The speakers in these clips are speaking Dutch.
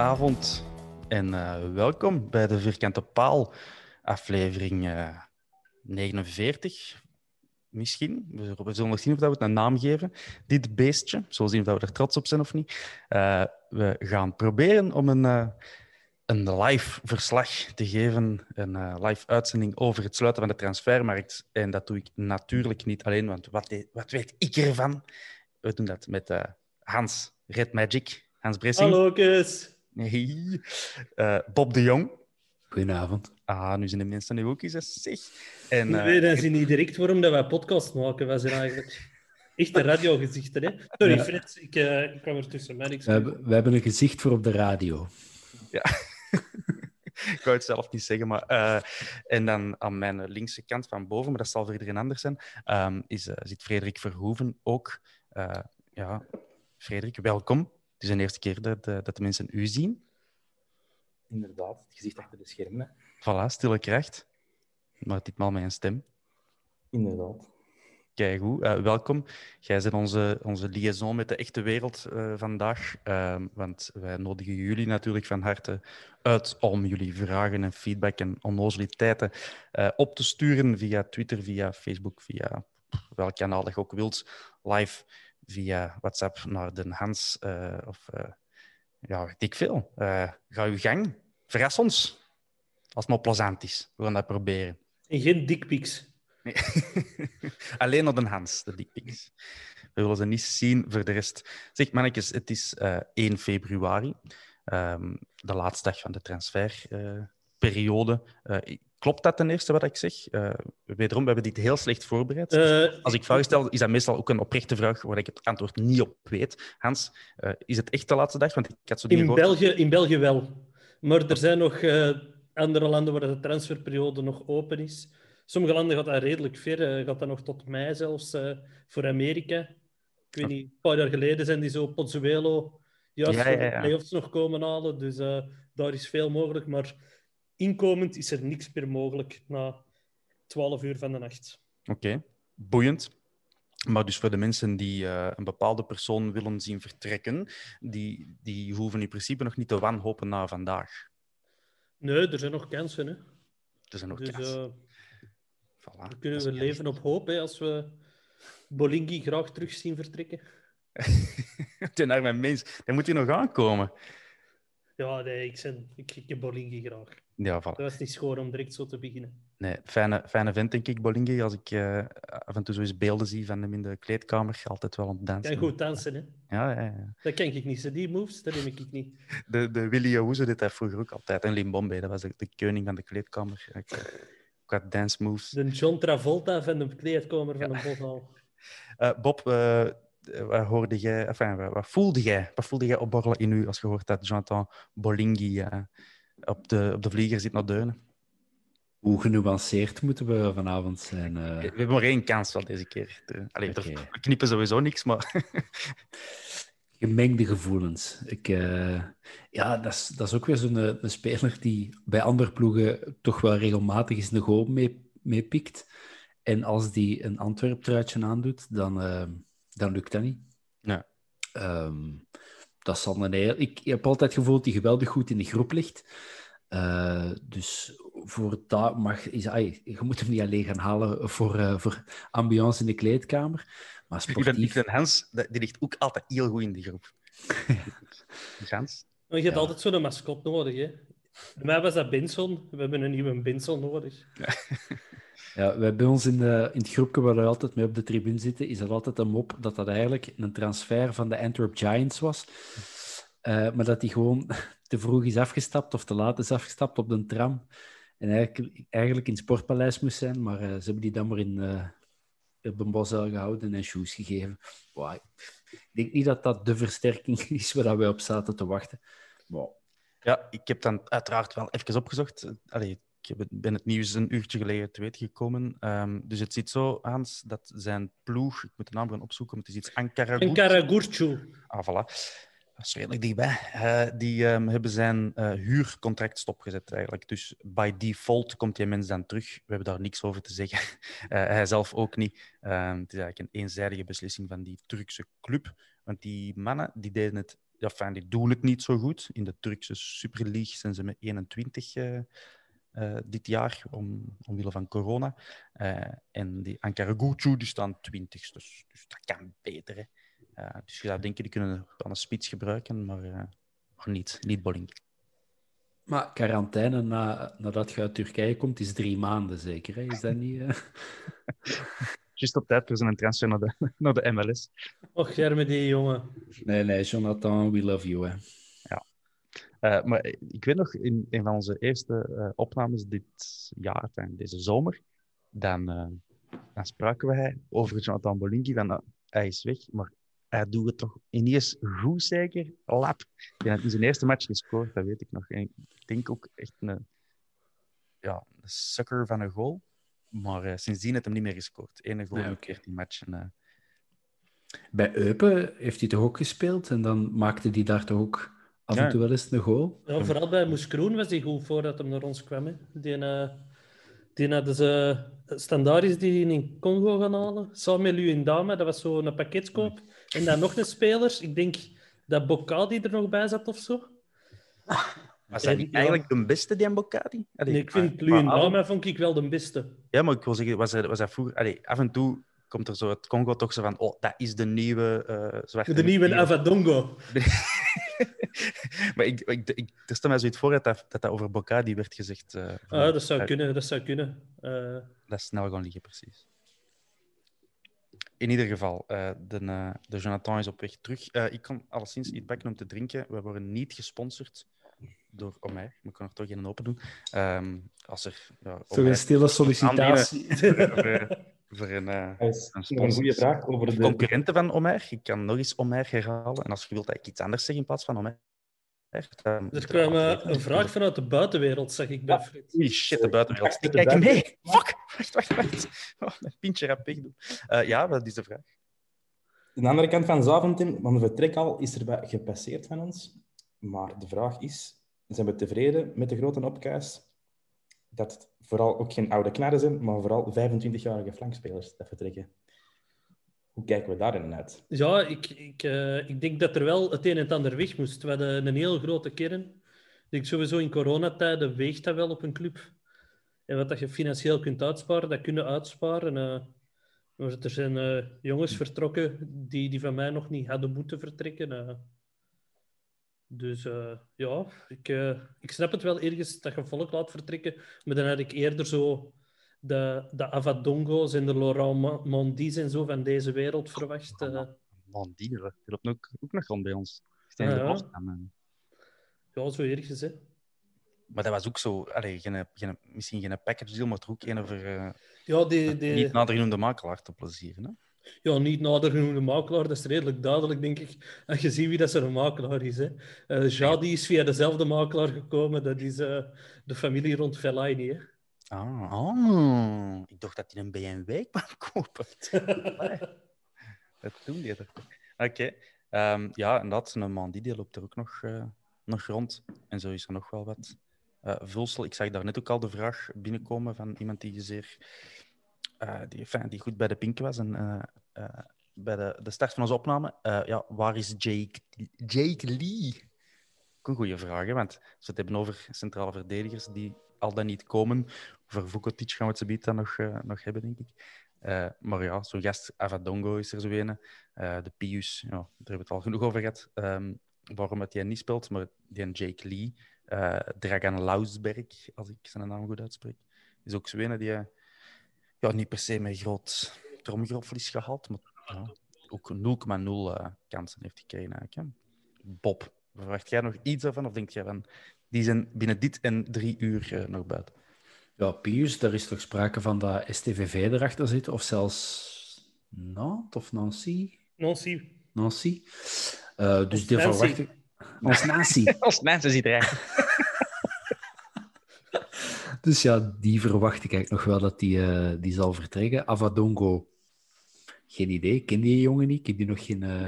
Goedenavond en eh, welkom bij de Vierkante Paal, aflevering eh, 49. Misschien. We zullen nog zien of we het een naam geven. Dit beestje. Zullen zien of we er trots op zijn of niet. Eh, we gaan proberen om een, eh, een live verslag te geven, een eh, live uitzending over het sluiten van de transfermarkt. En dat doe ik natuurlijk niet alleen, want wat, wat weet ik ervan? We doen dat met eh, Hans Red Magic. Hans Bressing. Hallo, Kees. Hey. Eh, Bob de Jong. Goedenavond. Ah, nu zijn de mensen nu ook eens hè, zeg. En, eh, We weten niet direct waarom dat wij podcast maken. Wij zijn eigenlijk echte radiogezichten. Hè? Sorry, Ja. Fred, ik, eh, ik kwam er tussen. mij niks We hebben, we hebben een gezicht voor op de radio. Ja. ik wou het zelf niet zeggen, maar... eh, en dan aan mijn linkse kant van boven, maar dat zal voor iedereen anders zijn, ehm, is, eh, zit Frederik Verhoeven ook. Eh, ja, Frederik, welkom. Het is de eerste keer dat, eh, dat de mensen u zien. Inderdaad, het gezicht achter de schermen. Voilà, stille kracht. Maar ditmaal met een stem. Inderdaad. Kijk goed, Eh, welkom. Jij bent onze, onze liaison met de echte wereld eh, vandaag. Ehm, want wij nodigen jullie natuurlijk van harte uit om jullie vragen en feedback en onnozeliteiten op te sturen via Twitter, via Facebook, via welk kanaal dat je ook wilt. Live via WhatsApp naar Den Hans eh, of eh, ja, weet ik veel. Eh, ga uw gang. Verras ons. Als het maar plezant is. We gaan dat proberen. En geen dickpics. Nee. Alleen op de Hans, de dickpics. We willen ze niet zien voor de rest. Zeg, mannetjes, het is eh 1 februari, ehm, de laatste dag van de transferperiode. Eh, klopt dat ten eerste wat ik zeg? Eh, wederom, we hebben dit heel slecht voorbereid. Eh, Als ik vragen stel, is dat meestal ook een oprechte vraag waar ik het antwoord niet op weet. Hans, eh, is het echt de laatste dag? Want ik had zo die in, gehoord- België, in België wel. Maar er zijn nog andere landen waar de transferperiode nog open is. Sommige landen gaat dat redelijk ver. gaat dat nog tot mei zelfs voor Amerika. Ik weet niet, een paar jaar geleden zijn die zo Pozzuelo juist Ja, de playoffs nog komen halen. Dus daar is veel mogelijk. Maar inkomend is er niks meer mogelijk na 12 uur van de nacht. Oké, boeiend. Maar dus voor de mensen die eh, een bepaalde persoon willen zien vertrekken, die, die hoeven in principe nog niet te wanhopen na vandaag. Nee, er zijn nog kansen. Hè? Er zijn nog Dus kansen. eh, Voilà. dan kunnen we leven op hoop hè, als we Bolingi graag terug zien vertrekken. Ten mijn mens. Dan moet hij nog aankomen. Ja, nee, ik, zijn, ik, ik heb Bolingi graag. Ja, voilà. Dat was niet schoon om direct zo te beginnen. Nee, fijne, fijne vent, denk ik, Bolingi. Als ik eh, af en toe zo eens beelden zie van hem in de kleedkamer, altijd wel aan het dansen. Kan goed dansen, hè? Ja, ja, ja. Dat ken ik niet. Zo Die moves, dat neem ik niet. De, de Willy Hoeze deed dat vroeger ook altijd. En Limbombe, dat was de, de koning van de kleedkamer. Ik, eh, qua dance moves. De John Travolta van de kleedkamer van een bothal. Eh, Bob, wat, hoorde jij, enfin, wat, wat voelde jij? Wat voelde jij opborrelen in u als je hoort dat Jonathan Bolingi op, de, op de vlieger zit naar Deunen? Hoe genuanceerd moeten we vanavond zijn? eh? We hebben maar één kans wel deze keer. De- Allee, er- Oké. we knippen sowieso niks, maar Gemengde gevoelens. Ik, eh, ja, dat is, dat is ook weer zo'n eh, een speler die bij andere ploegen toch wel regelmatig eens een goal mee, meepikt. En als die een Antwerp-truitje aandoet, dan, eh, dan lukt dat niet. Ja. Ehm, dat zal een heel... Ik heb altijd gevoeld dat hij geweldig goed in de groep ligt. Eh, dus voor dat mag... Is, ai, je moet hem niet alleen gaan halen voor, eh, voor ambiance in de kleedkamer. Maar ik sportief... ik vind Hans, dat- die ligt ook altijd heel goed in die groep. Hans? Maar je hebt Ja. altijd zo'n mascot nodig, hè. Bij mij was dat Benson. We hebben een nieuwe Benson nodig. Ja, wij bij ons in, de, in het groepje waar we altijd mee op de tribune zitten, is dat altijd een mop dat dat eigenlijk een transfer van de Antwerp Giants was. Eh, maar dat hij gewoon te vroeg is afgestapt of te laat is afgestapt op de tram. En eigenlijk, eigenlijk in het Sportpaleis moest zijn, maar eh, ze hebben die dan maar in, eh op een bosuil gehouden en shoes gegeven. Wow. Ik denk niet dat dat de versterking is waar wij op zaten te wachten. Maar Ja, ik heb dan uiteraard wel even opgezocht. Allee, ik ben het nieuws een uurtje geleden te weten gekomen. Ehm, dus het ziet zo aan dat zijn ploeg, ik moet de naam gaan opzoeken, maar het is iets Ankara. En Karagurcu. Ah, voilà. Dat is redelijk dichtbij. Eh, die ehm, hebben zijn eh, huurcontract stopgezet eigenlijk. Dus by default komt die mens dan terug. We hebben daar niks over te zeggen. Eh, hij zelf ook niet. Ehm, het is eigenlijk een eenzijdige beslissing van die Turkse club. Want die mannen die deden het, ja, fijn, die doen het niet zo goed. In de Turkse Super League zijn ze met 21 eh, eh, dit jaar, om, omwille van corona. Eh, en die Ankara Gucu, die staan 20 dus, dus dat kan beter. Hè. Uh, dus je zou denken, die kunnen wel een spits gebruiken, maar, uh, maar niet, niet Bolling. Maar quarantaine na, nadat je uit Turkije komt, is drie maanden zeker. Hè? Is dat niet... Uh... Just op tijd voor zijn transfer naar de, naar de MLS. Och, Germe, die jongen. Nee, nee, Jonathan, we love you. Hè. Uh, maar ik weet nog, in een van onze eerste uh, opnames dit jaar, deze zomer, dan, dan spraken wij over Jonathan Bolinki, van hij is weg, maar hij doet het toch ineens goed, zeker? Lap. Hij heeft in zijn eerste match gescoord, dat weet ik nog. En ik denk ook echt een, ja, een sucker van een goal. Maar uh, sindsdien heeft hij niet meer gescoord. Eén goal in okay. 14 matchen. Uh. Bij Eupen heeft hij toch ook gespeeld? En dan maakte hij daar toch ook af en toe wel eens een goal? Ja, vooral bij Moes Kroen was hij goed voordat hij naar ons kwam. Hè. Die, uh, die hadden ze standaardis die in Congo gaan halen. Samen met Luindama, dat was zo'n pakketskoop. En dan nog een speler. Ik denk dat Bocadi er nog bij zat of zo. Was dat niet eigenlijk de beste, die Bocadi? Nee, ik vind Luindama vond ik wel de beste. Ja, maar ik wil zeggen, was hij, was hij vroeger... Allee, af en toe komt er zo het Congo toch zo van... Oh, dat is de nieuwe uh, zwarte... De nieuwe Avadongo. maar ik, ik, ik, er staat mij zoiets voor dat dat, dat, over Bocadi werd gezegd. Uh, ah, dat zou kunnen, dat zou kunnen. Uh... Dat is snel gaan liggen, precies. In ieder geval, uh, de, uh, de Jonathan is op weg terug. Uh, ik kan alleszins iets bakken om te drinken. We worden niet gesponsord door Omer. Ik kan er toch geen open doen. Um, als er, ja, Toch een stille sollicitatie. voor een, uh, een, een goede vraag over de concurrenten van Omer. Ik kan nog eens Omer herhalen. En als je wilt dat ik iets anders zeg in plaats van Omer. Er kwam uh, een vraag vanuit de buitenwereld, zeg ik bij Frit. Oei, shit, de buitenwereld. Ik kijk mee. Fuck! Wacht, wacht, wacht. Oh, mijn pintje rap doen. Uh, ja, wat is de vraag? De andere kant van Zaventem, van de vertrek al, is er gepasseerd van ons. Maar de vraag is, zijn we tevreden met de grote opkuis? Dat het vooral ook geen oude knarren zijn, maar vooral 25-jarige flankspelers dat vertrekken. Hoe kijken we daarin uit? Ja, ik, ik, uh, ik denk dat er wel het een en ander weg moest. We hadden een heel grote kern. Ik sowieso in coronatijden weegt dat wel op een club. En wat dat je financieel kunt uitsparen, dat kunnen uitsparen. Maar er zijn uh, jongens vertrokken die, die van mij nog niet hadden moeten vertrekken. Dus ja, ik, ik snap het wel ergens dat je volk laat vertrekken. Maar dan had ik eerder zo de, de Avadongos en de Laurent Mondis en zo van deze wereld verwacht. Uh... Mondi, die loopt ook, ook nog rond bij ons. Ja, ja. ja, zo ergens, hè. Maar dat was ook zo, allee, geen, geen, misschien geen package deal, maar toch ook een uh, ja, die, die... niet nader genoemde makelaar te plezieren. Hè? Ja, niet nader genoemde makelaar, dat is redelijk duidelijk, denk ik. Als je ziet wie dat een makelaar is. Hè. Uh, Jadi is via dezelfde makelaar gekomen, dat is uh, de familie rond Fellaini. Hè. Ah, oh, ik dacht dat hij een BMW kwam kopen. dat doen die toch? Oké. Okay. Um, ja, en dat, een man die loopt er ook nog, uh, nog rond. En zo is er nog wel wat uh, vulsel. Ik zag daar net ook al de vraag binnenkomen van iemand die zeer... Uh, die, die goed bij de pink was en bij de, de start van onze opname. ja, waar is Jake, Jake Lee? Ook een goede vraag, want als we het hebben over centrale verdedigers die al dan niet komen. Voor Vukotic gaan we het zo dan nog, nog hebben, denk ik. Maar ja, zo'n gast, Avadongo is er zo een. Uh, de Pius, ja, daar hebben we het al genoeg over gehad. Um, waarom het hij niet speelt, maar die Jake Lee, uh, Dragan Lausberg, als ik zijn naam goed uitspreek, is ook zo een die ja, niet per se met groot tromgeroffel is gehaald, maar ja, ook 0,0 kansen heeft gekregen eigenlijk. Hè. Bob, verwacht jij nog iets ervan? Of denk jij van, die zijn binnen dit en drie uur nog buiten? Ja, Pius, daar is toch sprake van dat STVV erachter zit, of zelfs Nantes of Nancy? Nancy. Nancy. Uh, dus die verwacht ik... Als Nancy. Als Nancy zit er Dus ja, die verwacht ik eigenlijk nog wel dat die, uh, die zal vertrekken. Avadongo, geen idee. Ik ken die jongen niet. Ik heb die nog geen, uh,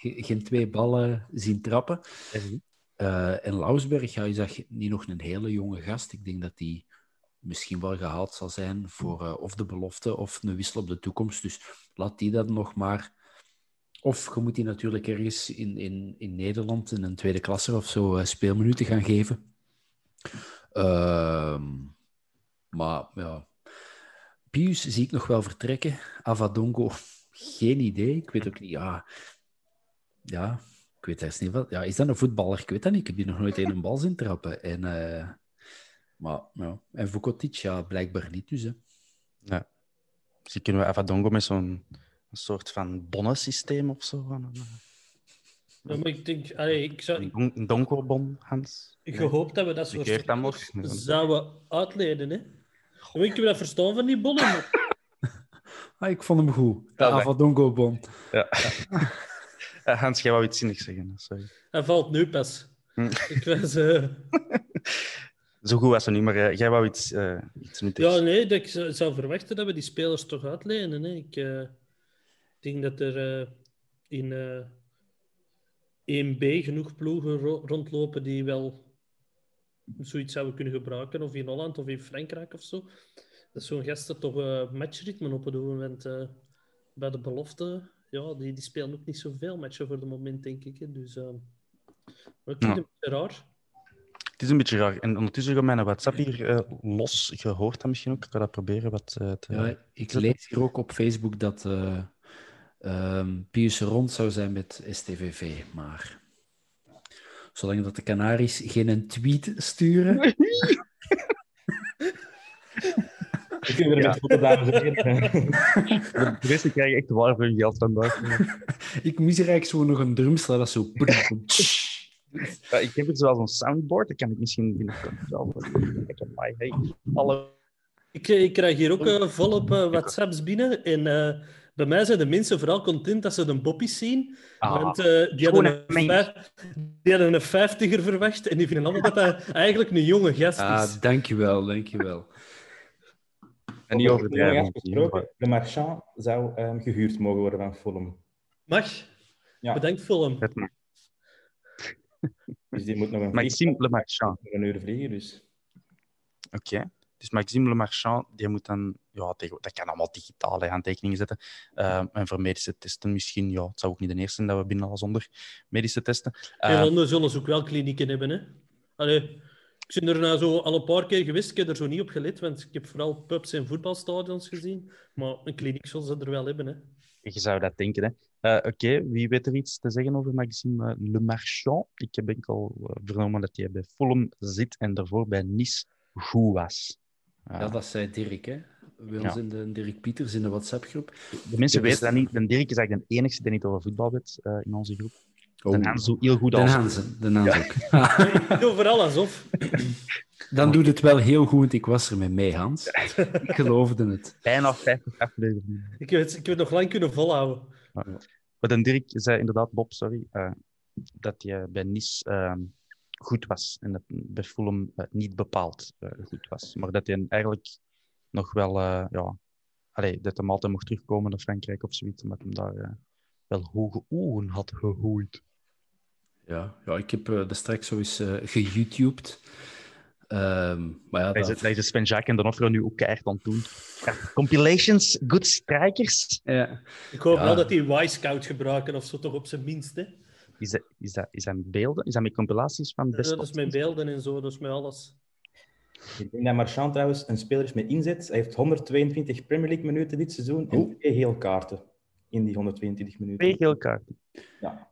geen twee ballen zien trappen. Uh, en Lausberg, ja, is dat niet nog een hele jonge gast. Ik denk dat die misschien wel gehaald zal zijn voor of de belofte of een wissel op de toekomst. Dus laat die dat nog maar. Of je moet die natuurlijk ergens in, in, in Nederland in een tweede klasse of zo speelminuten gaan geven. Uh, maar ja, Pius zie ik nog wel vertrekken. Avadongo, geen idee. Ik weet ook niet. Ja, ja ik weet eens niet wat. Ja, is dat een voetballer? Ik weet dat niet. Ik heb die nog nooit in een bal zien trappen. En uh, maar ja, en Vukotic, ja, blijkbaar niet dus. Hè. Ja. Misschien kunnen we Avadongo met zo'n soort van bonnensysteem of zo. Van, ja, maar ik denk, allee, ik zou... Een donkerbon, Hans. Hoop dat we dat soort zouden uitleden. Hè? Maar ik heb dat verstaan van die bonnen. ah, ik vond hem goed. De ja, Avadongo-bon. Ja. ja. Hans, jij wou iets zinnigs zeggen. Sorry. Hij valt nu pas. Hm. Ik was... Uh... Zo goed was ze niet, maar uh, jij wou iets, uh, iets nuttigs. Ja, nee, ik zou verwachten dat we die spelers toch uitlenen. Hè. Ik uh, denk dat er in 1B genoeg ploegen ro rondlopen die wel zoiets zouden kunnen gebruiken. Of in Holland of in Frankrijk of zo. Dat zo'n gasten toch uh, matchritme op het moment bij de belofte. Ja, die, die spelen ook niet zoveel matchen voor de moment, denk ik. Hè. Dus uh, ik vind ja. het een beetje raar. Het is een beetje raar. En ondertussen gaat mijn WhatsApp hier uh, los. Je hoort dat misschien ook. Ik ga dat proberen wat uh, te... Ja, ik lees hier ook op Facebook dat uh, um, Pius rond zou zijn met STVV. Maar zolang dat de Canaries geen een tweet sturen... Ik vind er met goede dames en heren. De meesten krijgen echt waar voor hun geld vandaag. ik mis er eigenlijk zo nog een drumstel dat zo... Ja, ik heb het zoals een soundboard, dat kan ik misschien binnenkort zelf. Hey, alle... ik, ik krijg hier ook uh, volop uh, WhatsApps binnen. En uh, bij mij zijn de mensen vooral content dat ze de boppies zien. Ah, want die, hadden een vijf, die hadden een vijftiger verwacht. En die vinden allemaal dat hij eigenlijk een jonge gast is. Ah, dankjewel, dankjewel. En niet overdrijven. De Marchand zou um, gehuurd mogen worden van Fulham. Mag? Ja. Bedankt, Fulham. Dus die moet nog een Maxime Le Marchand. een uur vliegen, dus. Oké. Okay. Dus Maxime Le Marchand, die moet dan... Ja, dat kan allemaal digitaal hè, aantekeningen zetten. Uh, en voor medische testen misschien... Ja, het zou ook niet de eerste zijn dat we binnenhalen zonder medische testen. Uh, in Londen zullen ze ook wel klinieken hebben, hè? Allee, ik ben er nou zo al een paar keer geweest. Ik heb er zo niet op gelet, want ik heb vooral pubs en voetbalstadions gezien. Maar een kliniek zullen ze er wel hebben, hè? Je zou dat denken, hè? Uh, Oké, okay. wie weet er iets te zeggen over Maxime Le Marchand? Ik heb enkel vernomen dat hij bij Fulham zit en daarvoor bij Nice goed was. Uh, ja, dat zei Dirk, hè? Bij ons ja. in de Dirk Pieters in de WhatsApp-groep. De mensen weten dat niet. De Dirk is eigenlijk de enige die niet over voetbal weet in onze groep. Den Hans doet heel goed Den als... Hansen, Den Hans ook. Ik doe vooral alsof. Dan doet het wel heel goed, ik was er met mee, Hans. Ik geloofde het. Bijna 50 afleveringen. Ik heb het, ik heb het nog lang kunnen volhouden. Maar dan Dirk zei inderdaad, Bob, sorry, eh, dat hij bij Nice ehm, goed was. En dat bij Fulham eh, niet bepaald eh, goed was. Maar dat hij eigenlijk nog wel, eh, ja, allee, dat hij altijd mocht terugkomen naar Frankrijk of zoiets, omdat hij daar wel hoge ogen had gegooid. Ja, ja ik heb uh, straks zo eens uh, geYouTubed. Um, maar ja, dat... Dat is Sven Jacques en Donofrio nu ook keihard aan het doen. Ja, compilations, good strijkers. Ja. Ik hoop ja. wel dat die Y-Scout gebruiken of zo, toch op zijn minst. Hè? Is, dat, is, dat, is dat met beelden? Is dat met compilaties van best ja, Dat is met beelden en zo, dat is met alles. Ik denk dat Marchand trouwens een speler is met inzet. Hij heeft 122 Premier League minuten dit seizoen en twee geel kaarten in die 122 minuten. Twee geel kaarten? Ja.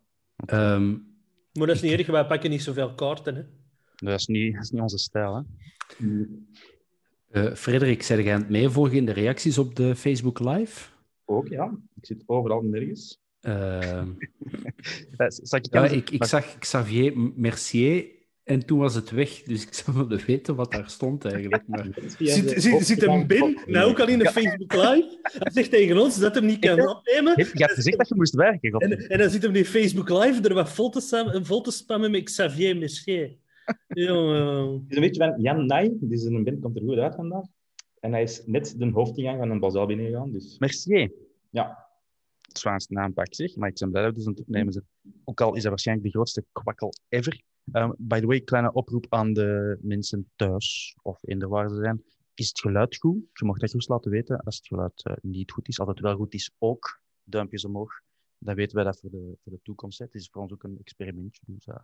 Um, maar dat is niet erg, wij pakken niet zoveel kaarten. Hè? Dat is niet, dat is niet onze stijl. Hè? Uh, Frederik, zeg jij aan het meevolgen in de reacties op de Facebook Live? Ook, ja. Ik zit overal nergens. Uh, ik, ja, ik, ik zag Xavier Mercier en toen was het weg. Dus ik zou willen weten wat daar stond eigenlijk. Maar... Zit, zit, zit hem bin, nou ook al in de Facebook Live? Hij zegt tegen ons dat hem niet kan opnemen. Je hebt gezegd dat je moest werken. En, en dan zit hem in Facebook Live er wat vol te, vol te spammen met Xavier Mercier. Jongen. Het is een beetje van Jan Nij, die is een band, komt er goed uit vandaag. En hij is net de hoofdingang van een bazaal binnengegaan. Dus... Mercier. Ja. Zwaarste naampak zeg, maar ik ben blij dat dus aan het opnemen. Ook al is dat waarschijnlijk de grootste kwakkel ever. Um, by the way, kleine oproep aan de mensen thuis, of in de waar ze zijn. Is het geluid goed? Je mag dat gerust laten weten als het geluid uh, niet goed is. Als het wel goed is, ook duimpjes omhoog. Dan weten wij dat voor de, voor de toekomst. Het is voor ons ook een experimentje, dus uh,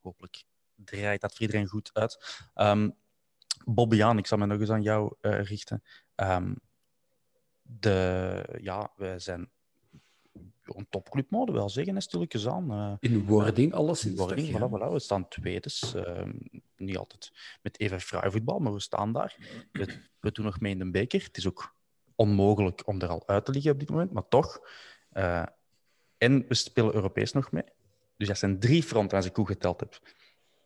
hopelijk draait dat voor iedereen goed uit. Um, Bobbiaan, ik zal me nog eens aan jou uh, richten. Um, de, ja, wij zijn een topclub, mogen we wel zeggen, stilletjes aan. Uh, in wording, alles in wording. Voilà, voilà. We staan tweede, uh, niet altijd met even fraai voetbal, maar we staan daar. We, we, doen nog mee in de beker. Het is ook onmogelijk om er al uit te liggen op dit moment, maar toch. Uh, en we spelen Europees nog mee. Dus dat zijn drie fronten, als ik goed geteld heb.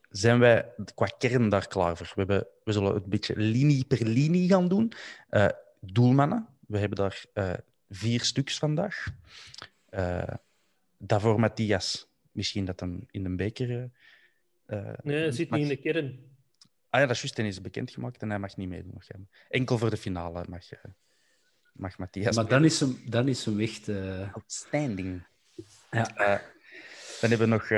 Zijn wij qua kern daar klaar voor? We, hebben, we zullen het een beetje linie per linie gaan doen. Uh, doelmannen, we hebben daar uh, vier stuks vandaag. Uh, daarvoor Matthias. Misschien dat hem in een beker. Uh, nee, hij zit niet in de kern. Ah ja, dat is juist. Is bekendgemaakt en hij mag niet meedoen. Enkel voor de finale mag, uh, mag Matthias. Maar dan is, hem, dan is hem echt. Outstanding. Ja. dan hebben we nog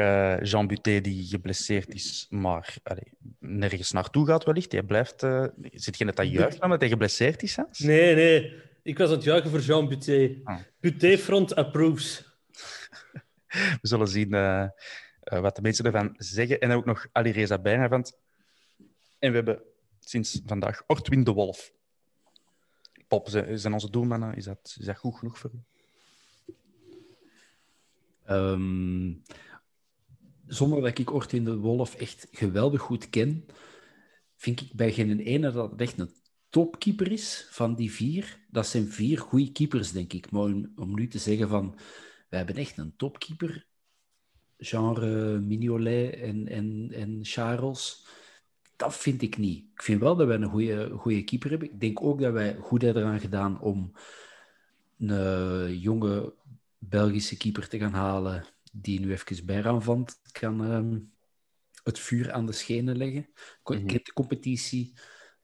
Jean Buté, die geblesseerd is, maar allee, nergens naartoe gaat, wellicht. Hij blijft. Zit je net aan juichen omdat hij geblesseerd is? Hans? Nee, nee. Ik was aan het juichen voor Jean Buté. Oh. Buté Front approves. We zullen zien uh, uh, wat de mensen ervan zeggen. En ook nog Ali Reza Bijnavant. En we hebben sinds vandaag Ortwin de Wolf. Pop, zijn onze doelmannen. Is dat, is dat goed genoeg voor u? Um, zonder dat ik Ortwin de Wolf echt geweldig goed ken, vind ik bij geen ene dat het echt een topkeeper is van die vier. Dat zijn vier goede keepers, denk ik. Maar om, om, nu te zeggen van, we hebben echt een topkeeper, genre Mignolet en, en, en Charles, dat vind ik niet. Ik vind wel dat wij een goede, goede keeper hebben. Ik denk ook dat wij goed hebben eraan gedaan om een jonge Belgische keeper te gaan halen die nu even bijraanvand kan um, het vuur aan de schenen leggen. Ik mm-hmm. de competitie.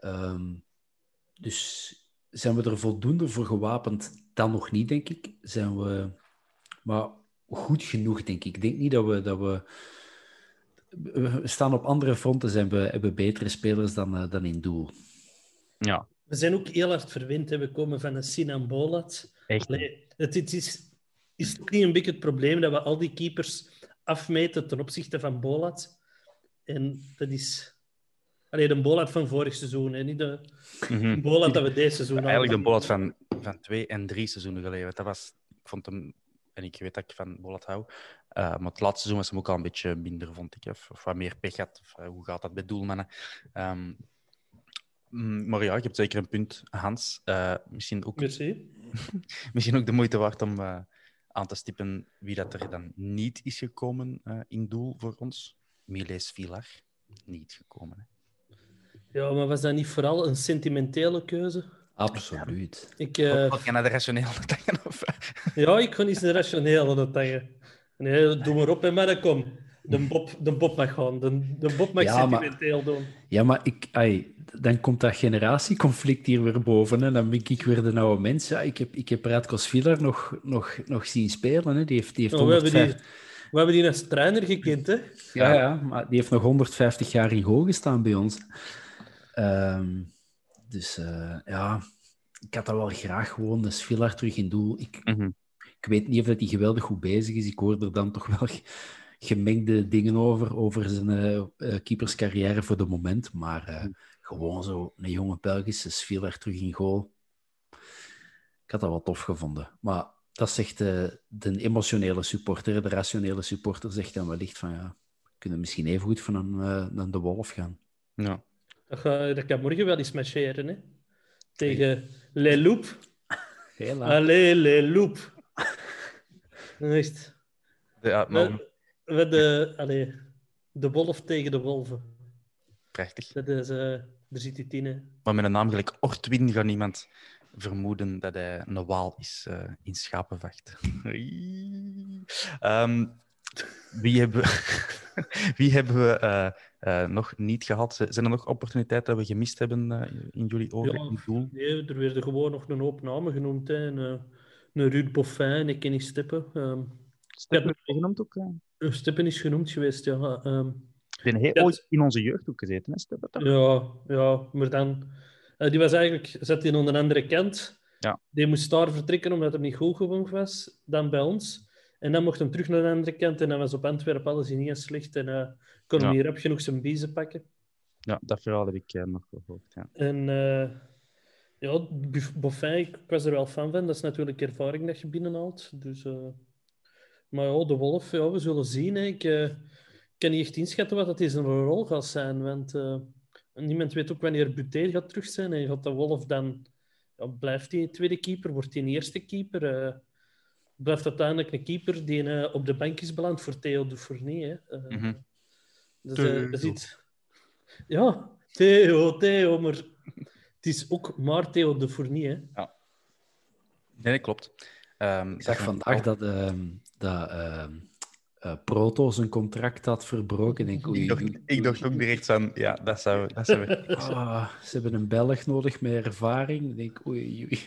Um, dus zijn we er voldoende voor gewapend? Dan nog niet, denk ik. Zijn we... Maar goed genoeg, denk ik. Ik denk niet dat we... Dat we... we staan op andere fronten, zijn we, hebben betere spelers dan, uh, dan in doel. Ja. We zijn ook heel hard verwend. We komen van een Sinan Bolat. Echt? Nee, het, het is, is het niet een beetje het probleem dat we al die keepers afmeten ten opzichte van Bolat? En dat is... Allee, de Bolat van vorig seizoen, en niet de mm-hmm. Bolat dat we deze seizoen hadden. Eigenlijk de Bolat van, van twee en drie seizoenen geleden. Dat was, ik vond hem, en ik weet dat ik van Bolat hou, uh, maar het laatste seizoen was hem ook al een beetje minder, vond ik. Of, of wat meer pech had. Of, uh, hoe gaat dat bij doelmannen? Um, maar ja, je hebt zeker een punt, Hans. Uh, misschien, ook, misschien ook de moeite waard om aan te stippen wie dat er dan niet is gekomen eh, in doel voor ons. Miles Villar, niet gekomen. Hè. Ja, maar was dat niet vooral een sentimentele keuze? Absoluut. Ik, uh... Wat ga naar de rationele tangen? Of... ja, ik ga niet de rationele tangen. Nee, doe maar op en maar kom. De Bob, de Bob mag gaan. De, de Bob mag ja, sentimenteel maar, doen. Ja, maar ik, ai, dan komt dat generatieconflict hier weer boven. En dan ben ik weer de oude mens. Ja, ik heb, ik heb Radkos Villar nog, nog, nog zien spelen. Hè. Die heeft, die heeft oh, we, hebben die, we hebben die als trainer gekend, hè? Ja, ja, maar die heeft nog 150 jaar in goal gestaan bij ons. Um, dus uh, ja, ik had dat wel graag gewoon, de Villar terug in doel. Ik, mm -hmm. ik weet niet of hij geweldig goed bezig is. Ik hoor er dan toch wel gemengde dingen over, over zijn uh, keeperscarrière voor de moment. Maar uh, gewoon zo een jonge Belgische Sviller terug in goal. Ik had dat wel tof gevonden. Maar dat zegt de, de emotionele supporter. De rationele supporter zegt dan wellicht van ja, we kunnen misschien even goed van een, de Wolf gaan. Ja. Dat, ga, dat kan morgen wel eens marcheren, hè? Tegen Le Loup. Allee, Le Loup. Echt. Ja, maar we de, allez, de wolf tegen de wolven. Prachtig. Dat is, uh, er zit die tien. Maar met een naam gelijk Ortwin gaat niemand vermoeden dat hij een waal is uh, in schapenvacht. um, wie hebben, wie hebben we uh, uh, nog niet gehad? Zijn er nog opportuniteiten dat we gemist hebben uh, in jullie ogen? Ja, in doel? Nee, er werden gewoon nog een hoop namen genoemd. Hè. Een, een Ruud Boffin, ik ken niet Steppen. Um, Steppen genoemd ook? Steppen is genoemd geweest, ja. Um, ben hij ja, ooit in onze jeugd ook gezeten, hè, Steppen? Ja, ja, maar dan... Uh, die was eigenlijk... Zat in onder een andere kant. Ja. Die moest daar vertrekken omdat hij niet goed gewoond was dan bij ons. En dan mocht hij terug naar de andere kant en dan was op Antwerpen alles in niet slecht. En uh, kon hem ja. hier heb genoeg zijn biezen pakken. Ja, dat verhaal heb ik uh, nog gehoord. Ja. En uh, ja, Boffin, ik was er wel fan van. Dat is natuurlijk ervaring dat je binnenhaalt. Dus, maar ja, de Wolf, ja, we zullen zien. Hè. Ik kan niet echt inschatten wat dat is een rol gaat zijn. Want niemand weet ook wanneer Buté gaat terug zijn. En gaat de Wolf dan... Ja, blijft hij tweede keeper? Wordt hij een eerste keeper? Blijft uiteindelijk een keeper die uh, op de bank is beland voor Theo de Fournier. Uh, mm -hmm. dus, uh, dat is iets... Ja, Theo, Theo, maar het is ook maar Theo de Fournier. Ja. Nee, klopt. Um, ik zag vandaag dat, uh, dat uh, Proto zijn contract had verbroken. Denk, oei, ik, dacht, ik dacht ook direct aan, ja, dat zou... Dat zou ah, ze hebben een Belg nodig met ervaring. Ik denk, oei, oei.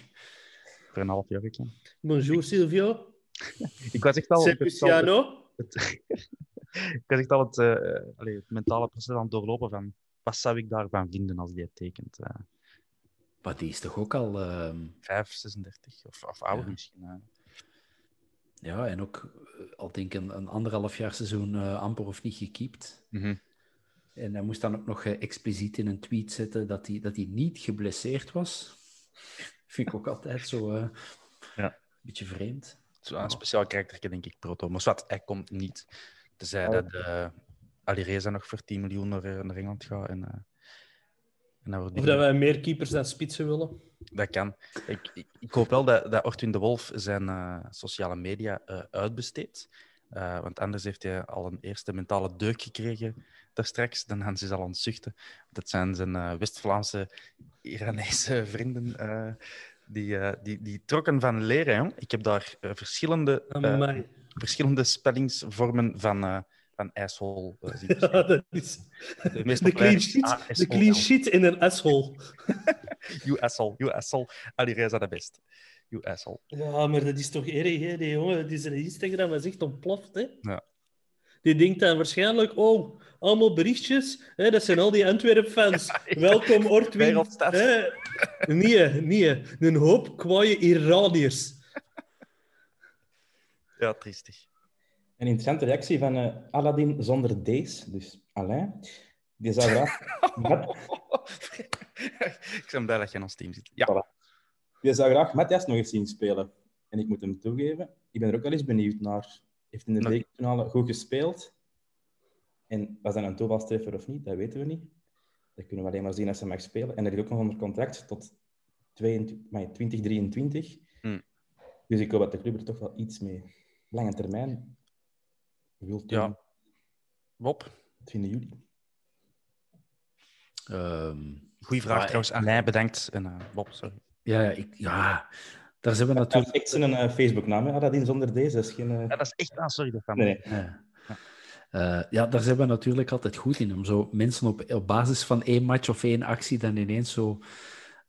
Voor een half jaar. Ik, Bonjour, Silvio. ik was echt al... Luciano. Het, het, ik was echt al het, uh, allez, het mentale proces aan het doorlopen van wat zou ik daarvan vinden als die het tekent. Uh, maar die is toch ook al... Uh... 5, 36 of, of ouder ja. misschien. Uh. Ja, en ook al denk ik een, een anderhalf jaar seizoen amper of niet gekiept. Mm -hmm. En hij moest dan ook nog expliciet in een tweet zetten dat hij, dat hij niet geblesseerd was. Vind ik ook altijd zo uh, ja. een beetje vreemd. Zo een speciaal karakter, denk ik, Proto. Maar wat, hij komt niet. Tenzij oh. dat uh, Alireza nog voor 10 miljoen naar, naar Engeland gaat. En, uh, en dat of dat wij meer keepers dan spitsen willen. Dat kan. Ik, ik, ik hoop wel dat, dat Ortwin de Wolf zijn uh, sociale media uitbesteedt. Want anders heeft hij al een eerste mentale deuk gekregen daar straks. Dan gaan ze al aan het zuchten. Dat zijn zijn West-Vlaamse Iranese vrienden uh, die, die, die trokken van leren. Jong. Ik heb daar verschillende, verschillende spellingsvormen van, van asshole zien. Ja, dat is de, de clean sheet, de clean sheet in een asshole. you asshole, you asshole. Ali Reza de best. You asshole. Ja, maar dat is toch erg, hè? Die jongen, die zijn Instagram is echt ontploft, hè? Ja. Die denkt dan waarschijnlijk, oh, allemaal berichtjes. Hè, dat zijn al die Antwerp-fans. Ja, Welkom, Ortwin. Nee, nee. Een hoop kwaaie Iraniërs. Ja, triestig. Een interessante reactie van uh, Aladdin zonder D's, dus Alain. Die zou graag... Ik ben blij dat je in ons team zit. Ja. Voilà. Die zou graag Matthias nog eens zien spelen. En ik moet hem toegeven, ik ben er ook wel eens benieuwd naar. Heeft in de bekerfinale goed gespeeld. En was dat een toevalstreffer of niet, dat weten we niet. Dat kunnen we alleen maar zien als ze mag spelen. En er is ook nog onder contract tot 2023. Hmm. Dus ik hoop dat de club er toch wel iets mee lange termijn wil doen. Ja. Bob, Wat vinden jullie? Ehm, goeie vraag Maar- trouwens. Alain bedankt. En, eh, Bob, sorry. Ja, ik, ja, daar zijn we Dat natuurlijk... is echt zijn uh, Facebook-naam, hè? Aladdin zonder deze. Dat is geen... eh, Ja, dat is echt... Ah, sorry. Dat kan Nee. Eh, ja, daar zijn we natuurlijk altijd goed in. Om zo mensen op, op basis van één match of één actie dan ineens zo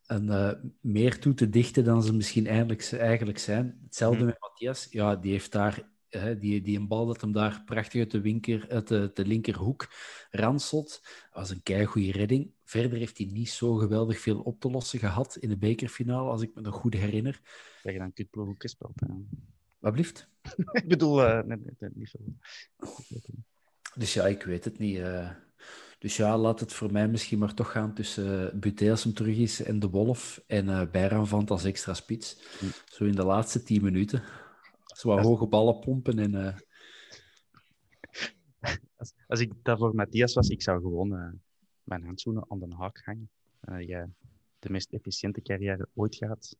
een, eh, meer toe te dichten dan ze misschien eigenlijk, eigenlijk zijn. Hetzelfde Mhm. met Matthias. Ja, die heeft daar eh, die, die een bal dat hem daar prachtig uit de, winker, uit de, de linkerhoek ranselt. Dat was een keigoede redding. Verder heeft hij niet zo geweldig veel op te lossen gehad in de bekerfinale, als ik me nog goed herinner. Tegen een kutploeg ook gespeeld. Wat blieft? ik bedoel, eh, nee, nee, nee, niet veel. Dus ja, ik weet het niet. eh. Dus ja, laat het voor mij misschien maar toch gaan tussen uh, Buté als hem terug is en de Wolf en uh, als extra spits. Hm. Zo in de laatste tien minuten. Zo wat hoge ballen pompen en... Uh... Als, als ik daarvoor Matthias was, ik zou gewoon uh, mijn handschoenen aan de haak hangen. Uh, ja, de meest efficiënte carrière ooit gehad.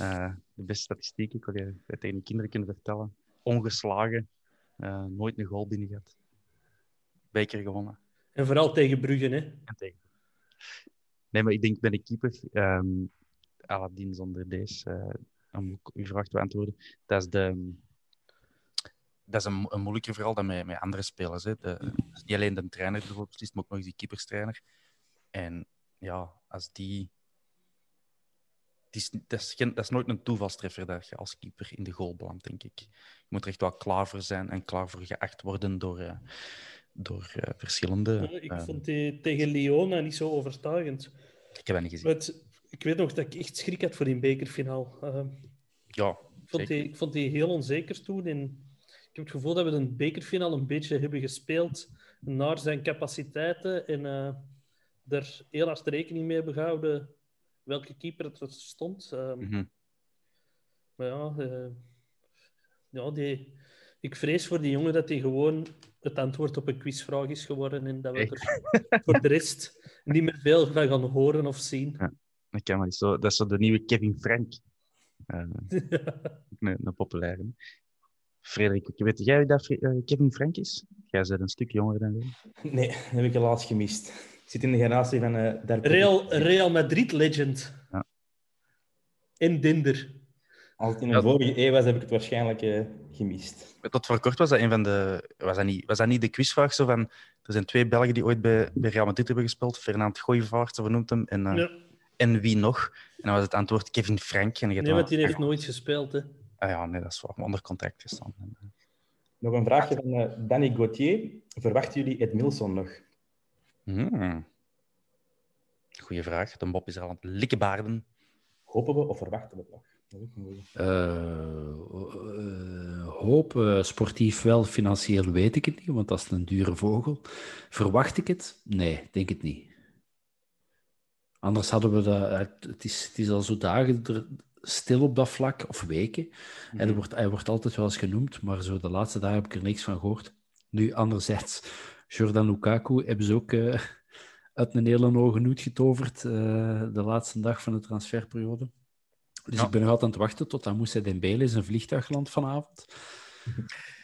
Uh, de beste statistiek, ik wil je tegen de kinderen kunnen vertellen. Ongeslagen, uh, nooit een goal binnen gehad. Beker gewonnen. En vooral tegen Brugge, hè? En tegen. Nee, maar ik denk bij de keeper, um, Aladdin zonder deze, om uw vraag te beantwoorden, dat is de... Dat is een, een moeilijker verhaal dan met, met andere spelers. Hè. De, is niet alleen de trainer bijvoorbeeld beslist, maar ook nog eens die keeperstrainer. En ja, als die... is, dat, is geen, dat is nooit een toevalstreffer dat je als keeper in de goal belandt, denk ik. Je moet er echt wel klaar voor zijn en klaar voor geacht worden door, uh, door uh, verschillende... Ja, ik uh, vond die tegen Leona niet zo overtuigend. Ik heb dat niet gezien. Het, ik weet nog dat ik echt schrik had voor die bekerfinaal. ja, ik vond, die, ik vond die heel onzeker toen. En ik heb het gevoel dat we een bekerfinale een beetje hebben gespeeld naar zijn capaciteiten en uh, er heel hard rekening mee hebben gehouden welke keeper het er stond. Um, mm -hmm. Maar ja, uh, ja die, ik vrees voor die jongen dat hij gewoon het antwoord op een quizvraag is geworden en dat we er voor de rest niet meer veel van gaan horen of zien. Ja, dat kan maar niet zo. Dat is zo de nieuwe Kevin Frank. Uh, een, een populaire. Frederik, weet jij wie dat Kevin Frank is? Jij bent een stuk jonger dan wij. Nee, dat heb ik helaas gemist. Ik zit in de generatie van... Uh, Real, Real Madrid legend. Ja. En Dinder. Als het in een ja. vorige eeuw was, heb ik het waarschijnlijk uh, gemist. Tot voor kort was dat een van de... Was dat niet, was dat niet de quizvraag zo van... Er zijn twee Belgen die ooit bij, bij Real Madrid hebben gespeeld. Fernand Gooivaart, zo vernoemt hem. En, uh, ja. en wie nog? En dan was het antwoord Kevin Frank. En nee, want die heeft nooit gespeeld, hè. Ah ja, nee, dat is waar. Onder contract gestaan. Nog een vraagje van uh, Danny Gauthier. Verwachten jullie Ed Milson nog? Hmm. Goeie vraag. De Bob is er aan het likkenbaarden. Hopen we of verwachten we het nog? Uh, uh, hoop, uh, sportief wel, financieel weet ik het niet, want dat is een dure vogel. Verwacht ik het? Nee, denk het niet. Anders hadden we dat. Het is, het is al zo dagen stil op dat vlak, of weken. En er wordt, hij wordt altijd wel eens genoemd, maar zo de laatste dagen heb ik er niks van gehoord. Nu, anderzijds, Jordan Lukaku hebben ze ook uh, uit een hele hoge noot getoverd uh, de laatste dag van de transferperiode. Dus ja. ik ben nog altijd aan het wachten tot Moussa Dembele zijn vliegtuig landt vanavond.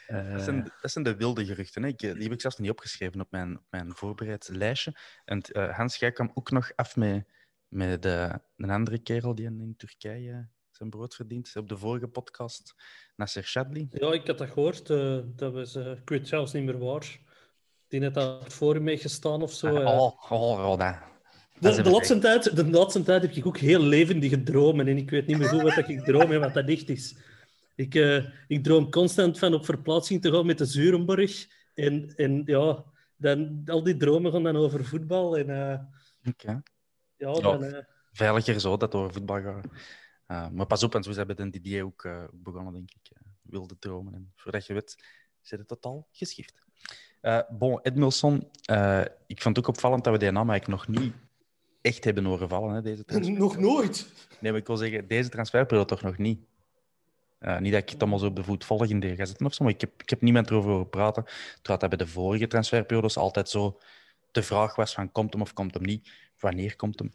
Uh, dat, zijn, dat zijn de wilde geruchten. Hè? Ik, die heb ik zelfs niet opgeschreven op mijn, op mijn voorbereid lijstje. En Hans, jij kwam ook nog af met, met de, een andere kerel die in Turkije zijn brood verdient. Op de vorige podcast, Nasser Chadli. Ja, ik had dat gehoord. Uh, dat was, ik weet zelfs niet meer waar. Die net aan het forum mee gestaan of zo. oh, oh, oh, dat... De, de, laatste tijd, de laatste tijd heb ik ook heel levendige dromen en ik weet niet meer goed wat ik droom en wat dat echt is. Ik, uh, ik droom constant van op verplaatsing te gaan met de Zurenborg. En, en ja, dan, al die dromen gaan dan over voetbal. En, uh, okay. Ja, dan, uh... Veiliger zo dat over voetbal gaat. maar pas op, en zo hebben de Didier ook begonnen, denk ik. wilde dromen. En voordat je weet, zit het totaal geschift. bon, Edmilson, ik vond het ook opvallend dat we die naam eigenlijk nog niet echt hebben horen vallen, hè, deze. Nog nooit? Nee, maar ik wil zeggen, deze transferperiode toch nog niet. Uh, niet dat ik het allemaal zo op de voet volg in de gazetten of zo, maar ik heb, ik heb niemand erover horen praten. Terwijl dat bij de vorige transferperiodes altijd zo de vraag was van komt hem of komt hem niet? Wanneer komt hem?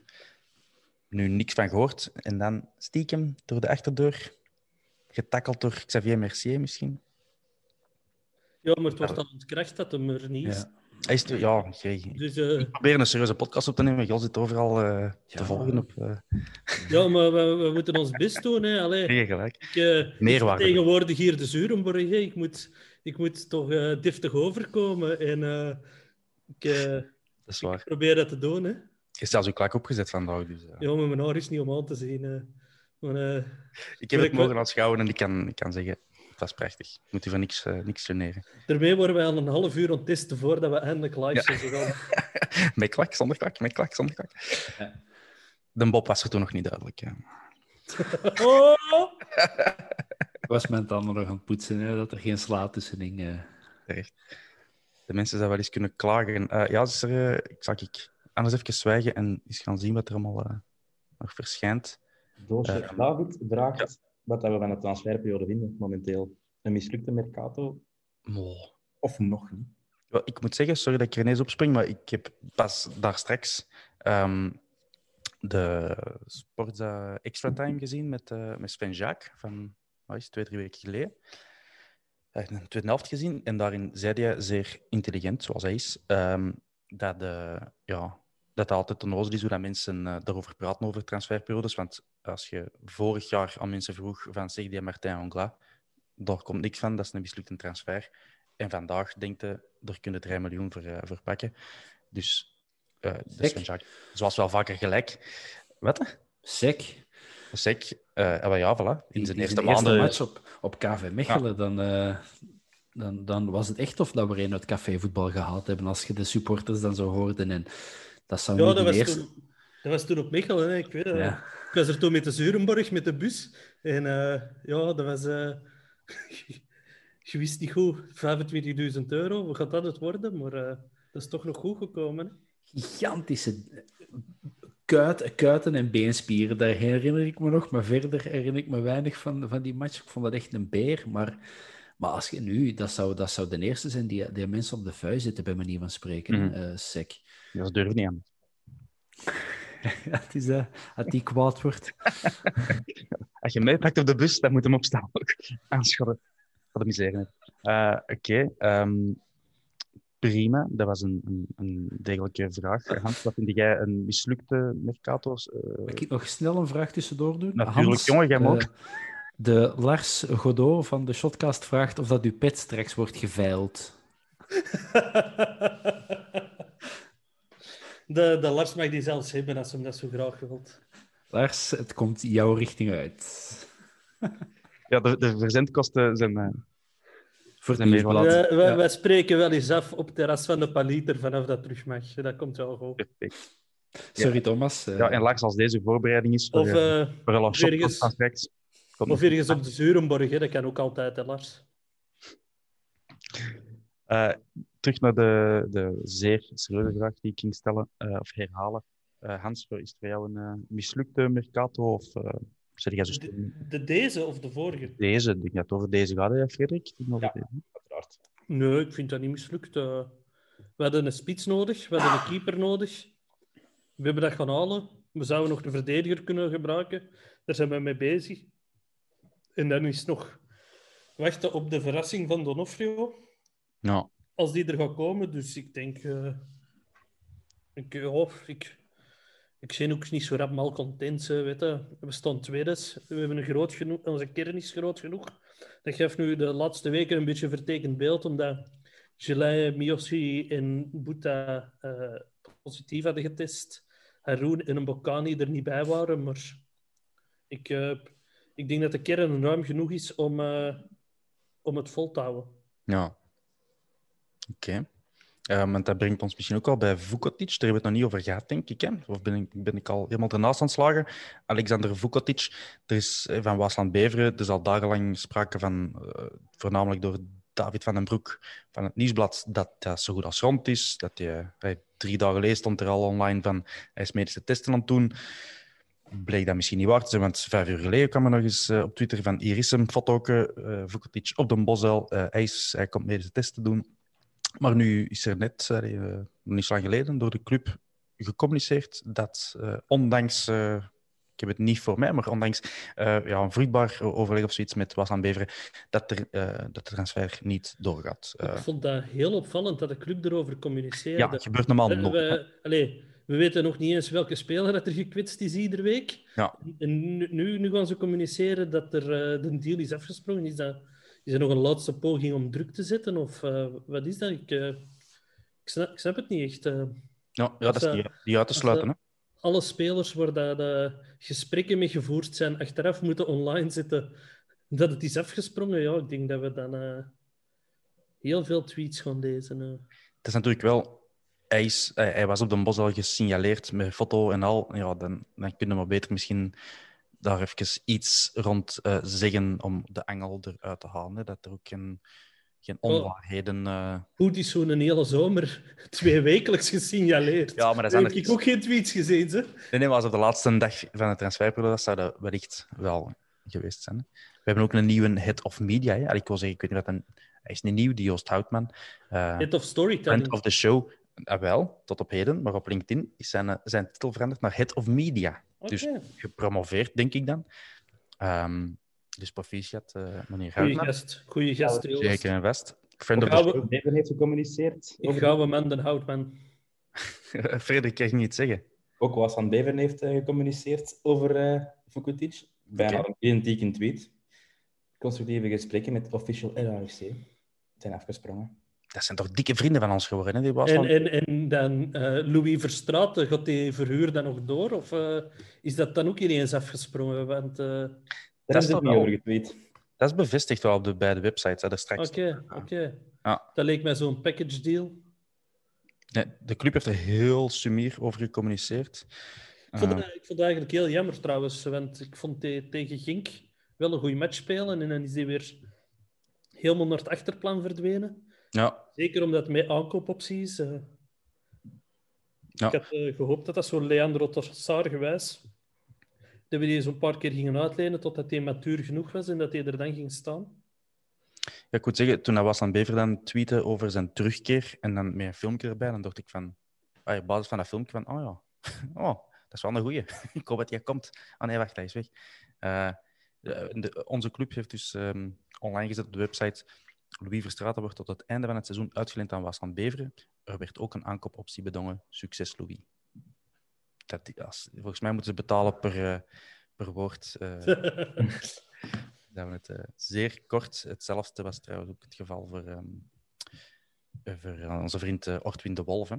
Nu niks van gehoord. En dan stiekem door de achterdeur getackeld door Xavier Mercier misschien. Ja, maar het wordt al ontkracht dat hem er niet is. Ja. Hij is te- ja. Dus, eh, Ik probeer een serieuze podcast op te nemen. Jos zit overal eh, te volgen op. eh ja, maar we, we moeten ons best doen. Hè. Allee, nee, gelijk. ik, eh, ik tegenwoordig hier de Zurenborg. hè. Ik moet, ik moet toch eh deftig overkomen. En eh, ik eh, Dat is waar. probeer dat te doen. Hè. Je hebt zelfs uw klak opgezet vandaag. Dus, eh. Ja, maar mijn haar is niet om aan te zien. Maar, eh, Ik heb het ik- mogen aanschouwen en ik kan, ik kan zeggen, dat is prachtig. Moet u van niks, eh niks generen. daarmee worden wij al een half uur aan het testen voordat we eindelijk live zijn gegaan. Met klak, zonder klak, met klak, zonder klak. Ja. De Bob was er toen nog niet duidelijk. Ja. Oh! Ik was mijn tanden nog aan het poetsen, hè, dat er geen sla tussenin... eh. Terecht. De mensen zouden wel eens kunnen klagen. Eh, ja, is er, eh, ik zal ik anders even zwijgen en eens gaan zien wat er allemaal eh, nog verschijnt. Doosje Eh, David vraagt wat dat we van de transferperiode vinden momenteel. Een mislukte Mercato of nog niet? Ik moet zeggen, sorry dat ik er ineens opspring, maar ik heb pas daar straks ehm, de Sportza Extra Time gezien met, eh, met Sven Jacques van wat is twee, drie weken geleden. Hij heeft een tweede helft gezien en daarin zei hij zeer intelligent, zoals hij is, ehm, dat, de, ja, dat het altijd onnozel is hoe dat mensen eh, daarover praten, over transferperiodes. Want als je vorig jaar aan mensen vroeg van zeg die Martin Ongla, daar komt niks van, dat is een mislukte transfer. En vandaag denkt je, er kunnen 3 miljoen voor, eh, voor pakken. Dus eh dat is Sec. van Jacques. Zoals wel vaker gelijk. Wat? Sec. eh maar ja, voilà. In zijn eerste zijn eerste maanden. match op, op KV Mechelen, dan, dan, dan was het echt of dat we een uit cafévoetbal gehaald hebben, als je de supporters dan zo hoorde. En dat zou Ja, niet dat was, eerste... toen, dat was toen op Mechelen. Hè. Ik weet het. Ja. Ik was er toen met de Zurenborg, met de bus. En eh, ja, dat was... eh, je wist niet goed, 25.000 euro, wat gaat dat het worden? Maar eh, dat is toch nog goed gekomen. Hè. gigantische kuit, kuiten en beenspieren. Daar herinner ik me nog, maar verder herinner ik me weinig van, van die match. Ik vond dat echt een beer. Maar, maar als je nu, dat zou, dat zou de eerste zijn die, die mensen op de vuist zitten, bij manier van spreken. Eh, sec. Dat durf niet aan. Ja, het is dat, dat die kwaad wordt. Als je mij pakt op de bus, dan moet hem opstaan. ook. Aanschudden. Wat een miserie. Eh Oké. ehm, prima. Dat was een, een, een degelijke vraag. Hans, wat vind jij een mislukte Mercato's? Eh, Mag ik nog snel een vraag tussendoor doen? Natuurlijk, Hans, jongen, jij mag. eh, de Lars Godot van de Shotcast vraagt of dat uw pet straks wordt geveild. De, de Lars mag die zelfs hebben als hij dat zo graag wilt. Lars, het komt jouw richting uit. ja, de, de verzendkosten zijn... eh, Voor nieuwsblad. wat. Wij, wij, Ja. wij spreken wel eens af op het terras van de Paliter vanaf dat terug mag. Dat komt wel goed. perfect. Sorry, Thomas. eh, Ja, en Lars, als deze voorbereiding is voor, Of, eh, voor ergens- of ergens op de Zurenborg, hè. dat kan ook altijd, hè, Lars. Eh, terug naar de, de zeer serieuze vraag die ik ging stellen, eh, of herhalen. Eh, Hans, is het voor jou een eh, mislukte Mercato of uh, zeg jij zo? De, de deze of de vorige? Deze, ik denk dat het over deze gaat, hè, Frederik? Ja. deze. Uiteraard. Nee, ik vind dat niet mislukt. We hadden een spits nodig, we hadden een keeper nodig. We hebben dat gaan halen. We zouden nog een verdediger kunnen gebruiken. Daar zijn we mee bezig. En dan is nog wachten op de verrassing van Donofrio. Ja. Als die er gaat komen. Dus ik denk... eh, ik, ja, ik, ik zie ook niet zo rap malcontent. eh, Weet je. We staan tweede. We hebben een groot genoeg, onze kern is groot genoeg. Dat geeft nu de laatste weken een beetje vertekend beeld, omdat Gelei, Miyoshi en Buta eh, positief hadden getest. Haroon en een Bokani er niet bij waren, maar ik, eh, ik denk dat de kern ruim genoeg is om, om het vol te houden. Ja. Oké. Eh, want dat brengt ons misschien ook al bij Vukotic. Daar hebben we het nog niet over gehad, denk ik. Hè? Of ben ik, ben ik al helemaal ernaast aan het slagen? Alexander Vukotic. Er is eh, van Waasland Beveren. Er is al dagenlang sprake van, eh, voornamelijk door David van den Broek van het Nieuwsblad, dat dat zo goed als rond is. Dat hij, drie dagen geleden stond er al online van hij is medische testen aan het doen. Bleek dat misschien niet waar te zijn, want vijf uur geleden kwam er nog eens eh, op Twitter van Iris een foto, uh, op de Bosuil. Uh, hij, is, hij komt medische testen doen. Maar nu is er net, uh, niet zo lang geleden, door de club gecommuniceerd dat uh, ondanks uh, ik heb het niet voor mij, maar ondanks eh, ja, een vruchtbaar overleg of zoiets met Was aan Beveren, dat, er, eh, dat de transfer niet doorgaat. Ik Eh, vond dat heel opvallend dat de club erover communiceerde. ja, het gebeurt normaal hè. we, allee, we weten nog niet eens welke speler dat er gekwetst is iedere week. Ja. En nu, nu, gaan ze communiceren dat er, eh, de deal is afgesprongen. Is, dat, is er nog een laatste poging om druk te zetten? Of eh, wat is dat? Ik, eh, ik, snap, ik snap het niet echt. eh. Ja, ja, dat is niet uit te sluiten. Hè. alle spelers waar dat, gesprekken mee gevoerd zijn, achteraf moeten online zetten dat het is afgesprongen. Ja, ik denk dat we dan heel veel tweets gaan lezen. Het is natuurlijk wel... Hij, is, hij, hij was op de bos al gesignaleerd met foto en al. Ja, dan, dan kunnen we beter misschien daar even iets rond eh, zeggen om de angel eruit te halen. Hè. Dat er ook geen, geen onwaarheden... eh, Goed is zo'n hele zomer twee wekelijks gesignaleerd. Ja, maar dat heb ik ook geen tweets gezien. Hè? Nee, nee, maar als op de laatste dag van de transferperiode zou dat wellicht wel geweest zijn. Hè. We hebben ook een nieuwe head of media. Hè. Ik wil zeggen, ik weet niet wat een... Hij is niet nieuw, die Joost Houtman. Eh, Head of storytelling. Friend of the show, ah, wel, tot op heden. Maar op LinkedIn is zijn, zijn titel veranderd naar head of media. Dus gepromoveerd, denk ik dan. Ehm, dus proficiat, eh meneer Goeie gast. Goeie gast. Zeker en vast. Friend of the Gaan we- show. Bever heeft gecommuniceerd. Ik over- ga we man, de Houtman. Frederik, kan je niet zeggen. Ook was van Beveren heeft eh, gecommuniceerd over Vukotic. Bijna een identieke tweet. Constructieve gesprekken met official LRC zijn afgesprongen. Dat zijn toch dikke vrienden van ons geworden, hè? Die was En, en, en dan eh, Louis Verstraeten, gaat die verhuur dan nog door? Of eh, is dat dan ook ineens afgesprongen? Want, eh, Daar Dat is het niet over getweet. Dat is bevestigd wel op de beide websites, hè, daar straks. Oké, oké. Ja. Dat leek mij zo'n package deal. Nee, de club heeft er heel sumier over gecommuniceerd. Ik vond, het, ik vond eigenlijk heel jammer trouwens, want ik vond die tegen Gink wel een goede match spelen en dan is hij weer helemaal naar het achterplan verdwenen. ja, Zeker omdat met aankoopopties. eh Ja. Ik had eh, gehoopt dat dat zo Leandro Trossard gewijs, dat we die zo'n paar keer gingen uitlenen totdat hij matuur genoeg was en dat hij er dan ging staan. Ja, ik moet zeggen, toen was aan Bever dan tweeten over zijn terugkeer en dan met een filmpje erbij, dan dacht ik van, ah, op basis van dat filmpje van, oh ja, oh, dat is wel een goeie. ik hoop dat hij komt. Ah nee, wacht, hij is weg. De- de- onze club heeft dus ehm, online gezet op de website, Louis Verstraeten wordt tot het einde van het seizoen uitgeleend aan Waasland Beveren. Er werd ook een aankoopoptie bedongen. Succes, Louis. Dat, als, volgens mij moeten ze betalen per, eh, per woord. eh, dat we het eh, zeer kort. Hetzelfde was trouwens ook het geval voor, ehm, eh, voor onze vriend Ortwin de Wolf. hè.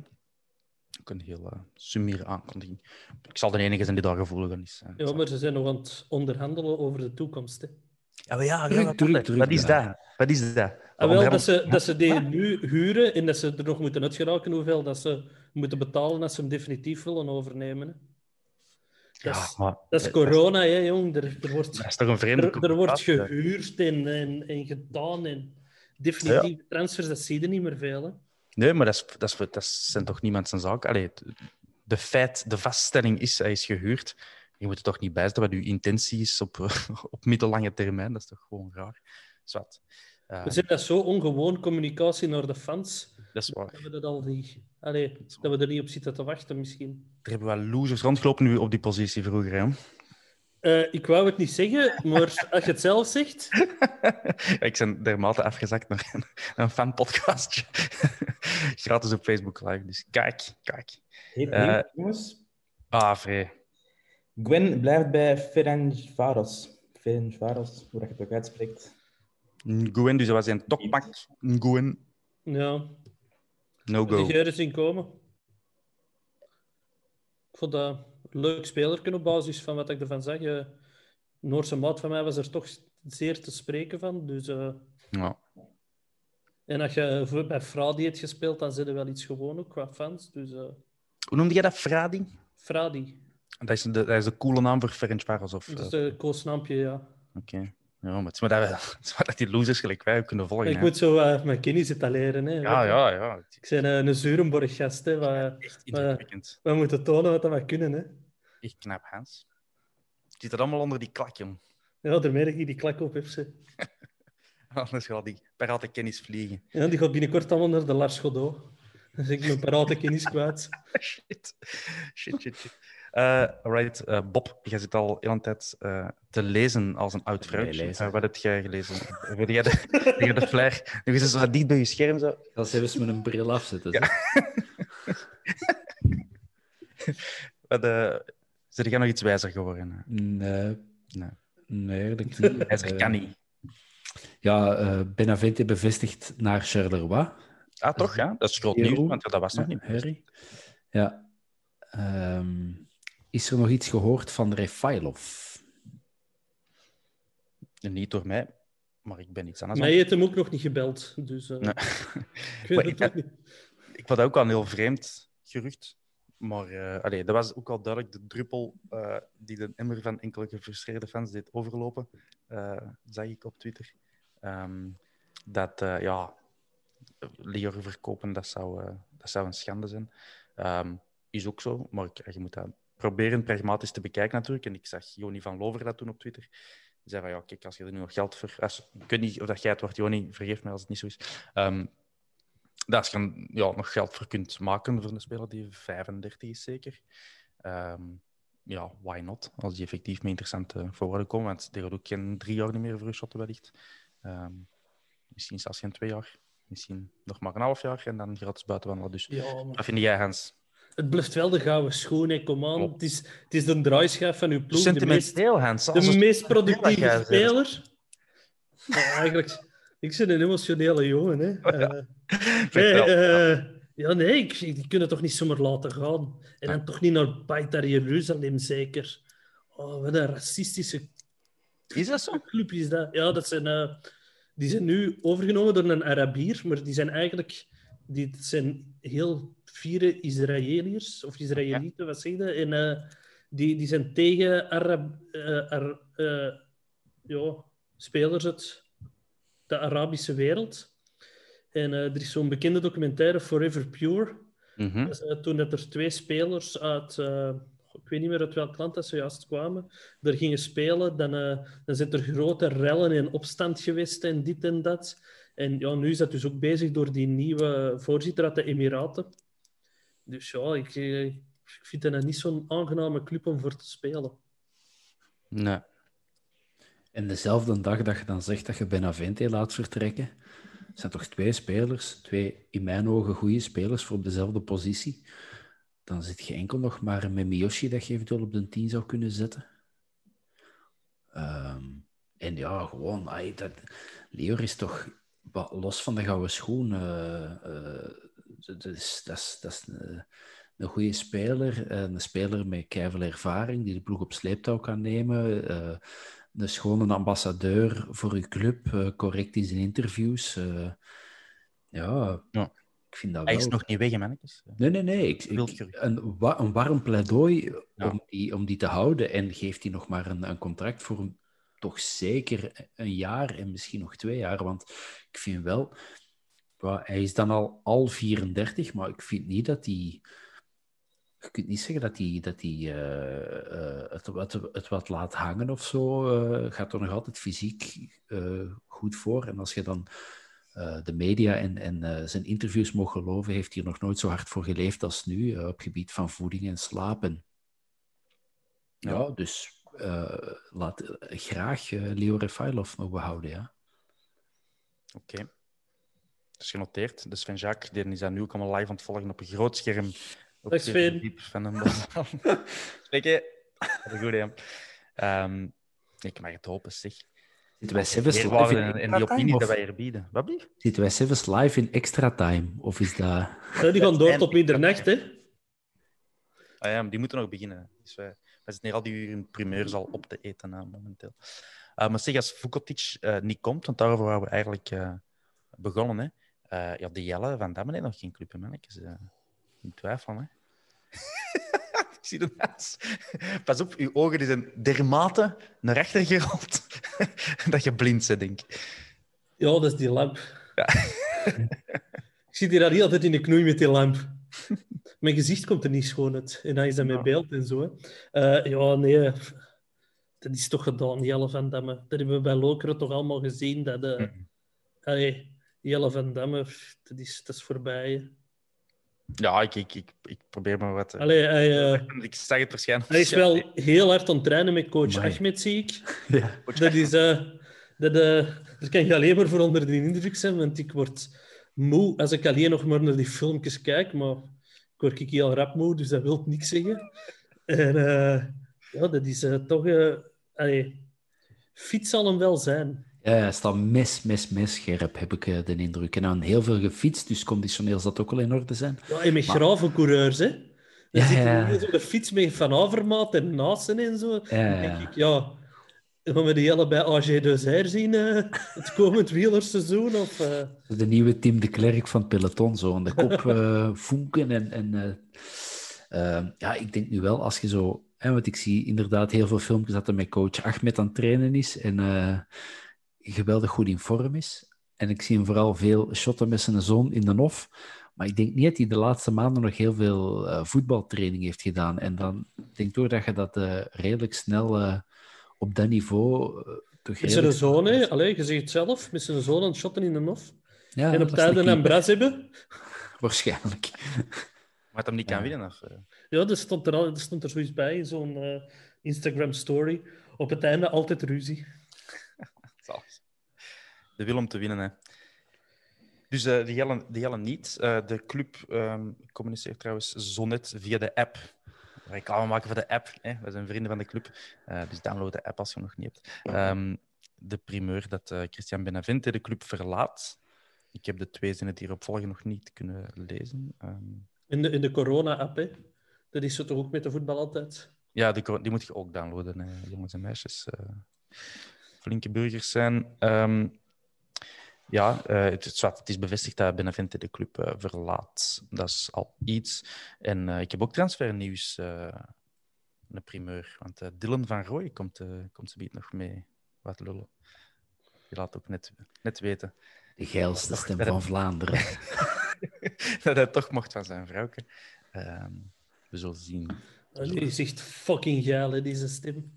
Ook een heel uh, sumiere aankondiging. Ik zal de enige zijn die daar gevoelig aan is. Ja, maar ze zijn nog aan het onderhandelen over de toekomst. Hè. Ja, maar ja, Druk, ja, wat- druk, druk, Wat is ja. dat? Wat is dat? Ah, wel, dat, ze, dat ze die nu huren en dat ze er nog moeten uitgeraken hoeveel dat ze moeten betalen als ze hem definitief willen overnemen. Hè. Dat, Ja, is, maar dat is corona, hè, jong. Er, er wordt, dat is toch een vreemde er, er wordt gehuurd en, en, en gedaan. En definitieve transfers, dat zie je niet meer veel. Hè. Nee, maar dat, is, dat, is, dat zijn toch niemand zijn zaak? Allee, de feit, de vaststelling is, hij is gehuurd. Je moet er toch niet bijzetten wat uw intentie is op, op middellange termijn. Dat is toch gewoon raar. Zwat. Eh, We zijn dat zo ongewoon, communicatie naar de fans, dat is waar. dat we, dat al niet, allee, dat we er niet op zitten te wachten misschien. Er hebben wel losers rondgelopen nu op die positie vroeger. Hè? Eh, ik wou het niet zeggen, maar als je het zelf zegt... ik ben dermate afgezakt naar een, een fanpodcastje. Gratis op Facebook Live. Dus kijk, kijk. Heet nieuws, jongens. Ah, vrij. Gwen blijft bij Ferencvaros. Ferencvaros, hoe dat je het ook uitspreekt. Nguyen, dus dat was een toppak. Nguyen, Ja, no de go. geur is inkomen. Ik vond dat een leuk speler op basis van wat ik ervan zag. Eh, Noorse maat van mij was er toch zeer te spreken van. Dus, eh, Ja. en als je bij Fradi hebt gespeeld, dan zit er wel iets gewoon ook qua fans. Dus uh, Hoe noemde jij dat? Fradi? Fradi, Dat is de, dat is de coole naam voor Ferencvaros. Of, dat is eh, de koosnaampje, ja. Oké. Ja, maar het is maar dat, we- het is maar dat die losers gelijk wij kunnen volgen. Ik hè. moet zo eh, mijn kennis zitten leren. Hè. Ja, ja, ja. Ik ben eh, een Zurenborg-gast. Hè. Is Echt indrukwekkend. we moeten tonen wat we kunnen. Hè. Echt knap, Hans. Het zit er allemaal onder die klak, jong. Ja, daar merk ik die klak op ze. Anders gaat die parate kennis vliegen. Ja, die gaat binnenkort allemaal naar de Lars Godot. Dan ik mijn parate kennis kwijt. shit. Shit, shit, shit. Uh, right, uh, Bob, jij zit al heel een tijd uh, te lezen als een oud vrouwtje. wat heb jij gelezen? Wil jij de, de, de flair nog eens zo dicht bij je scherm? Zo? Ik zal eens met een bril afzetten. Ja. wat, Zit jij nog iets wijzer geworden? Nee. Nee, nee eigenlijk niet. Wijzer kan niet. Ja, Benavente bevestigt naar Charleroi. Ah, toch? Ja, dat is groot nieuws, want dat was nog niet. Harry. Ja. Um, is er nog iets gehoord van Refailov? Niet door mij, maar ik ben iets anders. Mij heeft hem ook nog niet gebeld, dus uh, nee. ik weet het ook niet. Ik vond dat ook al een heel vreemd gerucht. Maar uh, allee, dat was ook al duidelijk de druppel uh, die de emmer van enkele gefrustreerde fans deed overlopen. zag ik op Twitter. Um, dat, ja, Lior verkopen, dat zou, dat zou een schande zijn. Um, is ook zo, maar je moet dat proberen pragmatisch te bekijken natuurlijk. En ik zag Joni van Lover dat toen op Twitter. Die zei van, ja, kijk, als je er nu nog geld voor... Als, ik weet niet of dat jij het wordt, Joni, vergeef me als het niet zo is. Um, dat als je ja, nog geld voor kunt maken voor een speler die 35 is, zeker. Um, ja, why not? Als die effectief mee interessante voorwaarden komen. Want die gaat ook geen drie jaar meer voor shotten wellicht. Um, misschien zelfs geen twee jaar. Misschien nog maar een half jaar en dan gratis buitenwandelen. Dus ja, maar... wat vind jij, Hans? Het blijft wel de gouden schoen, hè. Kom aan. Het, is, het is de draaischijf van uw ploeg. Sentimenteel, de meest, Hans. De meest productieve speler. eigenlijk, ik ben een emotionele jongen. Hè. Uh, nee, uh, ja, nee, ik, die kunnen toch niet zomaar laten gaan. En dan toch niet naar Baitar Jeruzalem, zeker. Oh, wat een racistische... Is dat zo? Club is dat. Ja, dat zijn... Uh, die zijn nu overgenomen door een Arabier, maar die zijn eigenlijk... Die zijn heel vier Israëliërs, of Israëlieten, wat zeg je? En uh, die, die zijn tegen Arab, uh, Ar, uh, ja, spelers uit de Arabische wereld. En er is zo'n bekende documentaire, Forever Pure. Mm -hmm. dus, toen dat er twee spelers uit, ik weet niet meer uit welk land dat ze juist kwamen, daar gingen spelen, dan, dan zijn er grote rellen en opstand geweest en dit en dat. En ja, nu is dat dus ook bezig door die nieuwe voorzitter uit de Emiraten. Dus ja, ik, eh, ik vind het niet zo'n aangename club om voor te spelen. Nee. En dezelfde dag dat je dan zegt dat je Benavente laat vertrekken, zijn toch twee spelers, twee in mijn ogen goede spelers voor op dezelfde positie. Dan zit je enkel nog maar met Miyoshi dat je eventueel op de 10 zou kunnen zetten. Um, en ja, gewoon, ay, dat, Leor is toch los van de gouden schoen. Uh, uh, dat is, dat is, dat is een, een goede speler. Een speler met keiveel ervaring die de ploeg op sleeptouw kan nemen. Uh, een schone ambassadeur voor uw club, uh, correct in zijn interviews. Uh, ja, ja, ik vind dat Hij wel... is nog niet weg, mannetjes. Nee, nee, nee. Ik, ik, een, wa een warm pleidooi ja. om, die, om die te houden. En geeft hij nog maar een, een contract voor toch zeker een jaar en misschien nog twee jaar. Want ik vind wel hij is dan al, al 34, maar ik vind niet dat hij. Je kunt niet zeggen dat hij, dat hij uh, uh, het, wat, het wat laat hangen of zo. Uh, gaat er nog altijd fysiek goed voor. En als je dan de media en, en zijn interviews mogen geloven, heeft hij er nog nooit zo hard voor geleefd als nu op gebied van voeding en slapen. Ja, ja dus laat graag Leo Refailov nog behouden. Ja. Oké. Okay. Dat is genoteerd. De Sven Jacques die is dat nu ook allemaal live aan het volgen op een groot scherm. Dag Sven. Van een Spreek Goed, hè. Um, ik mag het hopen, zeg. Zitten wij Sevens live in, in die opinie of... dat wij er bieden. Wat blieft? Zitten wij Sevens live in extra time? Of is dat... Ja, die gaan door tot middernacht, hè? Ah ja, maar die moeten nog beginnen. Dus wij, wij zitten hier al die uur in primeur al op te eten uh, momenteel. Uh, maar zeg, als Vukotic uh, niet komt, want daarover waren we eigenlijk begonnen, hè. Ja, de Jelle van Damme heeft nog geen club. Uh, in twijfel, hè. ik zie de mens. Pas op, uw ogen die zijn dermate naar rechter gerold dat je blind bent, denk ik. Ja, dat is die lamp. Ja. ik zit hier al altijd in de knoei met die lamp. Mijn gezicht komt er niet schoon uit. En dan is dat met beeld en zo. Uh, ja, nee. Dat is toch gedaan, Jelle van Damme. Dat hebben we bij Lokeren toch allemaal gezien. Dat, uh, mm. allee, Jelle van Damme, dat is, dat is voorbij. Ja, ik, ik, ik, ik probeer maar wat... te- Allee, hij, eh, Ik zag het waarschijnlijk. hij is wel heel hard aan het trainen met coach Amai. Ahmed, zie ik. Ja. Dat is... eh, dat, eh, daar kan je alleen maar voor onder de indruk zijn, want ik word moe als ik alleen nog maar naar die filmpjes kijk, maar word ik heel rap moe, dus dat wil niks zeggen. En eh, ja, dat is eh, toch... allee, fit zal hem wel zijn. Ja, hij staat mes, mes, mes scherp, heb ik de indruk. En dan heel veel gefietst, dus conditioneel zal dat ook wel in orde zijn. Ja, en met Maar- gravencoureurs, hè. Dan Ja, zit ja. hij op de fiets met Van Avermaat en Naasten en zo. Ja, Dan ja. denk ik, ja... Gaan we die bij AG Deuzer zien eh, het komend wielerseizoen? Of, eh, De nieuwe Tim de Klerk van het peloton, zo aan de kop eh voenken. En, en ja, ik denk nu wel, als je zo... Hè, want ik zie inderdaad heel veel filmpjes dat hij met coach Ahmed aan het trainen is en geweldig goed in vorm is. En ik zie hem vooral veel shotten met zijn zoon in de hof. Maar ik denk niet dat hij de laatste maanden nog heel veel voetbaltraining heeft gedaan. En dan denk ik toch dat je dat redelijk snel op dat niveau... eh, toch met zijn zoon, hè. Allee, je zegt het zelf. Met zijn zoon aan het shotten in de hof. Ja, en op is een bras hebben. Waarschijnlijk. Maar het hem niet kan winnen. Of, eh? Ja, dat stond er, al, dat stond er zoiets bij in zo'n eh, Instagram story. Op het einde altijd ruzie. De wil om te winnen, hè. Dus die, Jelle, die Jelle niet. Eh, de club ehm, communiceert trouwens zo net via de app. Reclame maken voor de app. Hè. We zijn vrienden van de club. Eh, dus download de app als je hem nog niet hebt. Ehm, de primeur dat eh, Christian Benavente de club verlaat. Ik heb de twee zinnen die erop volgen nog niet kunnen lezen. Ehm, In de, in de corona-app, hè. Dat is zo toch ook met de voetbal altijd. Ja, die, die moet je ook downloaden, hè, jongens en meisjes. eh, flinke burgers zijn. Ehm, ja, eh, het, is, het is bevestigd dat Benavente de club eh, verlaat. Dat is al iets. En eh, ik heb ook transfernieuws, eh een primeur. Want Dylan van Rooij komt, eh komt ze nog mee wat lullen. Die laat ook net, net weten De geilste stem van Vlaanderen. dat hij toch mocht van zijn vrouwke. Ehm, we zullen zien. Die is echt fucking geil, hè, deze stem.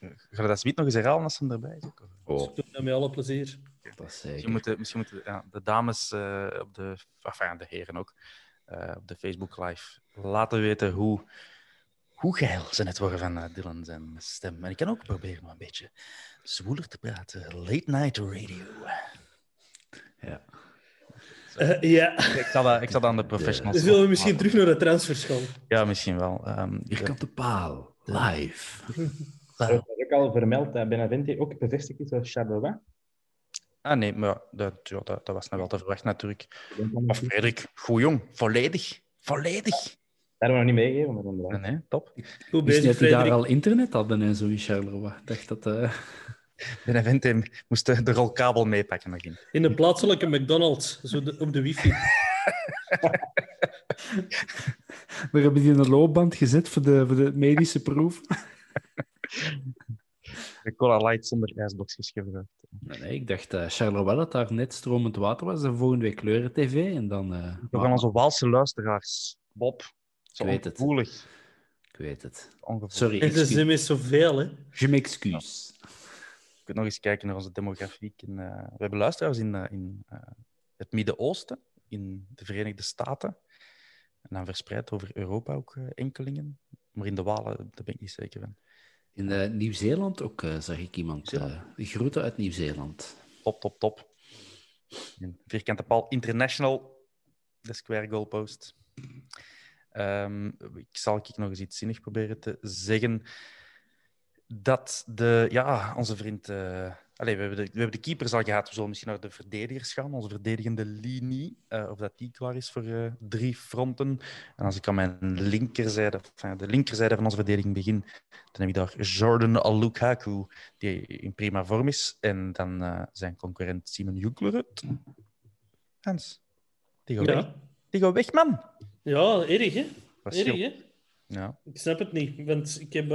Gaan we dat zoiets nog eens herhalen als ze erbij is? Oh, Ik doe dat met alle plezier. Dat is Misschien zeker. moeten, misschien moeten ja, de dames eh, op de, enfin, de heren ook, eh, op de Facebook Live laten weten hoe, hoe geil ze net worden van eh, Dylan zijn stem. En ik kan ook proberen om een beetje zwoeler te praten. Late night radio. Ja. Ja. Ik zal dat, ik zal dat aan de professionals. Dan zullen we misschien terug naar de transfers gaan. Ja, misschien wel. Ehm, Hier komt de paal, live. Er is ook al vermeld dat Benavente ook bevestigd is als Charleroi. Ah nee, maar dat, ja, dat, dat was nou wel te verwachten natuurlijk. Maar Frederik, goed jong, volledig. Volledig. Daar hebben we nog niet meegegeven, maar inderdaad. Nee, nee, top. Goed bezig, dat die daar al internet hadden en zo in Charleroi? Ik dacht dat... eh, Benavente moest de, de rolkabel meepakken nog in. In een plaatselijke McDonald's, zo de- op de wifi. We hebben die in een loopband gezet voor de, voor de medische proef. De Cola Light zonder ijsblokjes gebruikt. Nee, nee, ik dacht uh, Charleroi dat daar net stromend water was en volgende week kleuren tv en dan... eh, Van maar- onze Waalse luisteraars. Bob. Zo Ik weet het. ongevoelig. Ik weet het. Ongevoelig. Sorry, En ze excuus. zijn met zoveel, hè. Je m'excuse. Ik moet nog eens kijken naar onze demografie. In, eh, we hebben luisteraars in, eh, in eh, het Midden-Oosten, in de Verenigde Staten. En dan verspreid over Europa ook eh, enkelingen. Maar in de Walen, daar ben ik niet zeker van. In eh, Nieuw-Zeeland ook uh, zag ik iemand. Uh, groeten uit Nieuw-Zeeland. Top, top, top. In vierkante paal International, de Square Goalpost. Um, ik zal ik nog eens iets zinnig proberen te zeggen. Dat de, ja, onze vriend. Allez, we, hebben de, we hebben de keepers al gehad. We zullen misschien naar de verdedigers gaan. Onze verdedigende linie. Uh, of dat die klaar is voor uh, drie fronten. En als ik aan mijn linkerzijde, enfin, de linkerzijde van onze verdediging begin, dan heb ik daar Jordan Lukaku, die in prima vorm is. En dan uh, zijn concurrent Simon Junklerud. Hans, die gaat, ja. weg. die gaat weg, man. Ja, erg, hè? Erg? Ja. Ik snap het niet, want ik heb...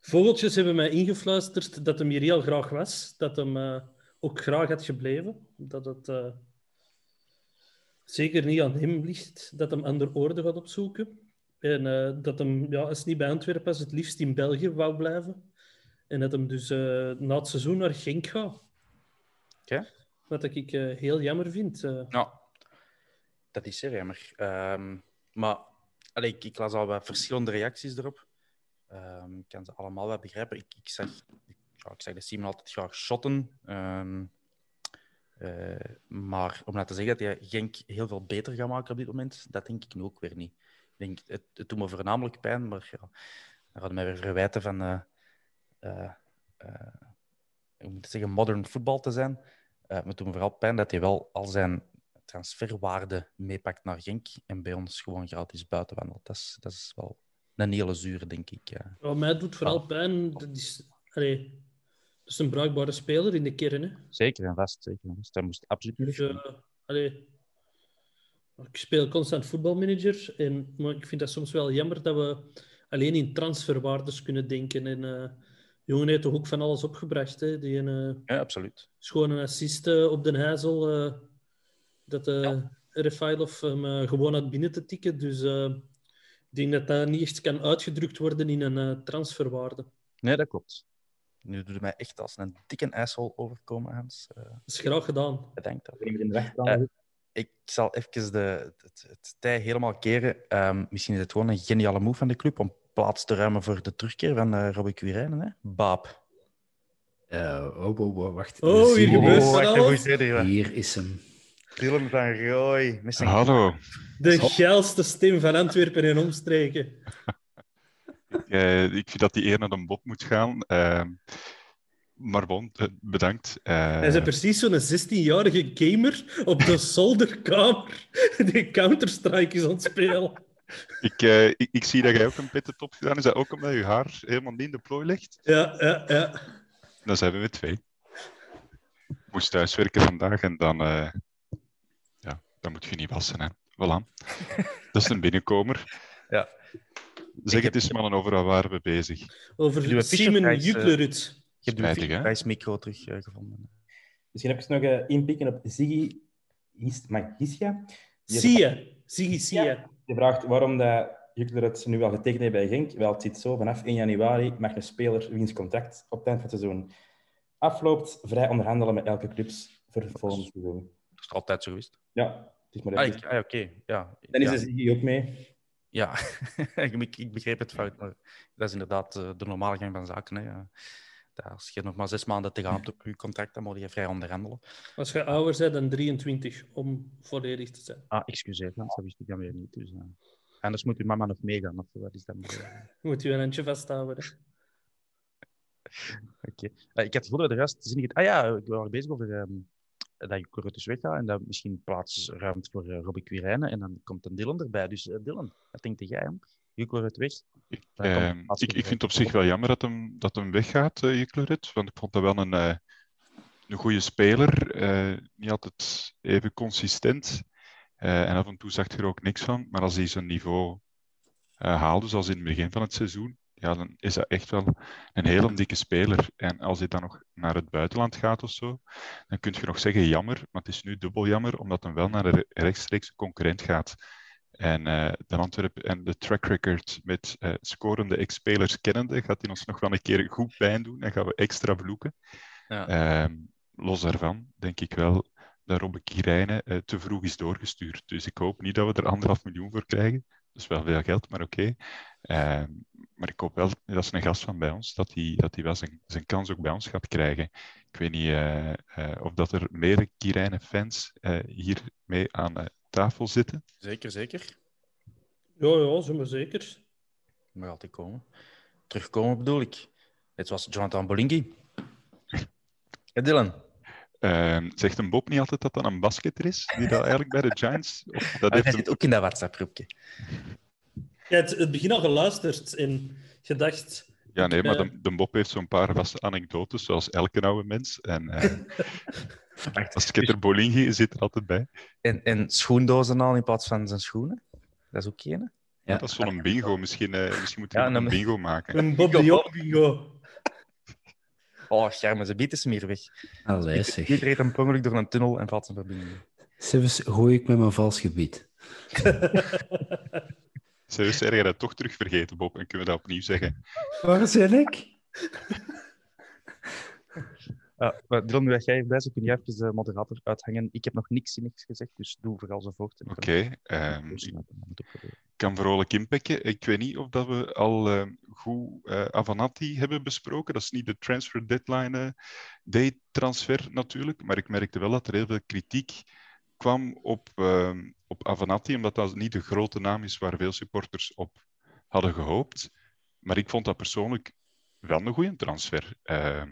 vogeltjes hebben mij ingefluisterd dat hem hier heel graag was. Dat hem eh, ook graag had gebleven. Dat het eh, zeker niet aan hem ligt dat hem andere oorden gaat opzoeken. En eh, dat hem, ja, als het niet bij Antwerpen was, het liefst in België wou blijven. En dat hem dus na het seizoen naar Genk gaat. Oké. Wat ik heel jammer vind. Nou, dat is zeer jammer. Ehm, maar allee, ik, ik las al wat verschillende reacties erop. Ehm, ik kan ze allemaal wel begrijpen. Ik, ik, zeg, ik, ja, ik zeg dat Simon altijd graag shotten. Ehm, eh, maar om nou te zeggen dat hij Genk heel veel beter gaat maken op dit moment, dat denk ik nu ook weer niet. Ik denk, het, het doet me voornamelijk pijn, maar ja, dan gaan mij weer verwijten van, moet ik zeggen, modern voetbal te zijn. Maar het doet me vooral pijn dat hij wel al zijn transferwaarde meepakt naar Genk en bij ons gewoon gratis buiten wandelt. Dat is, dat is wel een hele zure, denk ik. ja. Wat mij doet vooral pijn, dat is, allee, dat is een bruikbare speler in de kern. Hè. Zeker en vast. Zeker en vast. Dat moest absoluut niet Dus, eh, allee, ik speel constant voetbalmanager, en, maar ik vind dat soms wel jammer dat we alleen in transferwaardes kunnen denken. En eh jongen heeft toch ook van alles opgebracht. Hè? Die een, eh, Ja, absoluut. schone assist op Den Heizel, eh, dat de Refailov hem gewoon had binnen te tikken. Dus ik denk dat dat niet echt kan uitgedrukt worden in een eh, transferwaarde. Nee, dat klopt. Nu doet het mij echt als een dikke ijshol overkomen, Hans. Eh, Dat is graag gedaan. bedankt. daarvoor. Ik ben in de weg staan. Eh, Ik zal even de, het, het tij helemaal keren. Ehm, misschien is het gewoon een geniale move van de club om plaats te ruimen voor de terugkeer van uh, Robbie Quirijnen. Hè? Baap. Eh, oh, oh, oh, wacht. Oh, hier van wacht hij? Hier is hem. Dylan van Rooij. Met zijn Hallo. De geilste stem van Antwerpen en omstreken. Eh, ik vind dat die eer naar een Bob moet gaan. Ehm, maar bon, eh, bedankt. Eh, Hij is precies zo'n 16-jarige gamer op de zolderkamer die Counter-Strike is aan het spelen. ik, eh, ik, ik zie dat jij ook een pitte top gedaan. Is dat ook omdat je haar helemaal niet in de plooi ligt? Ja, ja, ja. Dan zijn we met twee. Ik moest thuiswerken vandaag en dan, eh, dan moet je niet wassen. Hè. Voilà. Dat is een binnenkomer. Ja. Zeg Ik het heb- eens, mannen, over wat waren we bezig? Over Simon eh. Je hebt Spijtig, hè? de micro teruggevonden. Misschien heb ik nog eh, inpikken op Ziggy Zie je. Zie je, zie je. Vraagt waarom dat Jukler het nu al getekend heeft bij Genk. Wel, het zit zo, vanaf 1 januari mag een speler wiens contract op het eind van het seizoen afloopt, vrij onderhandelen met elke club voor het volgende seizoen. Dat is altijd zo geweest. Ja, het is maar Ah, even. ik- ah, oké. Ja. Dan is ja. de Ziggy ook mee. Ja, ik, ik begreep het fout, maar dat is inderdaad eh, de normale gang van zaken. Hè. Als je nog maar zes maanden te gaan hebt op je contract, dan moet je vrij onderhandelen. Als je ouder bent dan 23, om volledig te zijn. Ah, excuseer, dat wist ik dan weer niet. Dus, eh, anders moet uw mama nog meegaan, of wat is dat? Moet je een handje vasthouden. Oké. Eh, ik had gevoeld dat de rest zin ik Ah ja, we waren bezig over ehm, dat je Corot dus weggaat en dat misschien plaats ruimt voor uh, Robbie Quirijnen en dan komt een Dylan erbij. Dus eh, Dylan, wat denk jij? Je Corot weg. Ik, eh, plaats ik, ik vind het op zich wel jammer dat hem, dat hem weggaat, uh, Juklerit. Want ik vond dat wel een, uh, een goede speler. Uh, niet altijd even consistent. Uh, en af en toe zag je er ook niks van. Maar als hij zijn niveau uh, haalde, zoals in het begin van het seizoen, ja, dan is dat echt wel een hele dikke speler. En als hij dan nog naar het buitenland gaat of zo, dan kun je nog zeggen jammer. Maar het is nu dubbel jammer, omdat hij wel naar een rechtstreeks concurrent gaat. En uh, de Antwerpen en de track record met uh, scorende ex-spelers kennende, gaat hij ons nog wel een keer goed pijn doen en gaan we extra vloeken. Ja. Uh, los daarvan denk ik wel dat Robbe Kirijnen uh, te vroeg is doorgestuurd. Dus ik hoop niet dat we er anderhalf miljoen voor krijgen. Dat is wel veel geld, maar oké. Okay. Maar ik hoop wel, dat is een gast van bij ons, dat hij, dat hij wel zijn, zijn kans ook bij ons gaat krijgen. Ik weet niet uh, of dat er meer Kirijnen-fans hier mee aan tafel zitten. Zeker, zeker. Ja, ja, zo maar zeker. Mag altijd komen. Terugkomen bedoel ik. Het was Jonathan Bolingi. Hey Dylan. Uh, zegt een Bob niet altijd dat dat een basketter is? Die dat eigenlijk bij de Giants... Of dat ah, heeft hij hem... zit ook in dat WhatsApp-groepje. Ja, het, het begin al geluisterd en gedacht... Ja, nee, maar de, de Bob heeft zo'n paar vaste anekdotes, zoals elke oude mens. En uh, als Sketter Bolingi zit er altijd bij. En, en schoendozen al in plaats van zijn schoenen? Dat is ook geen. Ja. dat is zo'n bingo. Misschien, uh, misschien moeten we ja, een, een bingo maken. Een Bob de Jong bingo. Oh, schermen, ze biedt de meer weg. Allee, zeg. Die reed een ongeluk door een tunnel en valt zijn verbinding. Zelfs gooi ik met mijn vals gebied. Zelfs erg dat toch terug vergeten, Bob, en kunnen we dat opnieuw zeggen. Waar zijn ik? Uh, Dylan, nu dat jij bij bent, kun je even de moderator uithangen. Ik heb nog niks zinnigs gezegd, dus doe vooral zo voort. Oké. Okay, um, ik kan vrolijk inpikken. Ik weet niet of dat we al uh, goed uh, Avanati hebben besproken. Dat is niet de transfer deadline uh, day transfer natuurlijk, maar ik merkte wel dat er heel veel kritiek kwam op, ehm, op Avanati, omdat dat niet de grote naam is waar veel supporters op hadden gehoopt. Maar ik vond dat persoonlijk wel een goede transfer. Ehm,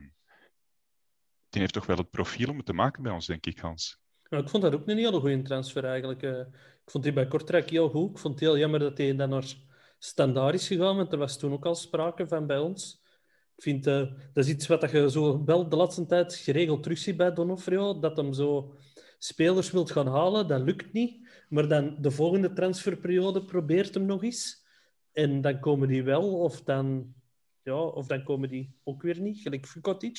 die heeft toch wel het profiel om het te maken bij ons, denk ik, Hans. Nou, ik vond dat ook een hele goede transfer eigenlijk. Uh, ik vond die bij Kortrijk heel goed. Ik vond het heel jammer dat hij dan naar standaard is gegaan, want er was toen ook al sprake van bij ons. Ik vind uh, dat is iets wat je zo wel de laatste tijd geregeld terugziet bij Donofrio, dat hem zo spelers wilt gaan halen, dat lukt niet. Maar dan de volgende transferperiode probeert hem nog eens. En dan komen die wel, of dan, ja, of dan komen die ook weer niet, gelijk Vukotic.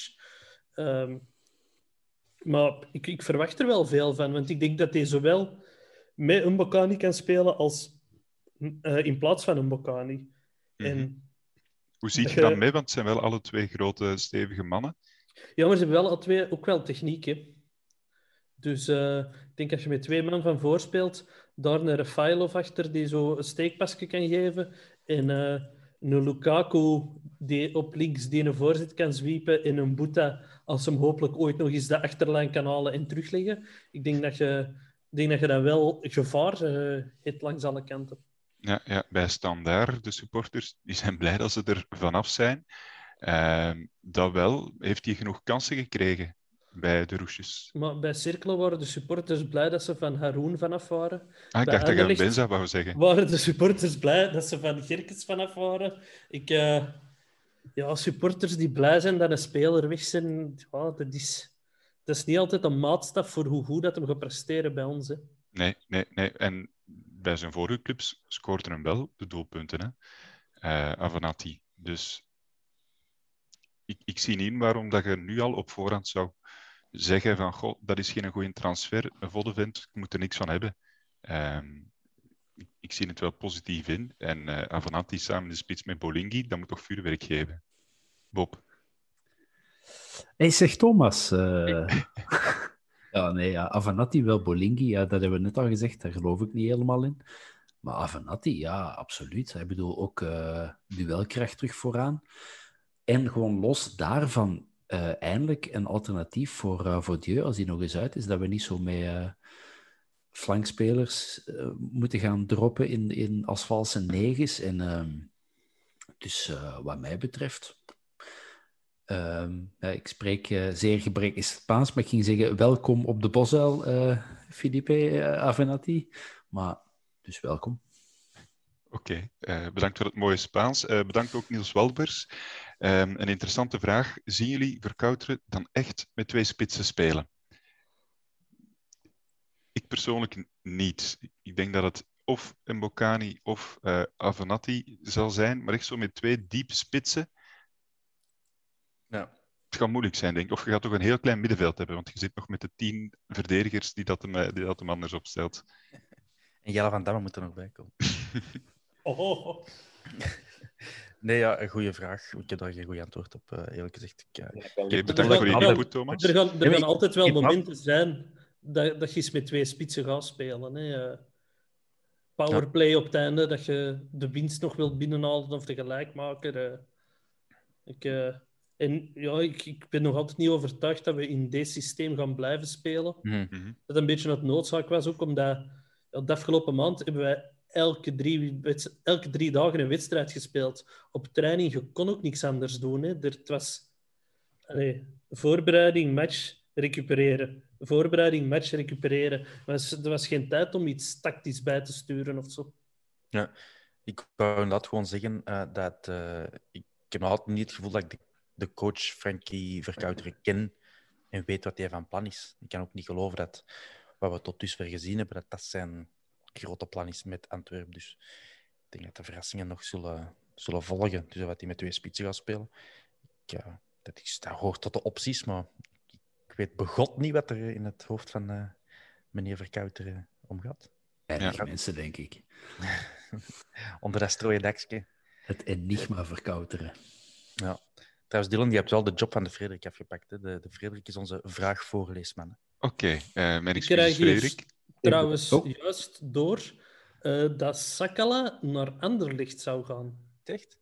Um, maar ik, ik, verwacht er wel veel van, want ik denk dat hij zowel met een Bocani kan spelen als uh, in plaats van een Bocani. Mm -hmm. en, Hoe zie je dat mee? Want het zijn wel alle twee grote, stevige mannen. Ja, maar ze hebben wel alle twee ook wel techniek. Hè? Dus uh, ik denk als je met twee man van voor speelt, daar een Rafailov achter die zo een steekpasje kan geven en uh, een Lukaku die op links die voren zit kan zwiepen en een Boeta als hem hopelijk ooit nog eens de achterlijn kan halen en terugleggen. Ik denk dat je, denk dat, je dan wel gevaar uh, langs alle kanten. Ja, ja, bij Standaard, de supporters, die zijn blij dat ze er vanaf zijn. Uh, dat wel, heeft hij genoeg kansen gekregen bij de roesjes. Maar bij Cirkelen waren de supporters blij dat ze van Haroon vanaf waren. Ah, ik dacht dat je Benza wou zeggen. Waren de supporters blij dat ze van Gerkens vanaf waren. Ik, uh, ja, supporters die blij zijn dat een speler weg zijn, ja, dat, is, dat is niet altijd een maatstaf voor hoe goed dat hem gaat presteren bij ons. Hè. Nee, nee, nee. En bij zijn vorige clubs scoorde hem wel de doelpunten, hè? Uh, Avanati. Dus ik, ik zie niet waarom dat je nu al op voorhand zou zeggen van, goh, dat is geen goede transfer, een volle vent, ik moet er niks van hebben. Um, ik, ik, zie het wel positief in. En uh, Avanati samen in de spits met Bolingi, dat moet toch vuurwerk geven. Bob? Hey, zeg Thomas. Uh... ja, nee, ja, Avanati wel Bolingi, ja, dat hebben we net al gezegd, daar geloof ik niet helemaal in. Maar Avanati, ja, absoluut. Ik bedoel, ook uh, duelkracht terug vooraan. En gewoon los daarvan, uh, eindelijk een alternatief voor, uh, voor Dieu, als die nog eens uit is, dat we niet zo met uh, flankspelers moeten gaan droppen in, in als valse negens. En, ehm, dus wat mij betreft, um, ik spreek zeer gebrekkig Spaans, maar ik ging zeggen welkom op de Bosuil, Felipe Avenatti. Maar dus welkom. Oké, bedankt voor het mooie Spaans. bedankt ook Niels Walbers. Um, een interessante vraag. Zien jullie Verkouteren dan echt met twee spitsen spelen? Ik persoonlijk niet. Ik denk dat het of Mbokani of uh, Avenatti zal zijn, maar echt zo met twee diepe spitsen. Ja. Het gaat moeilijk zijn, denk ik. Of je gaat toch een heel klein middenveld hebben, want je zit nog met de tien verdedigers die dat hem, die dat hem anders opstelt. En Jelle van Damme moet er nog bij komen. oh. Nee, ja, een goede vraag. Ik heb daar geen goed antwoord op, uh, eerlijk gezegd. Ik, uh, okay, bedankt voor je input, Thomas. Er gaan, er gaan altijd wel momenten zijn dat, dat je eens met twee spitsen gaat spelen. Hè. Uh, powerplay ja. op het einde, dat je de winst nog wilt binnenhalen of de gelijkmaker. ik, en ja, ik, ik ben nog altijd niet overtuigd dat we in dit systeem gaan blijven spelen. Mm -hmm. Dat een beetje het noodzaak was, ook omdat de afgelopen maand hebben wij elke drie, elke drie dagen een wedstrijd gespeeld. Op training, je kon ook niks anders doen. Hè. Er, het was voorbereiding, match, recupereren. Voorbereiding, match, recupereren. Er was, er was geen tijd om iets tactisch bij te sturen of zo. Ja, ik wou inderdaad gewoon zeggen uh, dat uh, ik, heb altijd niet het gevoel dat ik de, de coach Frankie Verkouteren ken en weet wat hij van plan is. Ik kan ook niet geloven dat wat we tot dusver gezien hebben, dat dat zijn grote plan is met Antwerpen. Dus ik denk dat de verrassingen nog zullen, zullen volgen. Dus wat hij met twee spitsen gaat spelen. Ik, ja, dat, is, dat hoort tot de opties, maar ik weet begot niet wat er in het hoofd van uh, meneer Verkouter uh, omgaat. Weinig ja. mensen, denk ik. Onder dat strooien dekje. Het enigma verkouteren. Ja. Trouwens, Dylan, die hebt wel de job van de Frederik afgepakt. Hè? De, de Frederik is onze vraagvoorleesman. hè. Oké, eh, mijn Ik excuses, Frederik. Trouwens Oh. juist door eh, dat Sakala naar Anderlecht zou gaan. Echt?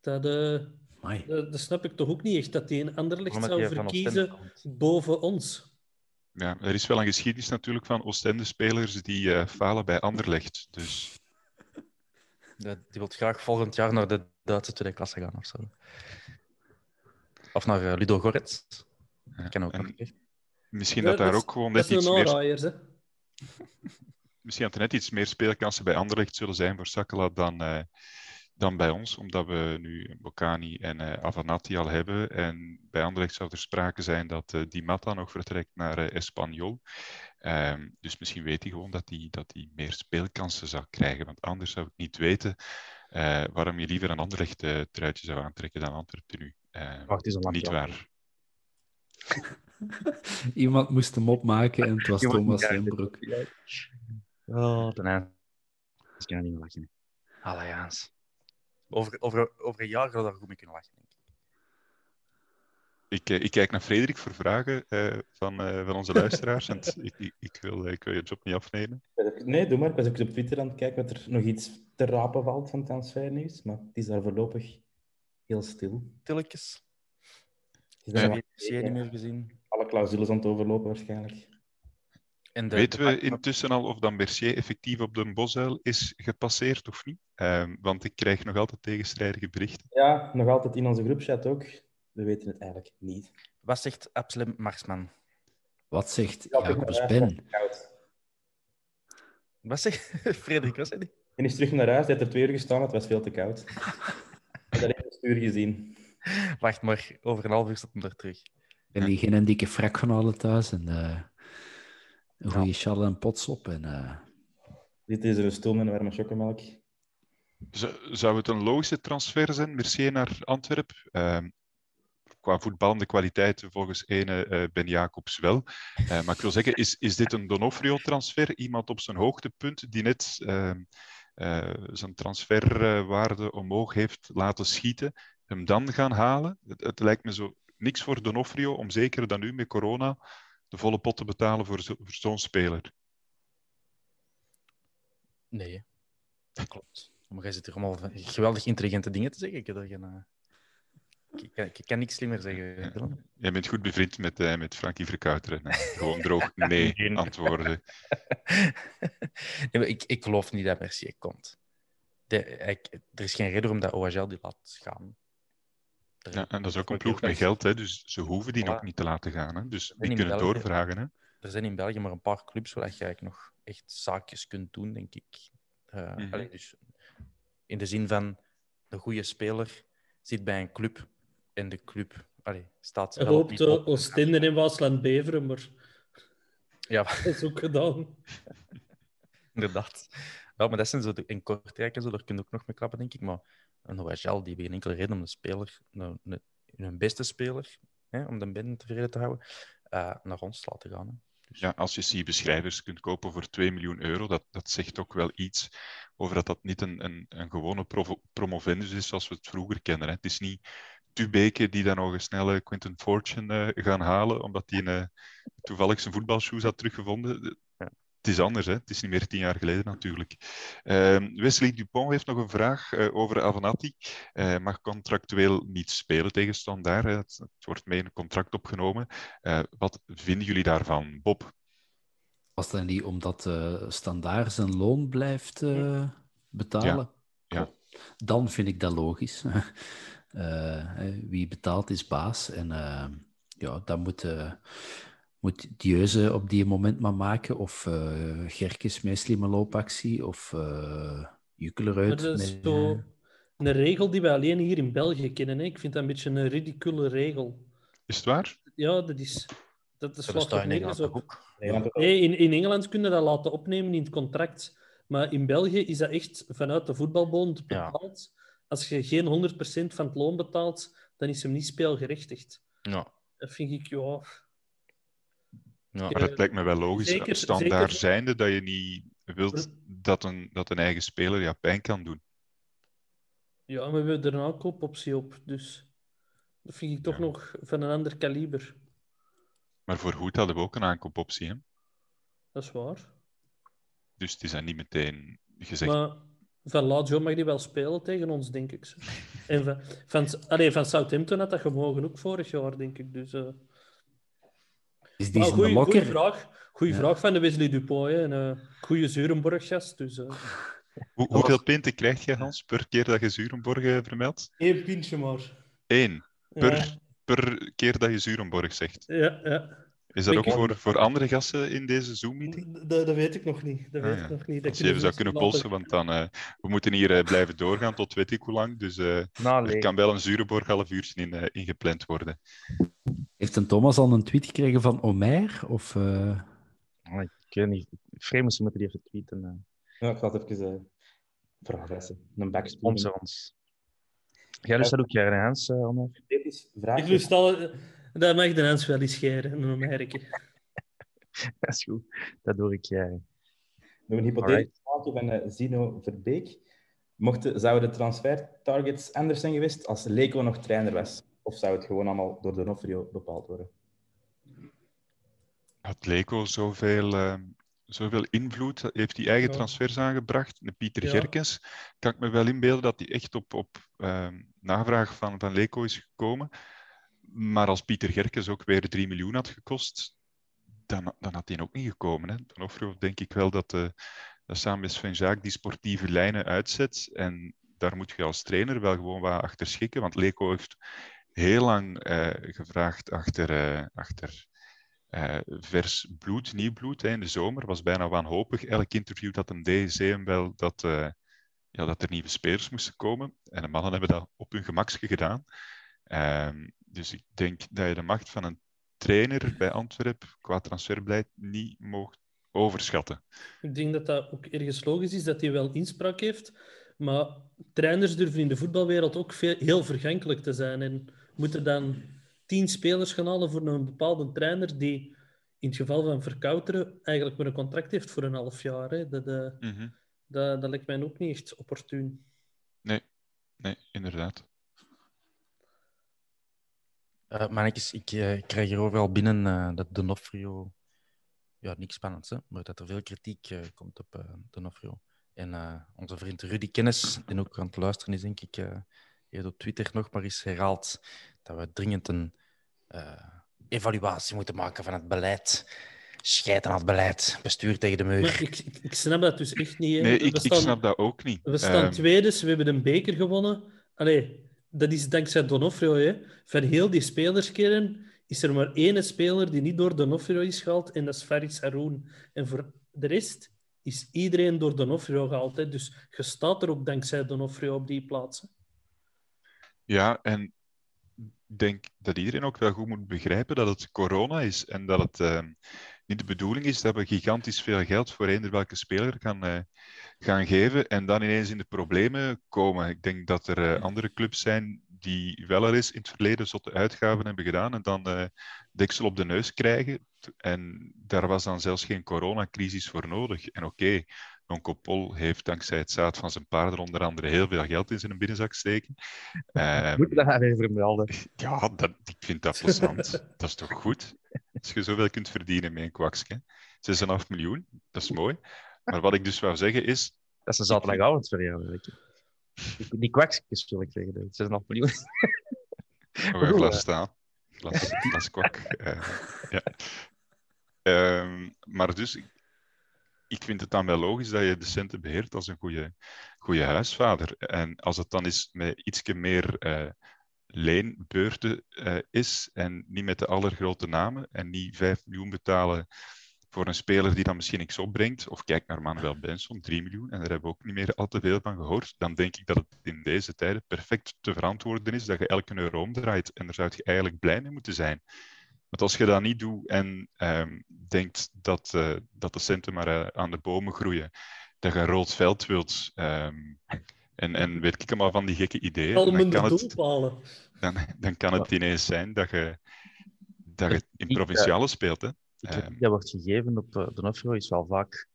Dat, eh, dat, dat snap ik toch ook niet echt, dat hij een Anderlecht Omdat zou verkiezen boven ons. Ja, er is wel een geschiedenis natuurlijk van Oostende-spelers die eh, falen bij Anderlecht. Dus Ja, Die wil graag volgend jaar naar de Duitse tweede klasse gaan of zo. Of naar Ludo Goretz. Dat kan ook. en nog, echt. Misschien dat daar ook gewoon net iets meer... Misschien dat er net iets meer speelkansen bij Anderlecht zullen zijn voor Sakala dan, eh, dan bij ons, omdat we nu Bocani en eh, Avanati al hebben. En bij Anderlecht zou er sprake zijn dat eh, Di Matta nog vertrekt naar eh, Espanyol. Ehm, dus misschien weet hij gewoon dat hij dat hij meer speelkansen zou krijgen. Want anders zou ik niet weten eh, waarom je liever een Anderlecht eh truitje zou aantrekken dan Antwerpen nu. Eh, Wacht, is een niet waar. Iemand moest hem opmaken en het was Iemand Thomas Hembroek. Oh, einde. Ik kan er niet meer lachen. Allee. Over, over, over een jaar gaan we daar goed mee kunnen lachen, denk ik. Ik, eh, ik kijk naar Frederik voor vragen eh, van, eh, van onze luisteraars. en t- ik, ik, ik, wil, ik wil je job niet afnemen. Nee, doe maar. Ik was ook op Twitter aan het kijken wat er nog iets te rapen valt van transfernieuws. Maar het is daar voorlopig heel stil. Tilletjes. Ik heb niet meer gezien. Clausules aan het overlopen waarschijnlijk. En de, Weten we intussen al of dan Mercier effectief op de Bosuil is gepasseerd of niet? Ehm, want ik krijg nog altijd tegenstrijdige berichten. Ja, nog altijd in onze groepchat ook. We weten het eigenlijk niet. Wat zegt Absalem Marsman? Wat zegt Ja, Jacobs ik ben. Wat zegt Frederik? Wat zei die? En is terug naar huis. Hij heeft er twee uur gestaan. Het was veel te koud. Ik heb dat in het stuur gezien. Wacht maar, over een half uur staat hem er terug. En die geen een dikke frak gaan halen thuis en eh, een goede chal en pots op. En, eh, Dit is een stoel met een warme chocomelk. Zou het een logische transfer zijn, Mercier naar Antwerpen? Ehm, qua voetballende kwaliteiten volgens ene eh, Ben Jacobs wel. Eh, maar ik wil zeggen, is, is dit een Donofrio-transfer? Iemand op zijn hoogtepunt die net ehm, eh, zijn transferwaarde omhoog heeft laten schieten, hem dan gaan halen? Het, het lijkt me zo niks voor Donofrio om zeker dan nu met corona de volle pot te betalen voor, zo- voor zo'n speler. Nee, dat klopt. Maar jij zit hier allemaal van geweldig intelligente dingen te zeggen. Ik, geen, eh, ik, kan, ik kan niks slimmer zeggen. Dylan. Jij bent goed bevriend met, eh, met Frankie Verkouteren. hè. Gewoon droog nee Nee. antwoorden. Nee, ik, ik geloof niet dat Mercier komt. De, ik- er is geen reden om dat OHL die laat gaan. Er- Ja, en dat is ook een ploeg met geld, hè, dus ze hoeven die Voilà. nog niet te laten gaan. Hè. Dus die in kunnen België- doorvragen. Hè. Er zijn in België maar een paar clubs waar je eigenlijk nog echt zaakjes kunt doen, denk ik. Eh, Mhm. allee, dus in de zin van de goede speler zit bij een club en de club allee, staat hoopt die uh. Oostende en Waasland-Beveren, maar Ja, dat is ook gedaan. inderdaad. Ja, maar dat zijn zo de, in Kortrijk en zo, daar kun je ook nog mee klappen, denk ik. Maar een OHL, die hebben geen enkele reden om de speler, hun beste speler, hè, om de binnen tevreden te houden, eh, naar ons te laten gaan. Hè. Dus, Ja, als je C-beschrijvers kunt kopen voor 2 miljoen euro, dat, dat zegt ook wel iets over dat dat niet een, een, een gewone provo- promovendus is zoals we het vroeger kennen. Hè. Het is niet Tubeke die dan nog een snelle Quinton Fortune eh, gaan halen, omdat hij eh, toevallig zijn voetbalshoes had teruggevonden. Ja. Het is anders, hè? het is niet meer tien jaar geleden natuurlijk. Ehm, Wesley Dupont heeft nog een vraag eh, over Avenatti. Eh mag contractueel niet spelen tegen Standaard. Het, het wordt mee in een contract opgenomen. Eh, wat vinden jullie daarvan, Bob? was dat niet omdat Standaard zijn loon blijft betalen? Ja, Dan vind ik dat logisch. Wie betaalt is baas. En ja, dat moet, moet Dieuze op die moment maar maken. Of eh Gerkes met slimme loopactie. Of eh Jukkeler Maar uit. dat is met- zo een regel die we alleen hier in België kennen. Hè. Ik vind dat een beetje een ridicule regel. Is het waar? Ja, dat is... Dat, dat is toch in Engeland ook. Nee, in, in Engeland kunnen dat laten opnemen in het contract. Maar in België is dat echt vanuit de voetbalbond Ja. bepaald. Als je geen 100% van het loon betaalt, dan is hem niet speelgerechtigd. Ja. Dat vind ik, ja... Ja. Maar Eh, het lijkt me wel logisch, zeker- standaard zeker- zijnde, dat je niet wilt dat een, dat een eigen speler ja, pijn kan doen. Ja, maar we hebben er een aankoopoptie op, dus... Dat vind ik toch nog van een ander kaliber. Maar voor Hoed hadden we ook een aankoopoptie. Hè? Dat is waar. Dus het is dan niet meteen gezegd. Maar van Lazio mag die wel spelen tegen ons, denk ik. En van, van, allee, van Southampton had dat gemogen ook vorig jaar, denk ik. Dus, uh... Is die de goeie, vraag. Goeie Ja. vraag van de Wesley Dupoy. hè. En, uh, goeie Zurenborg-gast. Dus, eh, Hoe, hoeveel pinten krijg je, Hans, per keer dat je Zurenborg eh, vermeldt? Eén pintje maar. Eén. Per, Ja, per keer dat je Zurenborg zegt. ja. ja. Is dat Ik- ook voor, voor andere gasten in deze Zoom-meeting? Dat, dat weet ik nog niet. Dat Ah, weet ja. ik nog niet. Dat Als je even zou kunnen later- polsen, want dan... eh, we moeten hier eh, blijven doorgaan tot weet ik hoe lang. Dus eh, Nou, er kan wel een Zurenborg half uurtje in, eh, ingepland worden. Heeft een Thomas al een tweet gekregen van Omer? Of, eh, Ah, Ik weet niet. Vreemd, ze moeten die even tweeten. eh, Ja, ik ga het even uh, vragen. Een backspoel. Sponsor ons. Jij lust dat ook Omer? Dit is vraag. Ik lust al... Dat mag de Hans wel eens scheren, een merken. Dat is goed. Dat doe ik. We hebben een hypothetisch vraagje van Zino Verbeek. Mochten, zouden de transfer-targets anders zijn geweest als Leco nog trainer was? Of zou het gewoon allemaal door Donofrio bepaald worden? Had Leco zoveel, eh, zoveel invloed? Heeft hij eigen Ja. transfers aangebracht? De Pieter Ja. Gerkens kan ik me wel inbeelden dat hij echt op, op ehm, navraag van, van Leco is gekomen. Maar als Pieter Gerkens ook weer 3 miljoen had gekost, dan, dan had hij ook niet gekomen. Hè. Donofrio denk ik wel dat, eh, dat samen met Sven Jaak die sportieve lijnen uitzet. En daar moet je als trainer wel gewoon wat achter schikken. Want Leco heeft heel lang eh, gevraagd achter, eh, achter eh, vers bloed, nieuw bloed in de zomer. Was bijna wanhopig. Elk interview dat hem deed, hem wel dat, ja, dat er nieuwe spelers moesten komen. En de mannen hebben dat op hun gemakske gedaan. Ehm, dus ik denk dat je de macht van een trainer bij Antwerpen qua transferbeleid niet mocht overschatten. Ik denk dat dat ook ergens logisch is, dat hij wel inspraak heeft. Maar trainers durven in de voetbalwereld ook veel, heel vergankelijk te zijn. En moeten dan tien spelers gaan halen voor een bepaalde trainer die in het geval van Verkouteren eigenlijk maar een contract heeft voor een half jaar. Hè. Dat, eh, Mhm. dat, dat lijkt mij ook niet echt opportun. Nee, nee, inderdaad. Eh mannetjes, ik eh, krijg hier overal binnen eh, dat Donofrio... Ja, niks spannends, hè? maar dat er veel kritiek komt op eh Donofrio. En eh, onze vriend Rudy Kennis, die ook aan het luisteren is, denk ik, eh heeft op Twitter nog maar eens herhaald dat we dringend een eh, evaluatie moeten maken van het beleid. Schijten aan het beleid. Bestuur tegen de muur. Maar ik, ik, ik snap dat dus echt niet. hè. Nee, ik, snap dat ook niet. We staan Ehm, tweede, we hebben een beker gewonnen. Allee, dat is dankzij Donofrio. Hè. Van heel die spelerskern is er maar één speler die niet door Donofrio is gehaald, en dat is Faris Haroun. En voor de rest is iedereen door Donofrio gehaald. Hè. Dus je staat er ook dankzij Donofrio op die plaatsen. Ja, en denk dat iedereen ook wel goed moet begrijpen dat het corona is en dat het ehm, niet de bedoeling is dat we gigantisch veel geld voor eender welke speler gaan, eh, gaan geven en dan ineens in de problemen komen. Ik denk dat er eh, andere clubs zijn die wel al eens in het verleden zotte uitgaven hebben gedaan en dan eh deksel op de neus krijgen. En daar was dan zelfs geen coronacrisis voor nodig. En oké, Pol heeft dankzij het zaad van zijn paarden onder andere heel veel geld in zijn binnenzak steken. Ehm, Moet je dat weer vermelden? ja, dat, ik vind dat plezant. dat is toch goed? Als je zoveel kunt verdienen met een kwakske. 6,5 miljoen, dat is mooi. Maar wat ik dus wou zeggen is... Dat is een zaterdagavond je. Die kwakjes wil ik zeggen. Het is een miljoen. Oh, een glas staan. Glas, glas kwak. eh, ja. Ehm, maar dus, ik, vind het dan wel logisch dat je de centen beheert als een goede, goede huisvader. En als het dan is met ietsje meer eh, leenbeurten eh, is en niet met de allergrote namen en niet 5 miljoen betalen voor een speler die dan misschien niks opbrengt, of kijk naar Manuel Benson, 3 miljoen, en daar hebben we ook niet meer al te veel van gehoord, dan denk ik dat het in deze tijden perfect te verantwoorden is dat je elke euro omdraait. En daar zou je eigenlijk blij mee moeten zijn. Want als je dat niet doet en ehm, denkt dat, eh, dat de centen maar eh, aan de bomen groeien, dat je een rood veld wilt, ehm, en, en weet ik allemaal van die gekke ideeën, dan kan, de het, doelpalen. dan, dan kan het ineens zijn dat je, dat je in eh, provinciale speelt. Hè? De Ehm, dat wordt gegeven op uh, Donofrio is wel vaak.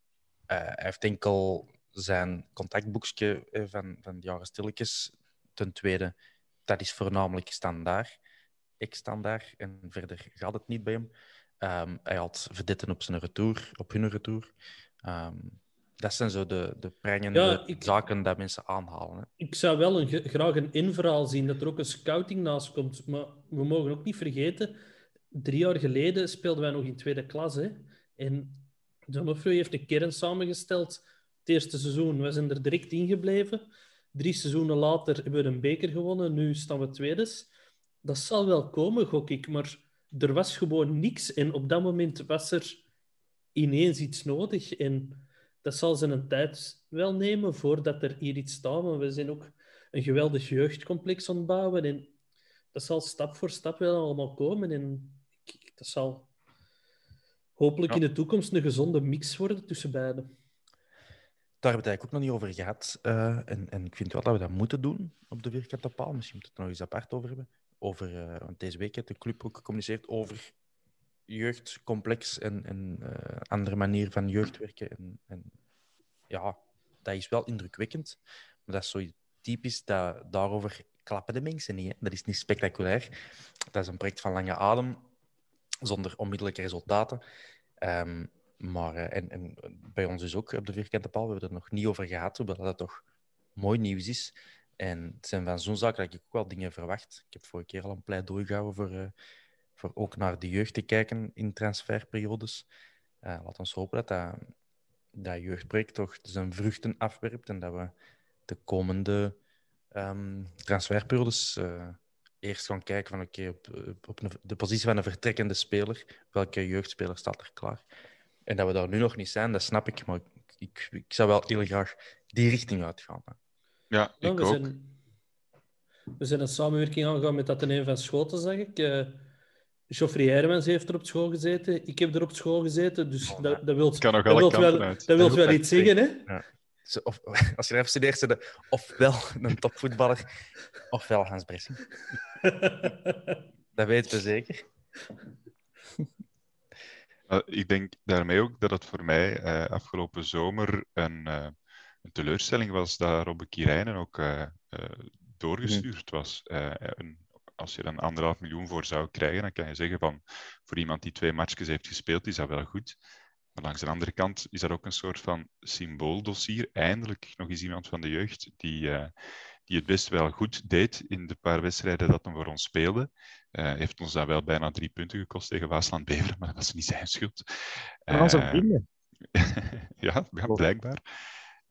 eh, hij heeft enkel zijn contactboekje eh, van, van de jaren stilletjes. Ten tweede, dat is voornamelijk standaard. Ex-standaard. En verder gaat het niet bij hem. Ehm, hij had verdetten op zijn retour, op hun retour. Ehm, dat zijn zo de, de prangende Ja, ik- zaken dat mensen aanhalen. Hè. Ik zou wel een, graag een inverhaal zien, dat er ook een scouting naast komt. Maar we mogen ook niet vergeten, drie jaar geleden speelden wij nog in tweede klas. Hè? En Donofrio heeft een kern samengesteld. Het eerste seizoen, we zijn er direct ingebleven. Drie seizoenen later hebben we een beker gewonnen, nu staan we tweedes. Dat zal wel komen, gok ik, maar er was gewoon niks. En op dat moment was er ineens iets nodig. En dat zal zijn tijd wel nemen voordat er hier iets staat. Maar we zijn ook een geweldig jeugdcomplex aan het bouwen. En dat zal stap voor stap wel allemaal komen. En dat zal hopelijk Ja. in de toekomst een gezonde mix worden tussen beiden. Daar hebben we het eigenlijk ook nog niet over gehad. eh, en, en ik vind wel dat we dat moeten doen op de vierkante paal. Misschien moeten we het er nog eens apart over hebben. Over, eh, want deze week heeft de club ook gecommuniceerd over jeugdcomplex en, en eh, andere manier van jeugdwerken. En, en ja, dat is wel indrukwekkend. Maar dat is zo typisch, dat, daarover klappen de mensen niet. Dat is niet spectaculair. Dat is een project van lange adem, zonder onmiddellijke resultaten. Ehm, maar eh, en, en bij ons dus ook op de vierkante paal, we hebben het er nog niet over gehad, hoewel dat toch mooi nieuws is. En het zijn van zo'n zaken dat ik ook wel dingen verwacht. Ik heb vorige keer al een pleidooi gehouden voor, eh, voor ook naar de jeugd te kijken in transferperiodes. Eh laat ons hopen dat dat, dat jeugdproject toch zijn vruchten afwerpt en dat we de komende ehm, transferperiodes eh, eerst gaan kijken van oké, op, op de positie van een vertrekkende speler, welke jeugdspeler staat er klaar? En dat we daar nu nog niet zijn, dat snap ik, maar ik, ik, zou wel heel graag die richting uitgaan. Ja, Ja, ik we, ook. zijn, we zijn een samenwerking aangegaan met Atheneum van Schoten, zag ik. Eh Geoffrey Hermans heeft er op school gezeten. Ik heb er op school gezeten. Dus Oh, dat, dat wil Kan nog dat alle wilt kanten wel, uit. dat wilt Dat wel iets zeggen, hè? Zo, Of, als je er even studeert, zijn de ofwel een topvoetballer, ofwel Hans Bressing. Dat weten we zeker. Uh, ik denk daarmee ook dat het voor mij uh, afgelopen zomer een, uh, een, teleurstelling was dat Robbe Kirijnen ook uh, doorgestuurd was. En als je een anderhalf miljoen voor zou krijgen, dan kan je zeggen van voor iemand die twee matchjes heeft gespeeld, is dat wel goed. Maar langs de andere kant is dat ook een soort van symbooldossier. Eindelijk nog eens iemand van de jeugd die, uh, die het best wel goed deed in de paar wedstrijden dat hij voor ons speelde. Uh, heeft ons dat wel bijna drie punten gekost tegen Waasland Beveren, maar dat was niet zijn schuld. Uh, onze vrienden. ja, ja, blijkbaar.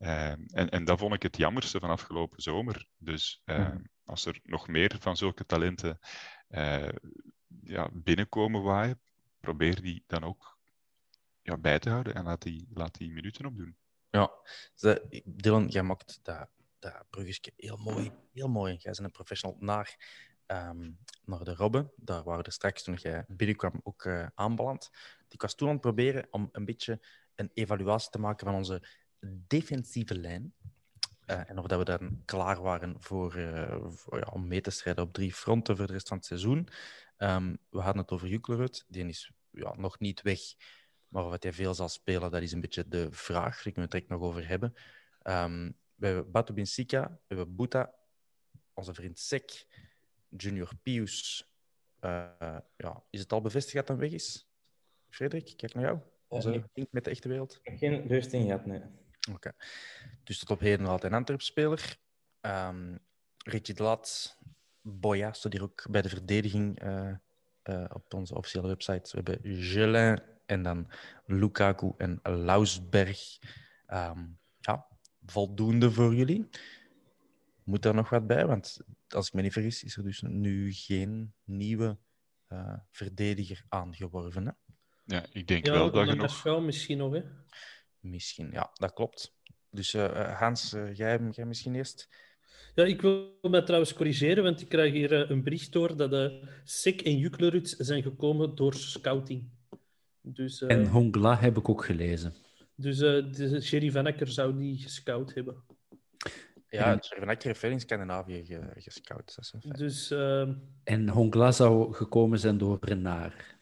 Uh, en, en dat vond ik het jammerste van afgelopen zomer. Dus mm. als er nog meer van zulke talenten ja, binnenkomen waaien, probeer die dan ook ja, bij te houden en laat die, laat die minuten opdoen. Ja, de, Dylan, jij maakt dat, dat bruggetje heel mooi, heel mooi. Jij bent een professional naar, um, naar de Robben. Daar waren we straks, toen jij binnenkwam, ook uh, aanbeland. Ik was toen aan het proberen om een beetje een evaluatie te maken van onze defensieve lijn. Uh, en of dat we dan klaar waren voor, uh, voor ja, om mee te strijden op drie fronten voor de rest van het seizoen. Um, we hadden het over Juklerud. Die is ja, nog niet weg. Maar wat hij veel zal spelen, dat is een beetje de vraag. Daar kunnen we het direct nog over hebben. Um, we hebben Batu Binsika, we hebben Buta, onze vriend Sek, Junior Pius. Uh, ja, is het al bevestigd dat hij weg is? Frederik, kijk naar jou. Onze link met de echte wereld. Geen bevestiging gehad, nee. Oké. Okay. Dus tot op heden altijd een Antwerp-speler. Um, Richie de Laat, Boya, staat hier ook bij de verdediging uh, uh, op onze officiële website. We hebben Gelin en dan Lukaku en Lausberg. Um, ja, voldoende voor jullie. Moet daar nog wat bij? Want als ik me niet vergis, is er dus nu geen nieuwe uh, verdediger aangeworven. Hè? Ja, ik denk ja, wel dat je nog... Misschien nog, hè? Misschien, ja, dat klopt. Dus uh, Hans, uh, jij, jij misschien eerst? Ja, ik wil mij trouwens corrigeren, want ik krijg hier uh, een bericht door dat de Sek en Juklerud zijn gekomen door scouting. Dus, uh, en Hongla heb ik ook gelezen. Dus uh, de Sherry Van Akker zou die gescout hebben. Ja, Sherry Van Akker heeft veel in Scandinavië ge, gescout. Dat is een feit. Dus, uh... En Hongla zou gekomen zijn door Renard.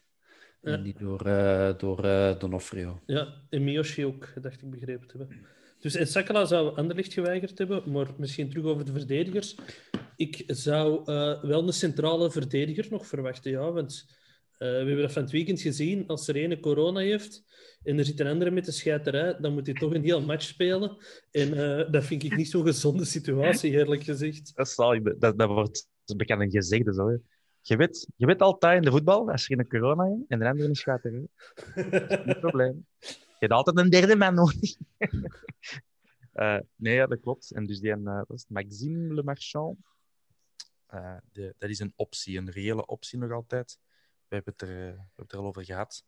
Ja. En niet door, uh, door uh, Donofrio. Ja, en Miyoshi ook, dacht ik begrepen te hebben. Dus in Sakala zou Anderlicht geweigerd hebben, maar misschien terug over de verdedigers. Ik zou uh, wel een centrale verdediger nog verwachten, ja, want uh, we hebben dat van het weekend gezien. Als er ene corona heeft en er zit een andere met de scheiterij, dan moet hij toch een heel match spelen. En uh, dat vind ik niet zo'n gezonde situatie, eerlijk gezegd. Dat, zal, dat, dat wordt bekend een gezegde zo. Je weet, je weet altijd in de voetbal, als er een corona is en de andere is scheiterij. Geen probleem. Je hebt altijd een derde man nodig. uh, nee, ja, dat klopt. En dus die uh, Maxime Le Marchand. Uh, de, dat is een optie, een reële optie nog altijd. We hebben het er, er al over gehad.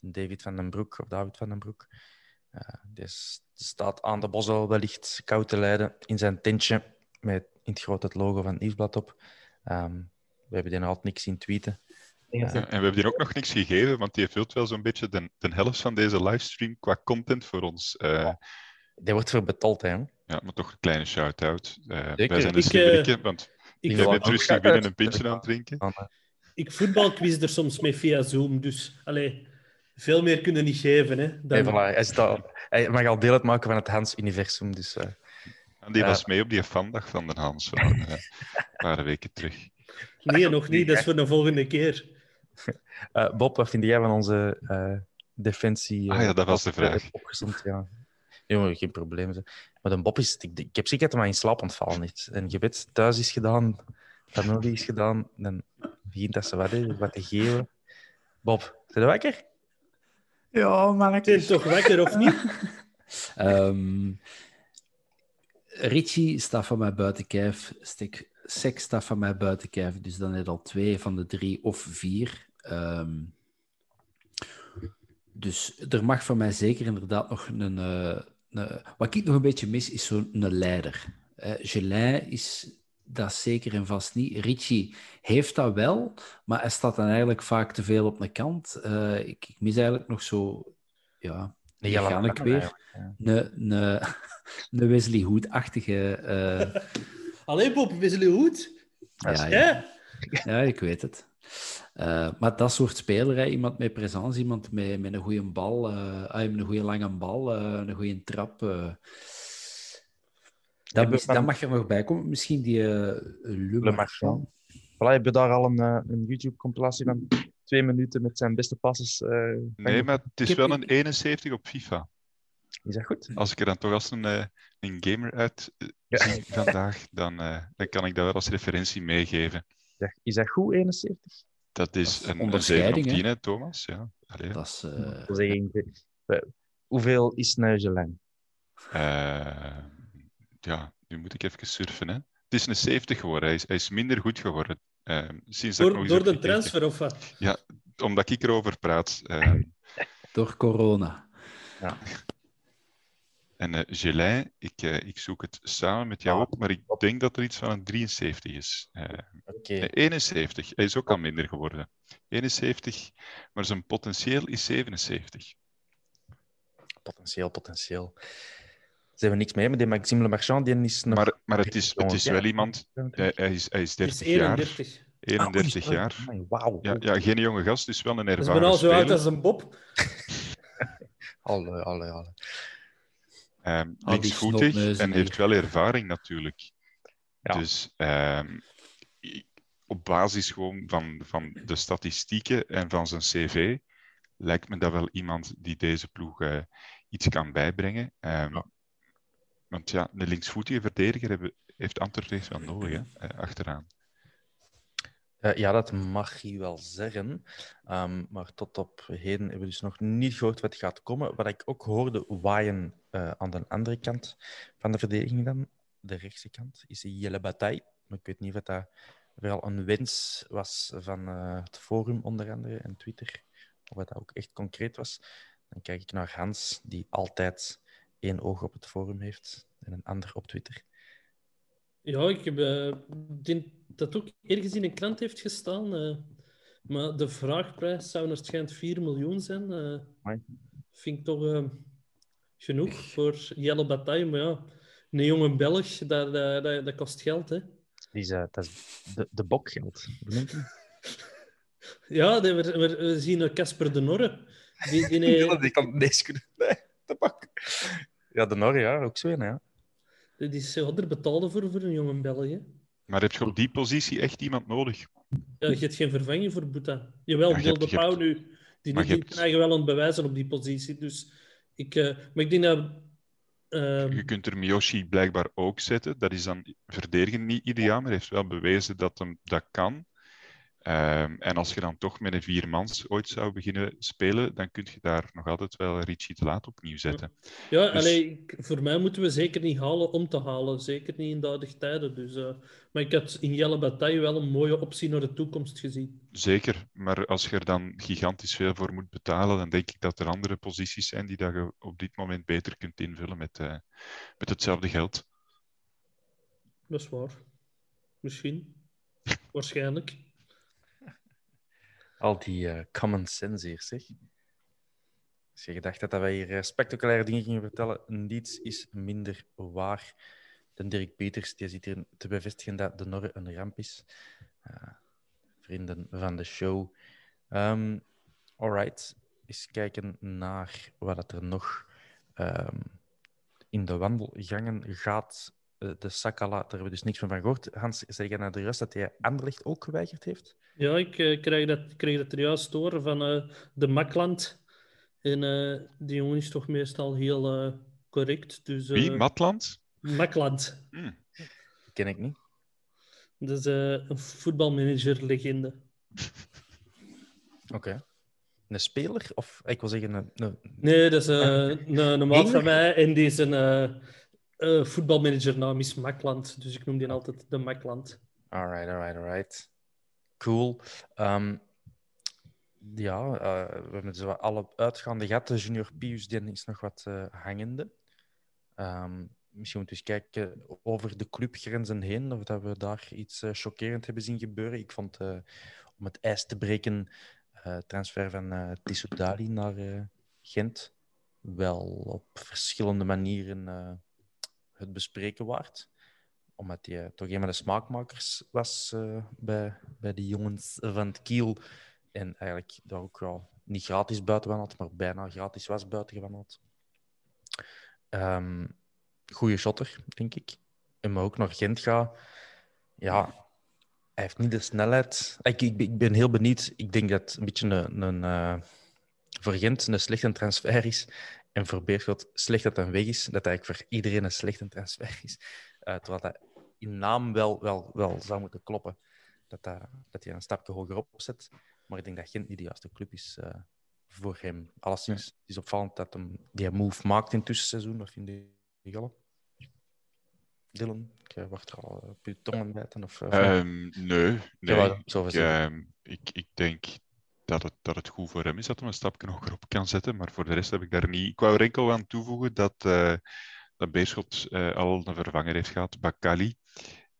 David van den Broek, of David van den Broek. die staat aan de Bosel wellicht koud te leiden in zijn tentje met in het grote het logo van nieuwsblad op. Um, we hebben die nog altijd niks zien tweeten. Ja, en we hebben die ook nog niks gegeven, want die vult wel zo'n beetje de, de helft van deze livestream qua content voor ons. Uh, die wordt voor betaald, hè? Ja, maar toch een kleine shout-out. Uh, wij zijn de slimmerikken, uh, want ik ben net rustig binnen een pintje aan het drinken. Ik voetbalquiz er soms mee via Zoom, dus allee, veel meer kunnen niet geven. Hè, dan... nee, voilà. hij, hij mag al deel uitmaken van het Hans-universum. Dus, uh, en die was mee op die vandag van de Hans van een paar weken terug. Nee, nog niet. Dat is voor de volgende keer. Uh, Bob, wat vind jij van onze uh, defensie? ah ja, dat was de vraag. Opgezond, ja. Jongen, geen probleem. Maar de Bob is... Ik, ik heb zeker dat hij maar in slaap ontvallen is. En je weet, thuis is gedaan, familie is gedaan, dan begint dat ze wat, wat te geven. Bob, zit je wakker? Ja, maar ik... Ben toch wakker, of niet? um, Richie staat van mij buiten kijf. Stik seks staat van mij buiten kijf. Dus dan heb al twee van de drie of vier. Um, dus er mag van mij zeker inderdaad nog een, uh, een... wat ik nog een beetje mis, is zo'n leider. Uh, Gelin is dat zeker en vast niet. Richie heeft dat wel, maar hij staat dan eigenlijk vaak te veel op de kant. Uh, ik, ik, mis eigenlijk nog zo... Ja, nee, ga ik weer. Een, Wesley Hood-achtige... Uh... Alleen Bob, Wesley Hood? Ja, ja. ja, ik weet het. Uh, maar dat soort speler, hè, iemand met presence, iemand met, met een goede bal, uh, met een goede lange bal, uh, een goede trap. Dat, van... mag er nog bij komen. Misschien die Le Marchand. Voilà, heb je daar al een, een YouTube-compilatie van twee minuten met zijn beste passes? nee, maar het is wel een 71 op FIFA. Is dat goed? Als ik er dan toch als een, een gamer uit ja. zie vandaag, dan, dan kan ik dat wel als referentie meegeven. Is dat goed, 71? Dat is, dat is een, een 7 op 10, hè, Thomas. Ja. Allee. Dat is, uh... dat is Hoeveel is? Uh, ja, nu moet ik even surfen. Hè. Het is een 70 geworden. Hij is, hij is minder goed geworden. Uh, sinds door dat door de transfer of wat? Ja, omdat ik erover praat. Uh... door corona. Ja. En uh, ik, uh, ik zoek het samen met jou op, maar ik denk dat er iets van een 73 is. Uh, okay. 71, hij is ook al minder geworden. 71, maar zijn potentieel is 77. Potentieel, potentieel. Ze hebben niks mee, maar die Maxime Le Marchand die is nog... Maar, maar het is, het is wel iemand... Hij, hij, is, hij is 30 is 31. jaar. 31 ah, jaar. Wauw. Ja, ja, geen jonge gast, dus wel een ervaren speler. Ik ben al zo oud als een Bob. alle, alle, alle. Um, linksvoetig en heeft wel ervaring natuurlijk. Ja. Dus um, op basis gewoon van, van de statistieken en van zijn cv lijkt me dat wel iemand die deze ploeg uh, iets kan bijbrengen. Um, ja. Want ja, de linksvoetige verdediger hebben, heeft Antwerp wel nodig, hè, uh, achteraan. Uh, ja, dat mag je wel zeggen. Um, maar tot op heden hebben we dus nog niet gehoord wat gaat komen. Wat ik ook hoorde waaien uh, aan de andere kant van de verdediging dan, de rechtse kant, is de Jelle Bataille. Maar ik weet niet of dat wel een wens was van uh, het forum onder andere en Twitter. Of dat ook echt concreet was. Dan kijk ik naar Hans, die altijd één oog op het forum heeft en een ander op Twitter. Ja, ik heb uh, dat ook ergens in een krant heeft gestaan. Maar de vraagprijs zou waarschijnlijk 4 miljoen zijn. Vind ik toch genoeg voor Jelle Bataille. Maar ja, een jonge Belg, dat, dat, dat, dat kost geld. Hè. Die is, dat is de, de bokgeld. ja, we, we, we zien Casper de Norre. Die, die, die, die kan deze kunnen. Nee, de bak. Ja, de Norre, ja, ook zo een, ja. Dit is er betaalde voor, voor een jongen België. Maar heb je op die positie echt iemand nodig? Ja, je hebt geen vervanging voor Boeta. Jawel, Ja, Bill hebt- de Pauw nu. Die die hebt- eigen wel aan het bewijzen op die positie. Dus ik, eh, maar ik denk dat... ehm, Je kunt er Miyoshi blijkbaar ook zetten. Dat is dan verdedigend niet ideaal, maar heeft wel bewezen dat hem dat kan. Ehm, en als je dan toch met een viermans ooit zou beginnen spelen, dan kun je daar nog altijd wel Richie te laat opnieuw zetten. Ja, Dus- allee, voor mij moeten we zeker niet halen om te halen. Zeker niet in de huidige tijden. Dus, eh, maar ik had in Jelle Bataille wel een mooie optie naar de toekomst gezien. Zeker, maar als je er dan gigantisch veel voor moet betalen, dan denk ik dat er andere posities zijn die dat je op dit moment beter kunt invullen met, eh, met hetzelfde geld. Dat is waar. Misschien. Waarschijnlijk. Al die eh, common sense hier, zeg. Als je gedacht had dat wij hier eh, spectaculaire dingen gingen vertellen, niets is minder waar dan Dirk Peters. Die zit hier te bevestigen dat de Norre een ramp is. Vrienden van de show. Ehm alright, eens kijken naar wat er nog ehm, in de wandelgangen gaat. Eh, de Sakala, daar hebben we dus niks van gehoord. Hans, zeg je naar de rust dat hij Anderlecht ook geweigerd heeft? Ja, ik eh, krijg, dat, kreeg dat er juist door van eh, de Makland. En eh, die jongen is toch meestal heel eh, correct. Dus, Wie? eh, Matland? Makland. Hm. Die ken ik niet. Dat is eh, een voetbalmanager-legende. Oké. Een speler? Of ik wil zeggen, een, een... Nee, dat is eh, een, een maat van mij en die is een eh, eh, voetbalmanager naam is Makland. Dus ik noem die altijd de Makland. Alright, alright, alright. Cool. Ehm, ja, eh, we hebben zo alle uitgaande. De Junior Pius die is nog wat eh, hangende. Ehm, misschien moeten we eens kijken over de clubgrenzen heen, of dat we daar iets eh, chockerend hebben zien gebeuren. Ik vond, om het ijs te breken, transfer van eh Tissot Dali naar Gent wel op verschillende manieren het bespreken waard omdat hij eh, toch een van de smaakmakers was eh, bij, bij de jongens van het Kiel. En eigenlijk daar ook wel niet gratis buiten had, maar bijna gratis was buiten gewandeld. Ehm goeie shotter, denk ik. En maar ook naar Gent gaat. Ja, hij heeft niet de snelheid. Ik, ik, ben heel benieuwd. Ik denk dat een beetje een, een, eh, voor Gent een slechte transfer is. En voor Beerschot slecht dat hij weg is. Dat eigenlijk voor iedereen een slechte transfer is. Eh, terwijl dat in naam wel, wel, wel zou moeten kloppen. Dat, dat, dat hij een stapje hoger opzet. Maar ik denk dat Gent niet de juiste club is eh, voor hem. Alleszins, het is opvallend dat hem die move maakt in het tussenseizoen. Wat vind je, Galle? Dylan, ik eh, wacht er al eh, op je tongen bijten. Of, of? Ehm, nee, nee. Ja, ik, ehm, ik, ik denk dat het, dat het goed voor hem is dat hij een stapje hoger op kan zetten. Maar voor de rest heb ik daar niet... Ik wou er enkel aan toevoegen dat, eh dat Beerschot al een vervanger heeft gehad, Bakali.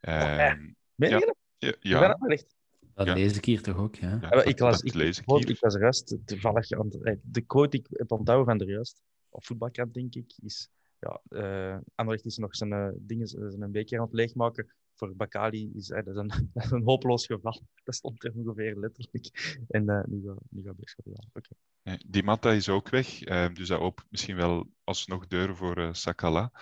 Ehm, Ben je ja. dat? ja, Ik ben ja, dat wel echt. Dat Ja. lees ik hier toch ook, ja. ik, las, ik, lees ik hoor- hier. ik was juist toevallig aan eh, de quote die ik heb onthouden van de juist op voetbalkrant denk ik is ja, eh Anderlecht is nog zijn eh, dingen zijn een beetje aan het leegmaken voor Bakali is eh, dat is een, dat is een hopeloos geval dat stond er ongeveer letterlijk en eh nu gaat nu Beerschot ja Nee, Die Mata is ook weg, ehm, dus dat opent misschien wel alsnog deuren voor eh, Sakala.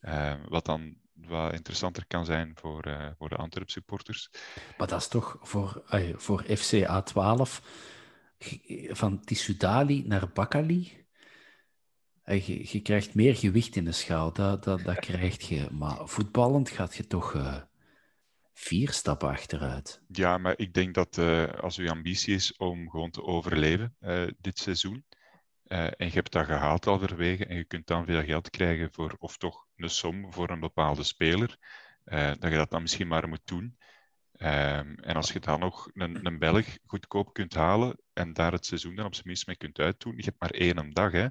Ehm, wat dan wat interessanter kan zijn voor, eh, voor de Antwerp supporters. Maar dat is toch voor, ai, voor FC A12 ge- van Tissoudali naar Bakali. Je, je krijgt meer gewicht in de schaal, dat, dat, dat krijg je. Maar voetballend gaat je toch eh, vier stappen achteruit. Ja, maar ik denk dat eh, als uw ambitie is om gewoon te overleven dit seizoen, eh, en je hebt dat gehaald halverwege, en je kunt dan veel geld krijgen voor, of toch een som voor een bepaalde speler, eh, dat je dat dan misschien maar moet doen. Ehm, en als je dan nog een, een Belg goedkoop kunt halen en daar het seizoen dan op zijn minst mee kunt uitdoen, je hebt maar één een dag. Hè.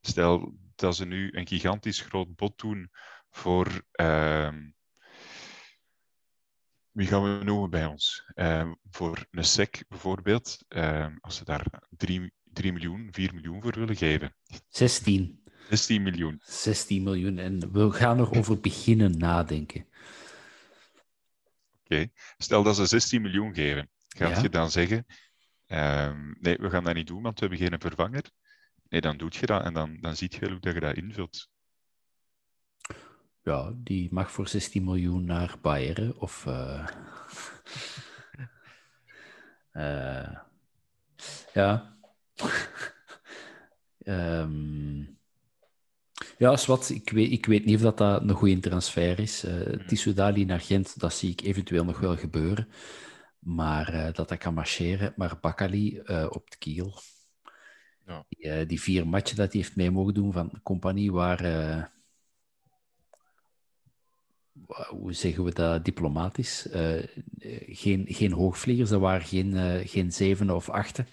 Stel dat ze nu een gigantisch groot bod doen voor. ehm, wie gaan we noemen bij ons? Ehm, voor een SEC bijvoorbeeld, als ze daar 3, 3 miljoen, 4 miljoen voor willen geven. 16. 16 miljoen. 16 miljoen. En we gaan erover beginnen nadenken. Oké. Stel dat ze 16 miljoen geven. Gaat Ja. je dan zeggen, ehm, nee, we gaan dat niet doen, want we hebben geen vervanger? Nee, dan doe je dat en dan, dan zie je wel hoe dat je dat invult. ja, die mag voor 16 miljoen naar Bayern. Of... eh, eh, ja. Ehm, ja, Swat, ik weet, ik weet niet of dat, dat een goede transfer is. Tissoudali naar Gent, dat zie ik eventueel nog wel gebeuren. Maar eh, dat dat kan marcheren. Maar Bakali eh, op de kiel. Ja. Die, eh, die vier matchen dat hij heeft mee mogen doen van compagnie waren... eh, wa- hoe zeggen we dat diplomatisch? Eh, geen, geen hoogvliegers, dat waren geen, eh, geen zevenen of achten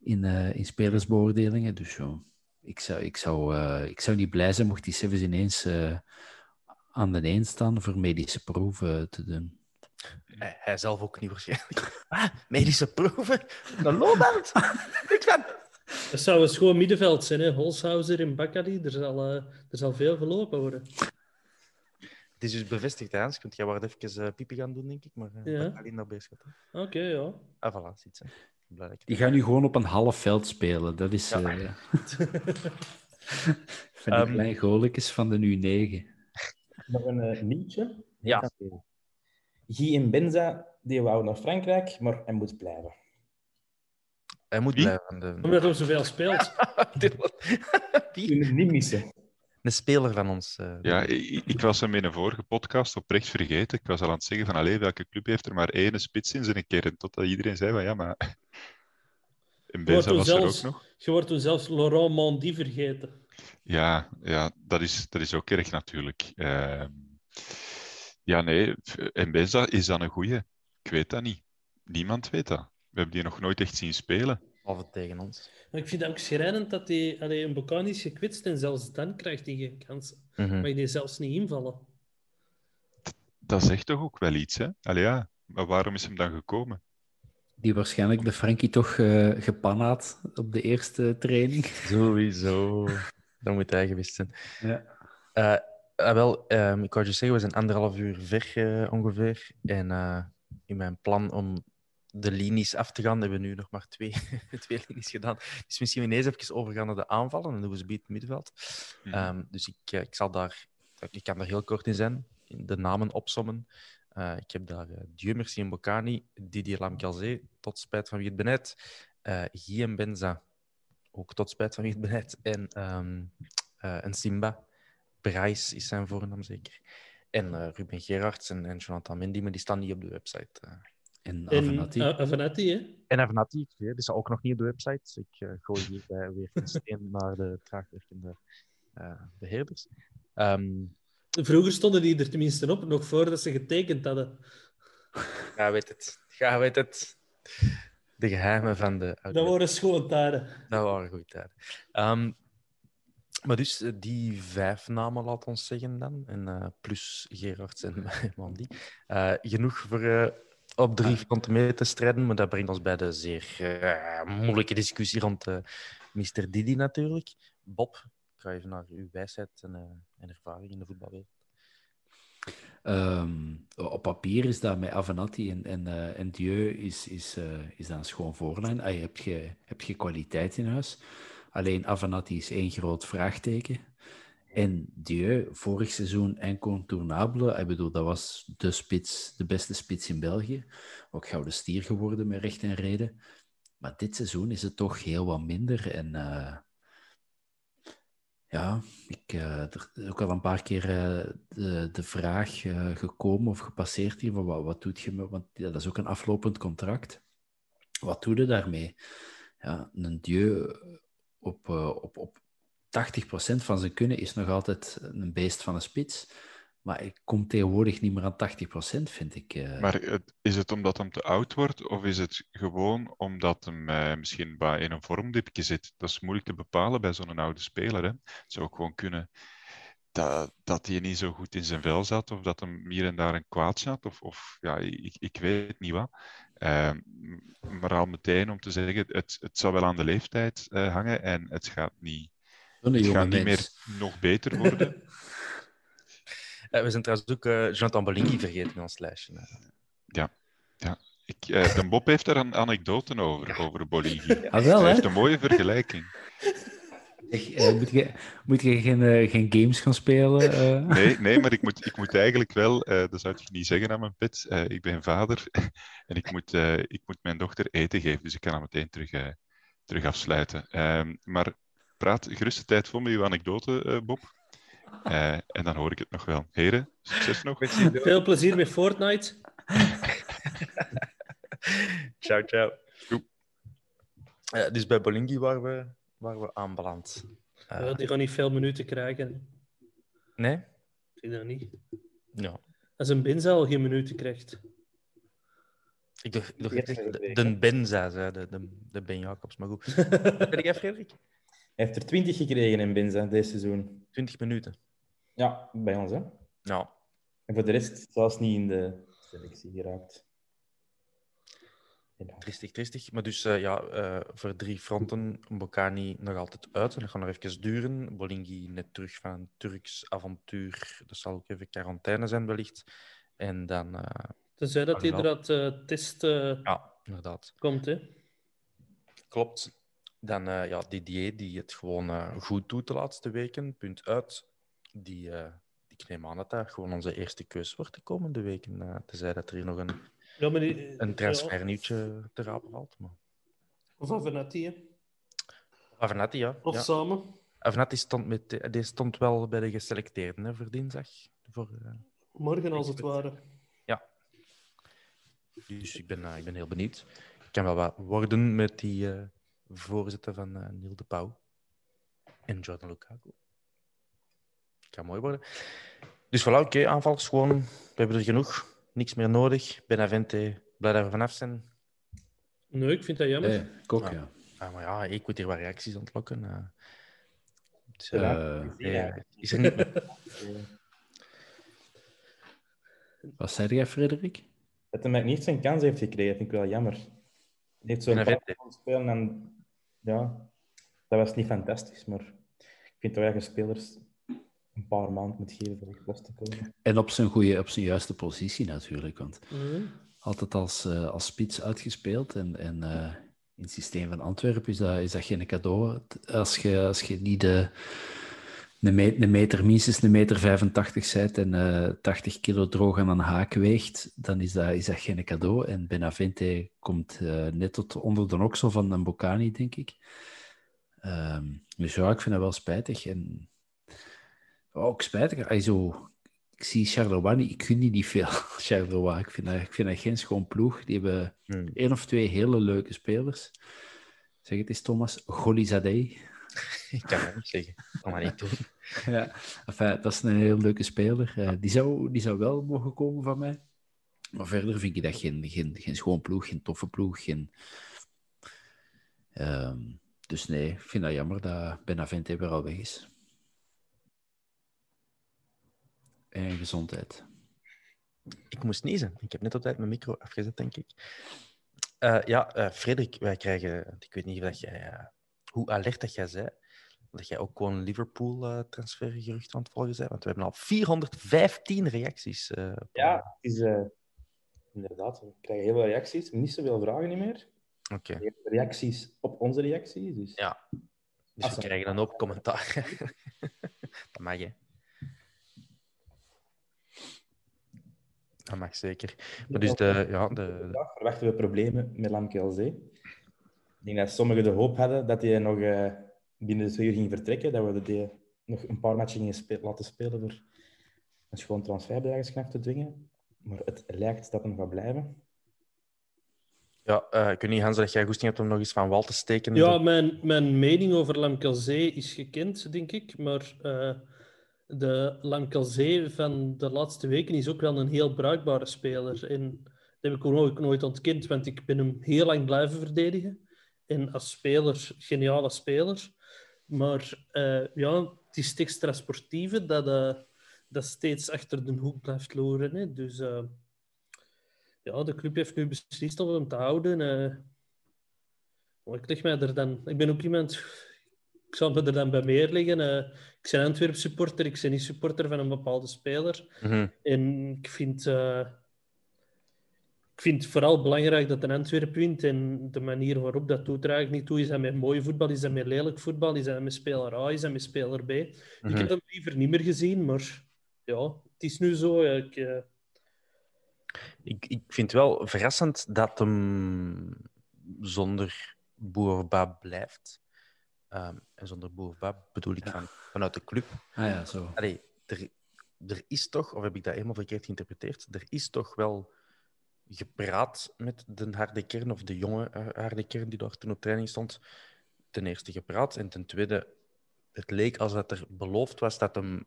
in, eh, in spelersbeoordelingen. Dus ja, ik, zou, ik, zou, eh, ik zou niet blij zijn mocht die Sevens ineens eh, aan de een staan voor medische proeven te doen. Hij, hij zelf ook niet waarschijnlijk. Ah, medische proeven? Een loopband? Niks van. Dat zou een schoon middenveld zijn, hè? Holshouser en Bakkali. Er zal, er zal veel gelopen worden. Het is dus bevestigd, Hans. Kunt jij waar even pipi gaan doen, denk ik. Maar uh, Ja. alleen daar bezig. Oké, ja. Ah, voilà, ziet ze. Die gaan nu gewoon op een half veld spelen. Dat is... Ja. eh, van die Ehm. goalletjes van de U9. Nog een eh, nieuwtje. Ja. Guy en Benza, die wou naar Frankrijk, maar hij moet blijven. Hij moet Wie? blijven. De... Omdat hij zoveel speelt. Hem niet missen. Een speler van ons. eh, Ja, ik, ik was hem in een vorige podcast oprecht vergeten. Ik was al aan het zeggen van, allee, welke club heeft er maar één spits in zijn kern? Totdat iedereen zei van, ja, maar... En Je wordt Beza toen was er zelfs, ook nog. je wordt toen zelfs Laurent Mandy vergeten. Ja, ja dat, is, dat is ook erg natuurlijk. Ehm, ja, nee, en Beza is dan een goeie. Ik weet dat niet. Niemand weet dat. We hebben die nog nooit echt zien spelen. Behalve tegen ons. Maar ik vind het ook schrijnend dat hij allee, een Bokan is gekwetst en zelfs dan krijgt hij geen kans. Mhm. Maar je die zelfs niet invallen. Dat zegt toch ook wel iets, hè? Allee, ja. Maar waarom is hem dan gekomen? Die waarschijnlijk de Frankie toch gepan had op de eerste training. Sowieso. Dat moet hij geweest zijn. Ja. Eh, ah, wel, ehm, ik wou je zeggen, we zijn anderhalf uur ver eh, ongeveer. En in mijn plan om de linies af te gaan, hebben we nu nog maar twee, twee linies gedaan. Dus misschien ineens even overgaan naar de aanvallen en doen we ze bij het middenveld. Mhm. Ehm, dus ik, ik zal daar, ik kan daar heel kort in zijn, de namen opsommen. Eh, ik heb daar uh, Dieu Merci Mbokani, Didier Lamkelzee, tot spijt van wie het benijd, uh, Guy Benza, ook tot spijt van wie het benijd, en ehm uh, een Simba. Bryce is zijn voornaam zeker. En uh, Ruben Gerards en, en Jonathan Mendy, maar die staan niet op de website. Uh. En En Avenatti. uh, Avenatti, hè? En Avenatti, die ook nog niet op de website. Dus ik uh, gooi hier uh, weer een steen naar de traagwerkende uh, beheerders. Um, Vroeger stonden die er tenminste op, nog voordat ze getekend hadden. Ja, weet het. Ja, weet het. De geheimen van de... Dat waren schoon tijden. Dat waren goede tijden. Um, maar dus uh, die vijf namen, laat ons zeggen dan. En uh, plus Gerards en Mandy. Uh, genoeg voor op drie fronten mee te strijden. Maar dat brengt ons bij de zeer moeilijke discussie rond Mr. Didi natuurlijk. Bob, ga even naar uw wijsheid en, en ervaring in de voetbalwereld. Um, op papier is dat met Avenatti en, en, en Dieu is, is, uh, is dat een schoon voorlijn. Je heb, je, heb je kwaliteit in huis. Alleen Avenatti is één groot vraagteken. En Dieu, vorig seizoen incontournable. Ik bedoel, dat was de spits, de beste spits in België. Ook gouden stier geworden met recht en reden. Maar dit seizoen is het toch heel wat minder. En ja, ik, uh, er is ook al een paar keer uh, de, de vraag uh, gekomen of gepasseerd hier van wat, wat doet je want dat is ook een aflopend contract. Wat doe je daarmee? Ja, een dieu op, op, op 80% van zijn kunnen is nog altijd een beest van een spits. Maar ik kom tegenwoordig niet meer aan 80%, vind ik. Uh... Maar het, is het omdat hem te oud wordt, of is het gewoon omdat hem uh, misschien bij in een vormdipje zit? Dat is moeilijk te bepalen bij zo'n oude speler. Hè? Het zou ook gewoon kunnen dat, dat hij niet zo goed in zijn vel zat, of dat hem hier en daar een kwaad zat, of, of ja, ik, ik weet niet wat. Uh, maar al meteen om te zeggen, het, het zal wel aan de leeftijd hangen en het gaat niet, het gaat niet meer nog beter worden. Uh, we zijn trouwens ook uh, Jonathan Bolingi vergeten in ons lijstje. Ja, ja. Ik, uh, de Bob heeft daar een anekdote over, ja. over Bolingi. Ah, wel, Hij hè? heeft een mooie vergelijking. Eh, moet, je, moet je geen, eh, geen games gaan spelen? eh? Nee, nee maar ik moet, ik moet eigenlijk wel, eh, dat zou ik niet zeggen aan mijn pit. eh, ik ben vader en ik moet, eh, ik moet mijn dochter eten geven, dus ik kan haar meteen terug, eh, terug afsluiten. Ehm, maar praat gerust de tijd vol met uw anekdote, eh, Bob. Eh, en dan hoor ik het nog wel. Heren, succes nog. Veel plezier met Fortnite. Ciao, ciao. Eh, dus bij Bolingi waren we, waren we aanbeland. Eh, Ja, die gaan niet veel minuten krijgen. nee? Ik zie dat niet. Ja. Als een Binza al geen minuten krijgt. Ik dacht, ik dacht de, ik. de Benza, zei de, de, de Ben Jacobs. Maar goed. Ben jij, Frederik? Hij heeft er 20 gekregen in Binza dit seizoen. 20 minuten. Ja, bij ons, hè. Nou, En voor de rest zelfs niet in de selectie geraakt. Helaas. tristig, tristig. Maar dus eh, ja, eh, voor drie fronten, Bocani nog altijd uit. En dat gaat nog even duren. Bolingi net terug van een Turks avontuur. Dat zal ook even quarantaine zijn, wellicht. En dan, eh, Tenzij dat hij eruit eh test eh, ja, inderdaad. komt, hè. Klopt. Dan eh, ja, Didier, die het gewoon eh, goed doet de laatste weken. Punt uit. Die, eh, ik neem aan dat dat gewoon onze eerste keus wordt de komende weken. tenzij dat er hier nog een, Ja, die, een ja, transfernieuwtje te rapen valt. Maar... Of Avenatti, hè. Avenatti, ja. Of ja. samen. Avenatti stond, met, die stond wel bij de geselecteerden hè, voor dinsdag. Voor, Morgen als het ware. dus ik ben, ik ben heel benieuwd. Ik kan wel wat worden met die voorzitter van eh Niel de Pauw en Jordan Lukaku. Kan mooi worden. Dus voilà, oké, aanvallers gewoon. We hebben er genoeg. Niks meer nodig. Benavente, blij dat we vanaf zijn. Nee, ik vind dat jammer. Eh, ik ook, Ja. ja. Ah, maar ja, ik moet hier wat reacties ontlokken. eh. Dus, Eh, eh, eh, is er niet meer... Wat zei jij, Frederik? Dat hij niet zijn kans heeft gekregen, vind ik wel jammer. Hij heeft zo'n paar spelen en ja, dat was niet fantastisch, maar ik vind toch eigen spelers een paar maanden moet geven voor echt los te komen. En op zijn, goede, op zijn juiste positie natuurlijk. Want Mhm. altijd als, eh, als spits uitgespeeld. En, en eh, in het systeem van Antwerpen is dat, is dat geen cadeau. Als je, als je niet de, een, me- een meter, minstens een meter 85 bent en eh 80 kilo droog aan een haak weegt, dan is dat, is dat geen cadeau. En Benavente komt eh, net tot onder de oksel van een Bocani, denk ik. Ehm, dus ja, ik vind dat wel spijtig. En ook spijtig. Ik zie Charleroi niet, ik gun die niet veel, Charleroi. Ik vind, dat, ik vind dat geen schoon ploeg. Die hebben Hmm. één of twee hele leuke spelers. Zeg het eens, Thomas. Golizadeh. Ik kan dat niet zeggen. Ik kan dat niet doen. Ja, enfin, dat is een heel leuke speler. Eh, die, zou, die zou wel mogen komen van mij. Maar verder vind ik dat geen, geen, geen schoon ploeg, geen toffe ploeg. Geen... Ehm, dus nee, ik vind dat jammer dat Benavente weer al weg is. En gezondheid. Ik moest niezen. Ik heb net op tijd mijn micro afgezet, denk ik. Eh, ja, eh, Frederik, wij krijgen... Ik weet niet of dat jij, hoe alert dat jij zei. Dat jij ook gewoon Liverpool-transfergerucht aan het volgen bent. Want we hebben al 415 reacties. eh, Ja, het is eh, inderdaad. We krijgen heel veel reacties, niet zoveel vragen niet meer. Oké. Reacties op onze reacties. Dus. Ja. Dus we krijgen een hoop commentaar. dat mag, hè. Dat mag zeker. Maar dus de... Ja, de Vandaag verwachten we problemen met Lamke Zee. Ik denk dat sommigen de hoop hadden dat hij nog eh, binnen de twee uur ging vertrekken. Dat we die nog een paar matchen gingen spe- laten spelen door een schoon transferbedragsgraf te dwingen. Maar het lijkt dat hem gaat blijven. ja, eh, ik weet niet, Hans, dat jij goesting hebt om nog eens van wal te steken. Ja, mijn, mijn mening over Lamkelzee is gekend, denk ik. Maar eh, de Lamkelzee van de laatste weken is ook wel een heel bruikbare speler. En dat heb ik ook nooit, nooit ontkend, want ik ben hem heel lang blijven verdedigen. En als speler, geniale speler. Maar eh, ja, het is het extra sportieve dat, eh, dat steeds achter de hoek blijft loeren. Hè. Dus eh, ja, de club heeft nu beslist om hem te houden. Maar ik leg mij er dan... Ik ben ook iemand... Ik zal me er dan bij meer liggen. ik ben Antwerp supporter, ik ben niet supporter van een bepaalde speler. Mhm. En ik vind... ik vind het vooral belangrijk dat een Antwerp wint. En de manier waarop dat doet er eigenlijk niet toe. Is dat met mooi voetbal? Is dat met lelijk voetbal? Is dat met speler A? Is dat met speler B? Ik Mhm. heb hem liever niet meer gezien, maar ja, het is nu zo. Ik, eh, Ik, ik vind het wel verrassend dat hem zonder Boerba blijft. Ehm, en zonder Boerba bedoel ik van, vanuit de club. Ah ja, zo. Allee, er, er is toch, of heb ik dat helemaal verkeerd geïnterpreteerd, er is toch wel gepraat met de harde kern, of de jonge eh, harde kern die daar toen op training stond. Ten eerste gepraat, en ten tweede, het leek als dat er beloofd was dat hem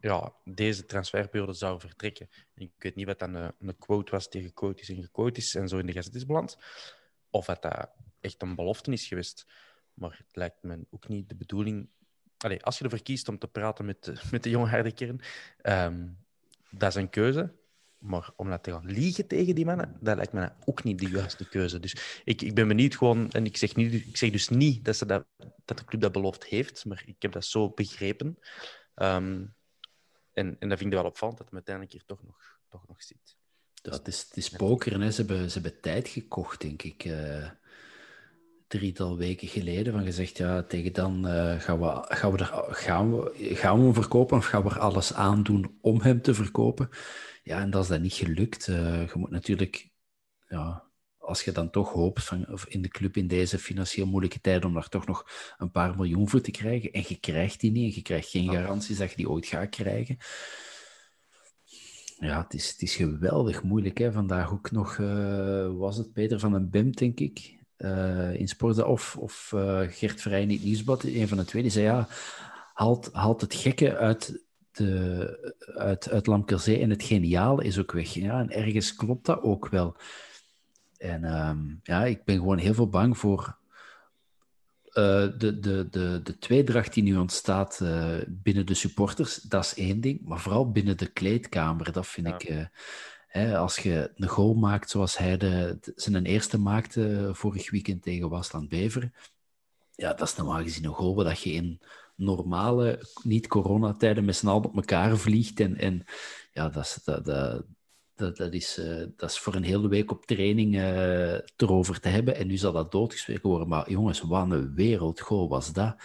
ja, deze transferperiode zou vertrekken. Ik weet niet wat dan een, quote was die gequote is en gequote is en zo in de gazet is beland. Of dat dat echt een belofte is geweest. Maar het lijkt me ook niet de bedoeling. Allee, als je ervoor kiest om te praten met de, met de jonge harde kern, ehm, dat is een keuze. Maar om dat te gaan liegen tegen die mannen, dat lijkt me ook niet de juiste keuze. Dus ik, ik ben benieuwd gewoon, en ik zeg, niet, ik zeg dus niet dat, ze dat, dat de club dat beloofd heeft, maar ik heb dat zo begrepen. Ehm, en, en dat vind ik wel opvallend, dat hij uiteindelijk hier toch nog, toch nog zit. Dat, het, is, het is pokeren, hè. Ze, hebben, ze hebben tijd gekocht, denk ik. eh drietal weken geleden. Van gezegd, ja, tegen dan eh, gaan, we, gaan, we er, gaan, we, gaan we hem verkopen of gaan we er alles aan doen om hem te verkopen? Ja, en dat is dat niet gelukt. Eh, je moet natuurlijk, ja, als je dan toch hoopt van, of in de club in deze financieel moeilijke tijden om daar toch nog een paar miljoen voor te krijgen, en je krijgt die niet, en je krijgt geen garanties dat je die ooit gaat krijgen. Ja, het is, het is geweldig moeilijk. Hè? Vandaag ook nog, eh, was het Peter van den Bem, denk ik, eh, in Sporza, of, of eh, Gert Vrij in het Nieuwsblad, een van de twee, die zei ja, haalt, haalt het gekke uit, de, uit, uit Lamkerzee en het geniale is ook weg. Ja, en ergens klopt dat ook wel. En ehm, ja, ik ben gewoon heel veel bang voor eh, de, de, de, de tweedracht die nu ontstaat binnen de supporters. Dat is één ding, maar vooral binnen de kleedkamer, dat vind Ja. ik... als je een goal maakt zoals hij de, zijn eerste maakte vorig weekend tegen Wasland Beveren, ja, dat is normaal gezien een goal dat je in normale, niet-coronatijden met z'n allen op elkaar vliegt. En, en ja, dat is, dat, dat, dat, is, eh, dat is voor een hele week op training eh erover te hebben. En nu zal dat doodgesproken worden. Maar jongens, wat een wereldgoal was dat.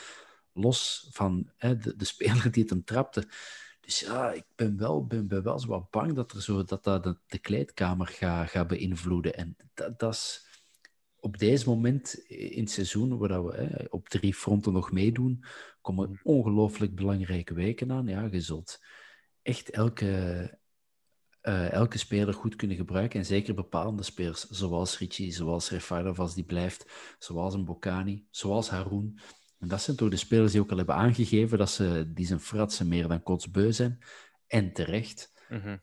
Los van de, de speler die het hem trapte. Dus ja, ik ben wel, ben, ben wel zo wat bang dat er zo, dat, dat de, de kleedkamer gaat gaat beïnvloeden. En dat, dat is op deze moment in het seizoen, waar we hè, op drie fronten nog meedoen, komen ongelooflijk belangrijke weken aan. Ja, je zult echt elke, eh, elke speler goed kunnen gebruiken. En zeker bepaalde spelers, zoals Richie, zoals Refailov als die blijft, zoals een Bocani, zoals Haroun. En dat zijn toch de spelers die ook al hebben aangegeven dat ze die zijn fratsen meer dan kotsbeu zijn. En terecht. Mhm.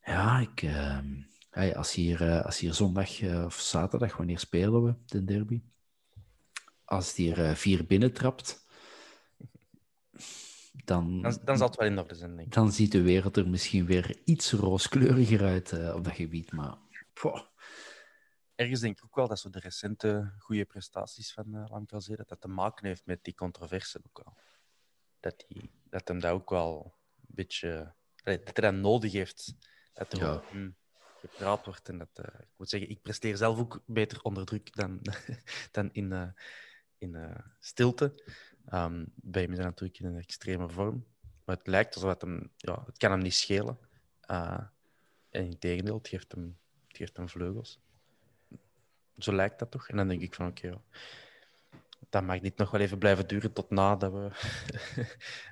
Ja, ik, ehm, hey, als, hier, eh, als hier zondag eh, of zaterdag, wanneer spelen we de derby? Als die er eh, vier binnentrapt, dan, Dan, dan zal het wel in orde zijn, denk ik. dan ziet de wereld er misschien weer iets rooskleuriger uit op dat gebied. Maar poh, Ergens denk ik ook wel dat zo de recente goede prestaties van uh, dat dat te maken heeft met die controverse ook wel. Dat, die, dat hem dat ook wel een beetje... dat hij dat nodig heeft. Dat er Ja. hem gepraat wordt. En dat, eh, ik moet zeggen, ik presteer zelf ook beter onder druk dan, dan in, eh, in stilte. Ehm, bij is hij natuurlijk in een extreme vorm. Maar het lijkt alsof het hem... Ja, het kan hem niet schelen. En in tegendeel, het geeft hem, het geeft hem vleugels. Zo lijkt dat toch? En dan denk ik van, oké, okay, dat mag niet nog wel even blijven duren tot nadat we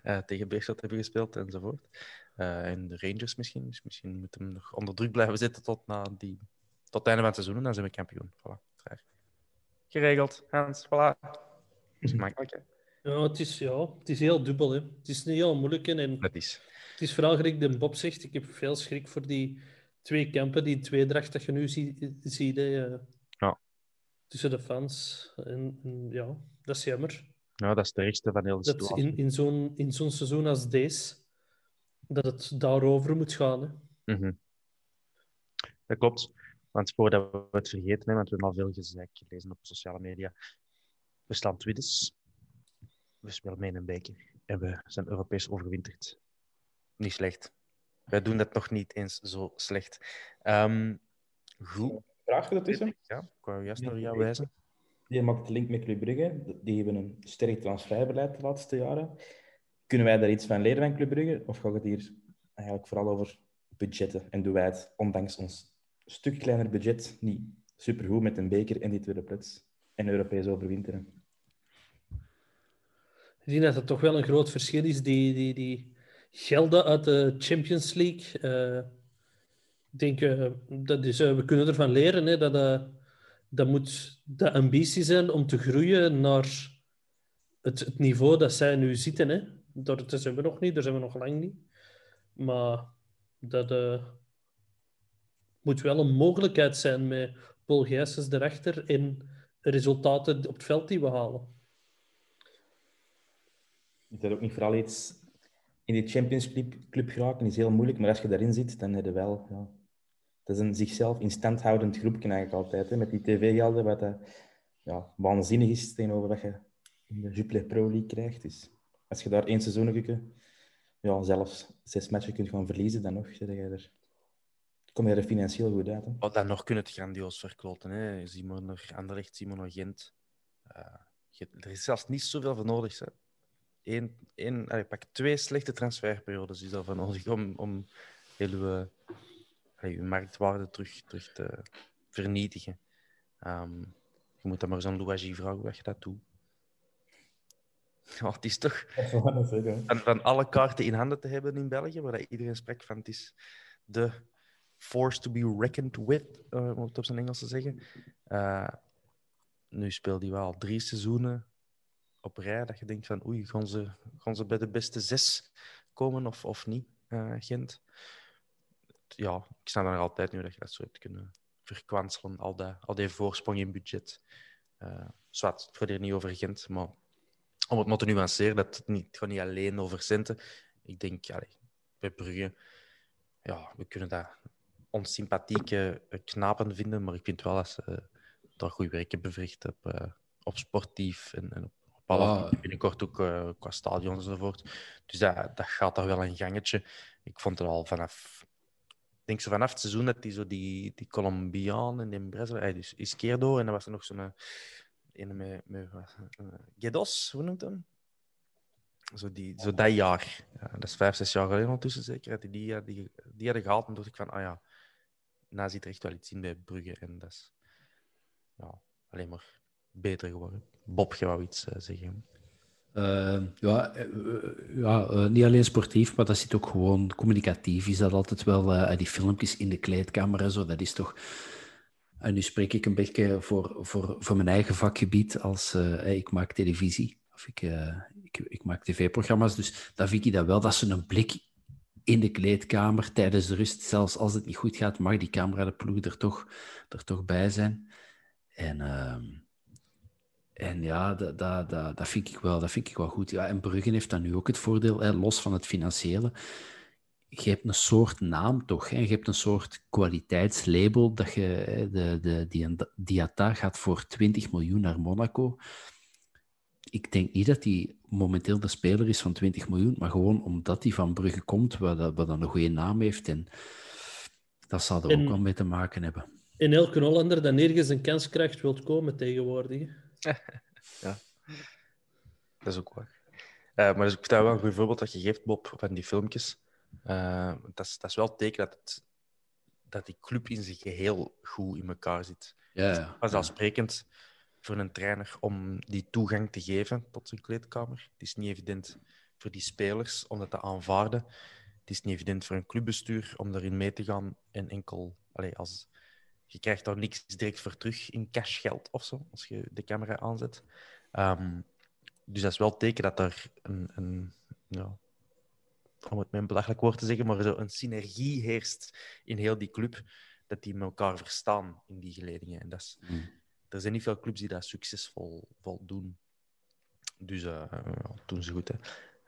uh, tegen Beerschot hebben gespeeld enzovoort. Uh, en de Rangers misschien. Dus misschien moeten we hem nog onder druk blijven zitten tot, na die, tot het einde van het seizoen. En dan zijn we kampioen. Voilà. Geregeld, Hans. Voilà. Is makkelijk, hè? Ja, het is, ja, het is heel dubbel. Hè. Het is niet heel moeilijk. En dat is. Het is vooral gelijk de Bob zegt. Ik heb veel schrik voor die twee kampen, die tweedracht dat je nu ziet. ja. Tussen de fans. En, en, ja, dat is jammer. Ja, dat is de ergste van heel de dat situatie. In, in zo'n in zo'n seizoen als deze, dat het daarover moet gaan. Hè. Mm -hmm. Dat klopt. Want voordat we het vergeten, hè, want we hebben al veel gezeik gelezen op sociale media. We staan tweede. We spelen mee in een beker. En we zijn Europees overwinterd. Niet slecht. Wij doen dat nog niet eens zo slecht. Um, Goed. Vraag ertussen? Ja, ik wou juist naar jou wijzen. Die maakt de link met Club Brugge. Die hebben een sterk transferbeleid de laatste jaren. Kunnen wij daar iets van leren van Club Brugge? Of gaat het hier eigenlijk vooral over budgetten? En doen wij het, ondanks ons stuk kleiner budget, niet supergoed met een beker en die tweede plaats en Europees overwinteren? Ik denk dat het toch wel een groot verschil is. Die, die, die gelden uit de Champions League. eh, ik denk, eh, dat is, eh, we kunnen ervan leren. Hè, dat, eh, dat moet de ambitie zijn om te groeien naar het, het niveau dat zij nu zitten. Hè. Dat, dat zijn we nog niet, daar zijn we nog lang niet. Maar dat moet wel een mogelijkheid zijn met Paul Gijsens erachter en resultaten op het veld die we halen. Is dat ook niet vooral iets... In die Champions Club, club geraken is heel moeilijk, maar als je daarin zit, dan heb je wel... Ja, dat is een zichzelf in stand houdend groepje eigenlijk altijd. Hè, met die tv-gelden, wat dat, ja, waanzinnig is tegenover wat je in de Jupiler Pro League krijgt. Dus als je daar één seizoen ja, zelfs zes matchen kunt gaan verliezen, dan nog zit je er, kom je er financieel goed uit. Oh, dan nog kunnen het grandioos verkloten. Hè. Simoner, Anderlecht, Simoner, Gent. Eh, er is zelfs niet zoveel voor nodig. Hè. Eén, één, pak twee slechte transferperiodes is daarvoor nodig om, om heel uw marktwaarde terug, terug te vernietigen. Ehm, je moet dan maar zo'n Louagie vragen hoe je dat doet. Ja, het is toch van, van alle kaarten in handen te hebben in België, waar iedereen spreekt van het is de force to be reckoned with, eh, om het op zijn Engels te zeggen. Eh, nu speelt hij wel drie seizoenen op rij dat je denkt van oei, gaan ze, gaan ze bij de beste zes komen of, of niet, eh, Gent? Ja, ik snap nog altijd nu dat je dat zo hebt kunnen verkwanselen, al, dat, al die voorsprong in budget. Eh zwart, het gaat hier niet over Gent, maar om het maar te nuanceren, dat het, niet, het gaat niet alleen over centen. Ik denk, allee, bij Brugge, ja, we kunnen dat onsympathieke eh, knapen vinden, maar ik vind wel dat ze eh, daar goed werk hebben verricht op, op sportief en, en op, Ah. binnenkort ook qua stadion enzovoort. Dus dat, dat gaat daar wel een gangetje. Ik vond het al vanaf, denk zo vanaf het seizoen dat die zo die, die Colombiaan en die Brazil, eh, dus Izquierdo en dan was er nog zo'n eh, ene met, eh, Guedos, hoe noemt hem? Zo, die, zo dat jaar. Ja, dat is vijf, zes jaar geleden ondertussen zeker. Dat die, die, die, die hadden gehaald. En dacht ik van, ah ja, na zit er echt wel iets in bij Brugge. En dat is ja, alleen maar beter geworden. Bob, je wou iets eh, zeggen. Eh, ja, eh, eh, ja niet alleen sportief, maar dat zit ook gewoon communicatief. Is dat altijd wel die filmpjes in de kleedkamer en zo? Dat is toch. En nu spreek ik een beetje voor, voor, voor mijn eigen vakgebied. Als ik maak televisie of ik, ik, ik maak tv-programma's. Dus dan vind ik dat wel dat ze een blik in de kleedkamer tijdens de rust, zelfs als het niet goed gaat, mag die camera de ploeg er toch, er toch bij zijn. En. En ja, dat, dat, dat, dat, vind ik wel, dat vind ik wel goed. Ja, en Bruggen heeft dan nu ook het voordeel, hè, los van het financiële. Je hebt een soort naam toch? Hè? Je hebt een soort kwaliteitslabel. Dat je, hè, de, de, die, Diata gaat voor 20 miljoen naar Monaco. Ik denk niet dat hij momenteel de speler is van 20 miljoen, maar gewoon omdat hij van Brugge komt, wat, wat dan een goede naam heeft. En dat zal er En- ook wel mee te maken hebben. En elke Hollander dat nergens een kans krijgt, wilt komen tegenwoordig. Dat is ook waar. Eh, maar dus, ik vind dat wel een goed voorbeeld dat je geeft, Bob, van die filmpjes. Eh, dat, is, dat is wel het teken dat, het, dat die club in zijn geheel goed in elkaar zit. Ja, ja. Vanzelfsprekend voor een trainer om die toegang te geven tot zijn kleedkamer. Het is niet evident voor die spelers om dat te aanvaarden. Het is niet evident voor een clubbestuur om daarin mee te gaan en enkel... Allee, als, je krijgt daar niks direct voor terug in cashgeld of zo, als je de camera aanzet. Ehm, dus dat is wel het teken dat er een, een ja, om het met een belachelijk woord te zeggen, maar zo een synergie heerst in heel die club, dat die met elkaar verstaan in die geledingen. En dat is, Mm. er zijn niet veel clubs die dat succesvol vol doen. Dus eh, ja, doen ze goed. Hè.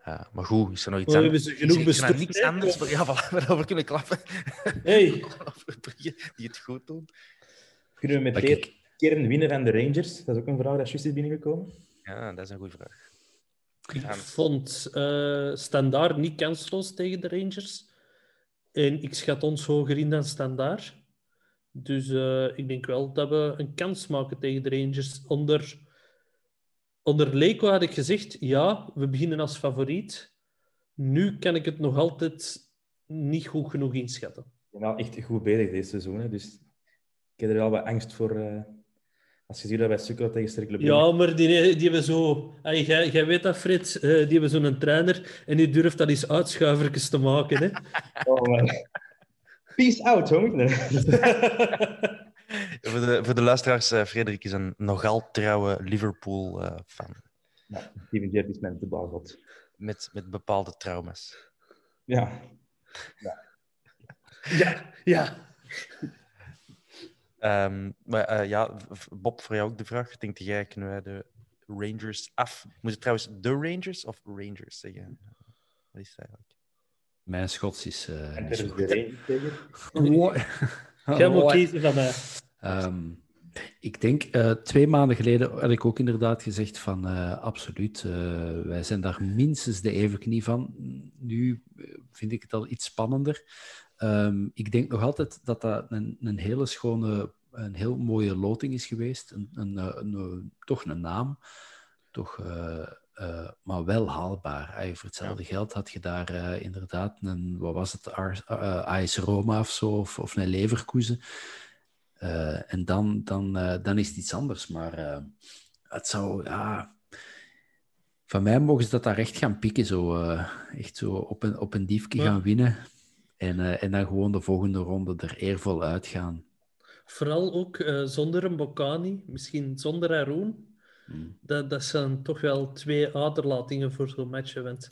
Eh, maar goed, is er nog iets Maar anders? hebben ze genoeg Is er niks anders waar, ja, voilà, waarover kunnen klappen? Hey. Die het goed doen. Kunnen we Maar meteen kijk. keren winnen van de Rangers? Dat is ook een vraag dat juist is binnengekomen. Ja, dat is een goede vraag. Ik Ja. vond eh Standaard niet kansloos tegen de Rangers. En ik schat ons hoger in dan Standaard. Dus eh, ik denk wel dat we een kans maken tegen de Rangers. Onder, onder Leko had ik gezegd, ja, we beginnen als favoriet. Nu kan ik het nog altijd niet goed genoeg inschatten. Ik ben wel echt goed bezig deze seizoen. Hè. Dus ik heb er wel wat angst voor. eh, als je ziet dat wij sukkelen tegen Sterke Ja, maar die, die hebben zo... Jij, jij weet dat, Fred. eh, die hebben zo'n trainer en die durft dat eens uitschuivertjes te maken. Hè. Oh, man. Peace out, homie. Voor de, voor de luisteraars, eh, Frederik is een nogal trouwe Liverpool-fan. Ja, Steven Gerrard is mijn voetbalgod. met, met bepaalde trauma's. Ja. ja, ja. Ehm, maar eh, ja, Bob, voor jou ook de vraag. Denk jij, kunnen wij de Rangers af? Moet het trouwens de Rangers of Rangers zeggen? Wat is het eigenlijk? Mijn Schots is eh, er zo is goed. de Rangers tegen. Jij moet kiezen van mij. Ehm, ik denk, eh, twee maanden geleden had ik ook inderdaad gezegd van eh, absoluut, eh, wij zijn daar minstens de evenknie van. Nu vind ik het al iets spannender. Ehm, ik denk nog altijd dat dat een, een hele schone, een heel mooie loting is geweest. Een, een, toch een naam, toch, maar wel haalbaar. Ay, voor hetzelfde geld had je daar inderdaad een, wat was het, Ars- AS Roma of zo, of, of een Leverkusen. Eh, en dan, dan, eh, dan is het iets anders. Maar eh, het zou, ja... Van mij mogen ze dat daar echt gaan pikken. Zo, eh, echt zo op een, op een diefje Ja. gaan winnen. En, eh, en dan gewoon de volgende ronde er eervol uitgaan. Vooral ook eh, zonder een Bocani, misschien zonder Haroon. Hmm. Dat, dat zijn toch wel twee aderlatingen voor zo'n matchen. Want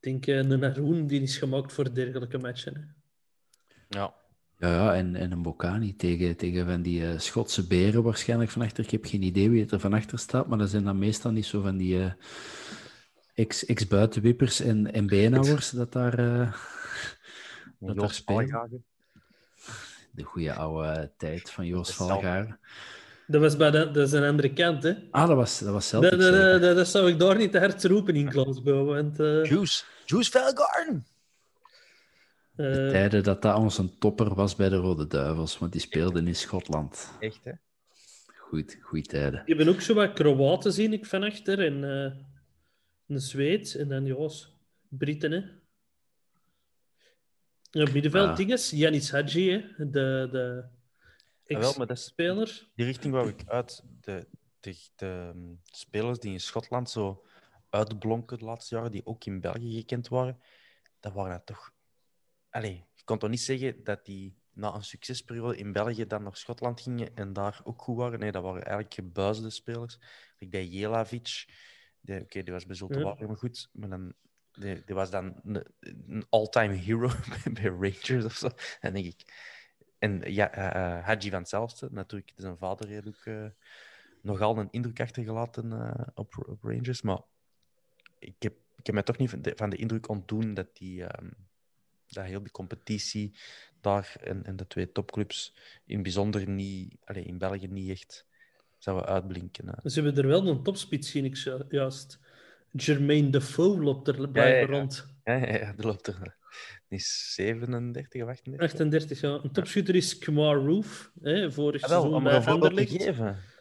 ik denk, een Haroon die is gemaakt voor dergelijke matchen. Hè. Ja. Ja, ja en, en een Bocani tegen, tegen van die eh, Schotse beren waarschijnlijk van achter. Ik heb geen idee wie het er van achter staat, maar dat zijn dan meestal niet zo van die eh, ex- ex-buitenwippers en, en beenhouwers dat daar, eh, dat daar spelen. De goede oude tijd van Joost Valgaar. Dat, was bij de, dat is een andere kant. Hè. Ah, dat was, dat was Dat, Celtic. dat, dat, dat zou ik daar niet te hard roepen in Glasgow. Want, eh, Juice. Juice. De eh, tijden dat dat ons een topper was bij de Rode Duivels, want die speelden in Schotland. Echt, hè? Goed, goede tijden. Je hebt ook zo wat Kroaten, zie ik van achter. En eh, een Zweed. En dan, ja, Britten, hè. Ja, middenveld, Ah. dinges. Janis Hadji, hè. De, de Ah, ex-speler. Die richting wou ik uit. De, de, de, ehm, spelers die in Schotland zo uitblonken de laatste jaren, die ook in België gekend waren, dat waren dat toch... Allee, je kon toch niet zeggen dat die na een succesperiode in België dan naar Schotland gingen en daar ook goed waren? Nee, dat waren eigenlijk gebuisde spelers. Like bij Jelavic, oké, die was bij Zulte Ja. Waregem goed, maar dan... Die, die was dan een, een all-time hero bij Rangers of zo. Dan denk ik... En ja, eh, eh, Hadji van hetzelfde. Natuurlijk, zijn vader heeft ook eh, nogal een indruk achtergelaten op, op Rangers. Maar ik heb, ik heb mij toch niet van de, van de indruk ontdoen dat, die, ehm, dat heel die competitie daar en, en de twee topclubs in het bijzonder niet, allee, in België niet echt zouden uitblinken. eh. Ze hebben er wel een topspits, zie ik ju- juist. Jermaine Defoe loopt er blijkbaar ja. rond. Ja, ja, ja, er loopt er. Die is 37 of 38. 38, ja. Een topschutter is Kamar Roof. Hè, vorig Ah, wel, seizoen bij er een Anderlecht.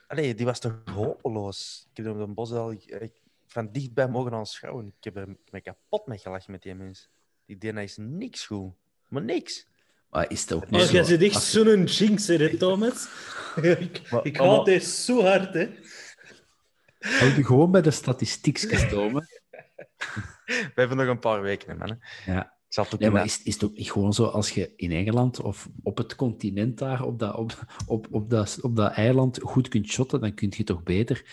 Allee, die was toch hopeloos. Ik heb hem op Bos al eh, van dichtbij mogen aanschouwen. Ik heb er me kapot mee gelachen met die mensen. Die DNA is niks goed. Maar niks. Maar is het ook niet Oh, zo... jij zit echt zo'n jinx, hè, Thomas? ik Maar- ik haat zo hard, hè. Houd je gewoon bij de statistiekjes, Tomen. We hebben nog een paar weken, hè, man. Ja. Ik zal het ook Nee, maar niet is, is het ook niet gewoon zo als je in Engeland of op het continent daar, op dat, op, op, op dat, op dat eiland, goed kunt shotten, dan kun je toch beter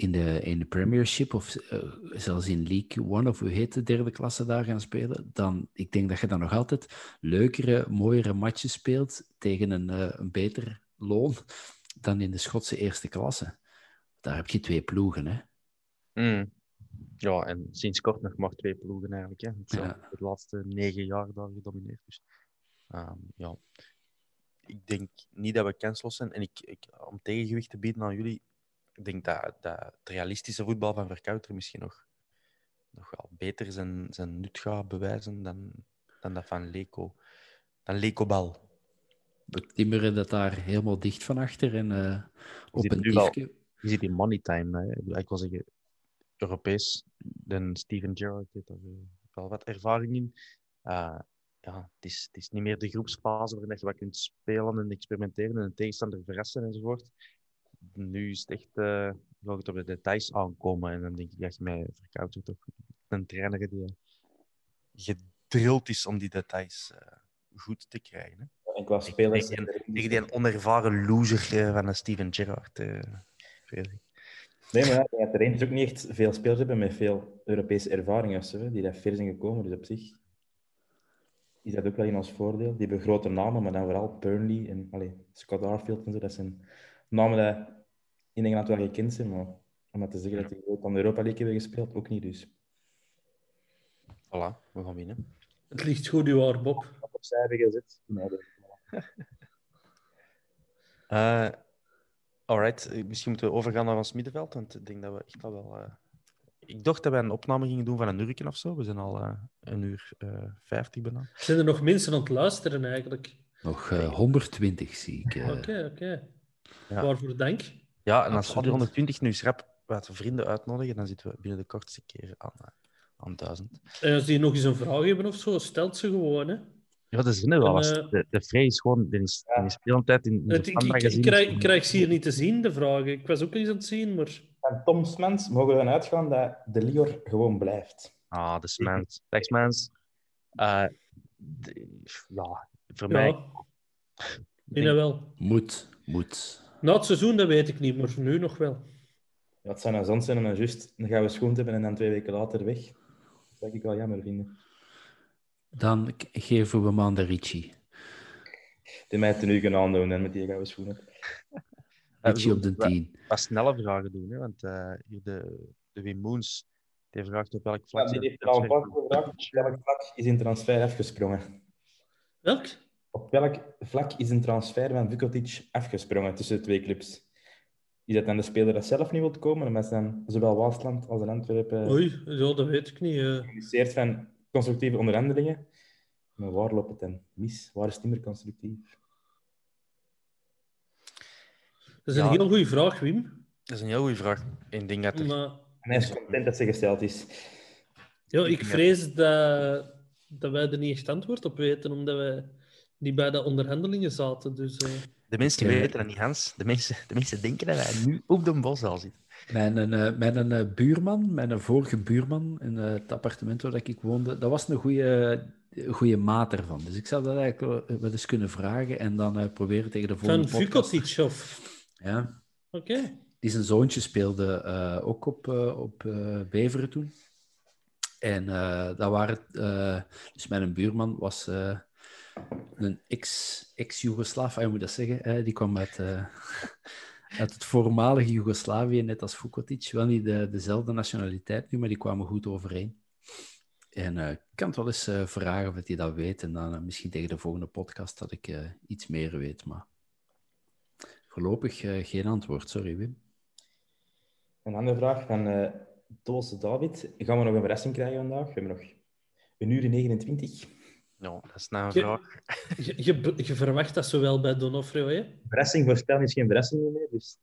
in de, in de Premiership of eh, zelfs in League One of hoe heet de derde klasse daar gaan spelen. Dan, ik denk dat je dan nog altijd leukere, mooiere matches speelt tegen een, eh, een beter loon dan in de Schotse eerste klasse. Daar heb je twee ploegen, hè. Mm. Ja, en sinds kort nog maar twee ploegen eigenlijk. Hè. Het zijn Ja. de laatste negen jaar daar gedomineerd. Dus, ja. Ik denk niet dat we kansloos zijn. En ik, ik, om tegengewicht te bieden aan jullie, ik denk dat, dat het realistische voetbal van Verkouter misschien nog, nog wel beter zijn, zijn nut gaat bewijzen dan, dan dat van Leco. Dan Leco Bal. we timmeren dat daar helemaal dicht van achter en uh, op een diefje. Je ziet in money time, hè. Ik wil zeggen, Europees, dan Steven Gerrard heeft er eh, wel wat ervaring in. Eh, ja, het is, het is niet meer de groepsfase waarin je wat kunt spelen en experimenteren en een tegenstander verrassen enzovoort. Nu is het echt, eh wil het op de details aankomen en dan denk ik dat je mij verkoudt toch een trainer die gedrild is om die details eh, goed te krijgen. Hè. En qua spelers... Tegen die, tegen die onervaren loser eh, van een Steven Gerrard. Nee, maar ja, ik de Rangers ook niet echt veel spelers hebben met veel Europese ervaring die daar ver zijn gekomen. Dus op zich is dat ook wel in ons voordeel. Die hebben grote namen, maar dan vooral Burnley en allee, Scott Arfield en zo. Dat zijn namen die in Engeland wel gekend zijn, maar om maar te zeggen dat die ooit aan de Europa League hebben gespeeld, ook niet dus. Voilà, we gaan winnen. Het ligt goed, uw haar, Bob. Opzij hebben gezet. Nee, dat- Eh alright, eh, misschien moeten we overgaan naar ons middenveld, want ik denk dat we echt al wel... eh, Ik dacht dat wij een opname gingen doen van een uurtje of zo. We zijn al eh, een uur eh vijftig bijna. Zijn er nog mensen aan het luisteren eigenlijk? Nog eh, 120 zie ik. Oké, oké. Ja. Waarvoor dank. Ja, en als we die 120 nu eens rap wat vrienden uitnodigen, dan zitten we binnen de kortste keer aan, eh, aan 1000. En als die nog eens een vraag hebben of zo, stelt ze gewoon. Hè. Ja, dat is wel. En, als eh, De, de Vrij is gewoon... Die is, die is de hele tijd in, in Het- de ik, ik, krijg, ik krijg ze hier niet te zien, de vragen. Ik was ook eens aan het zien, maar... Van Tom Smans mogen we ervan uitgaan dat de Lior gewoon blijft. Ah, de Smans. Dag Smans. Eh, de- ja, voor mij... Ja, ik wel. Moet, moet. Na het seizoen, dat weet ik niet, maar voor nu nog wel. Ja, het zou zand zijn om dan juist een gouden schoen te hebben en dan twee weken later weg. Dat zou ik wel jammer vinden. Dan geven we Manda Ricci. Die mij nu kunnen aandoen en met die gouden schoenen. Eh, Ricci op de wat- 10. Wat snelle vragen doen, hè? want eh, hier de, de Wim Moens, die vraagt op welk vlak... Ja, die heeft al een paar gevraagd. Op welk vlak is een transfer afgesprongen? Welk? Op welk vlak is een transfer van Vukotic afgesprongen tussen de twee clubs? Is dat dan de speler dat zelf niet wil komen, dan zowel Waasland als in Antwerpen Oei, ja, dat weet ik niet. eh. communiceert van constructieve onderhandelingen? Maar waar loopt het dan mis? Waar is het niet meer constructief? Dat is een Ja. heel goede vraag, Wim. Dat is een heel goede vraag. Ik denk dat er... Maar En hij is content dat ze gesteld is. ja, ik vrees dat, dat wij er niet echt antwoord op weten, omdat wij niet bij de onderhandelingen zaten. Dus, eh, De mensen Ja. weten dat niet, Hans. De mensen, de mensen denken dat wij nu op de boszaal zitten. Mijn, eh, mijn eh, buurman, mijn vorige buurman in het appartement waar ik woonde, dat was een goede, goede maat ervan. Dus ik zou dat eigenlijk wel- eens kunnen vragen en dan eh, proberen tegen de van volgende podcast... Vukotic of... Ja, Oké. die zijn zoontje speelde eh, ook op, eh, op eh, Beveren toen. En eh, dat waren... eh, dus mijn buurman was eh, een ex- ex-Jugoslaaf, ah, je moet dat zeggen. eh, die kwam uit, eh, uit het voormalige Joegoslavië, net als Vukotic. Wel niet de, dezelfde nationaliteit nu, maar die kwamen goed overeen. En eh, ik kan het wel eens eh, vragen of hij dat weet. En dan misschien tegen de volgende podcast dat ik iets meer weet. Maar voorlopig geen antwoord, sorry Wim. Een andere vraag van Doos David. Gaan we nog een verrassing krijgen vandaag? We hebben nog een uur en 29. Ja, dat is nou een Je- vraag. Je, je, je verwacht dat zowel bij Donofrio, hè? Verrassing voorspellen is geen verrassing meer, dus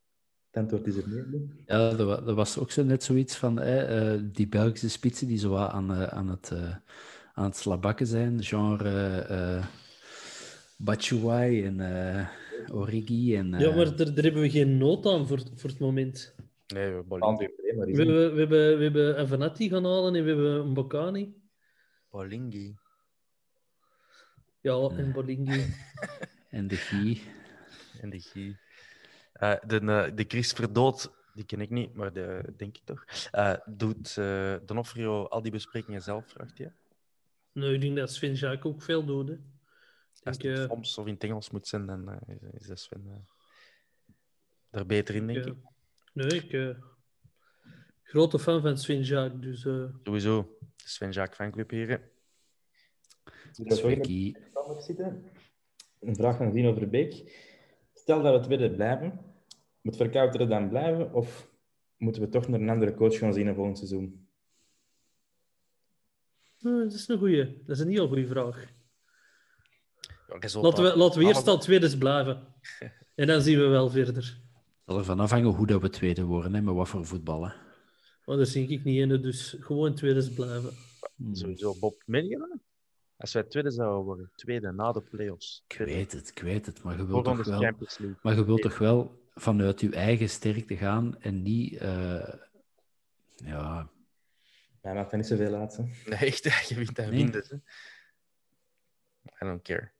het antwoord is er meer. Ja, dat, wa- dat was ook zo net zoiets van eh, eh, die Belgische spitsen die zo aan, eh, aan, het, eh, aan het slabakken zijn. Genre eh Batshuayi en eh, Origi. En, Ja, maar daar, daar hebben we geen nood aan voor, voor het moment. Nee, we Bolingi. We hebben, we hebben, we hebben Avenatti gaan halen en we hebben een Bocani. Bolingi. Ja, en Bolingi. en de Guy. En de Guy. Eh, de, eh, de Chris Verdood, die ken ik niet, maar de, denk ik toch. Eh, doet eh Donofrio al die besprekingen zelf, vraagt hij? Nou, ik denk dat Sven Jaak ook veel doet. Hè. Als denk, het eh, soms of in het Engels moet zijn, dan eh, is- is de Sven eh, daar beter in, denk ik, ik. eh, nee, ik... eh, grote fan van Sven Jaak, dus... eh, Sowieso. Sven Jacques fanclub hier. hè. Guy. stand nog zitten. Een vraag van Dino Verbeek. Stel dat we tweede blijven, moet Verkouteren dan blijven of moeten we toch naar een andere coach gaan zien volgend seizoen? eh, dat is een goeie. Dat is een heel goede vraag. Laten we, laten we eerst al tweede blijven. En dan zien we wel verder. Het zal ervan afhangen hoe dat we tweede worden, hè, met wat voor voetballen. Maar daar zie ik niet in, dus gewoon tweede blijven. Sowieso Bob meegedaan. Als wij tweede zouden worden, tweede na de playoffs. Ik weet het, ik weet het, maar je wilt toch wel, maar je wilt toch wel vanuit je eigen sterkte gaan en niet, eh, ja, Ja, maakt dat niet zoveel uit. Hè. Nee, echt, je wint en Nee. hè. I don't care.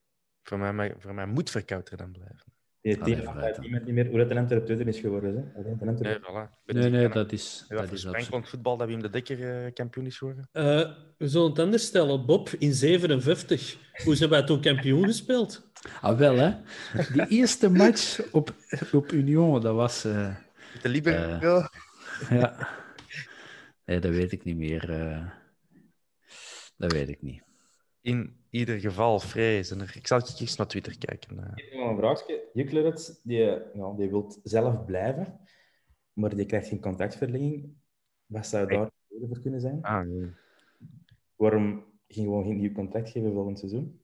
Voor mij, voor mij moet Verkouter dan blijven. Die team dan. niet meer hoe dat er op Twitter is geworden. Hè. Nee, voilà. nee, nee, dat is, dat is absoluut. van voetbal dat Wim de Dekker eh, kampioen is geworden. Eh, we zullen het anders stellen. Bob, in 57. Hoe zijn wij toen kampioen gespeeld? Ah, wel hè. Die eerste match op, op Union, dat was, eh, Met de Liber. Ja. ja. Nee, dat weet ik niet meer. eh. dat weet ik niet. In ieder geval, vrezen. Ik zal eens naar Twitter kijken. eh. Ik heb nog een vraagje. Die, ja, die wil zelf blijven, maar die krijgt geen contractverlenging. Wat zou daar de reden voor kunnen zijn? Ah, nee. Waarom ging gewoon geen nieuw contract geven volgend seizoen?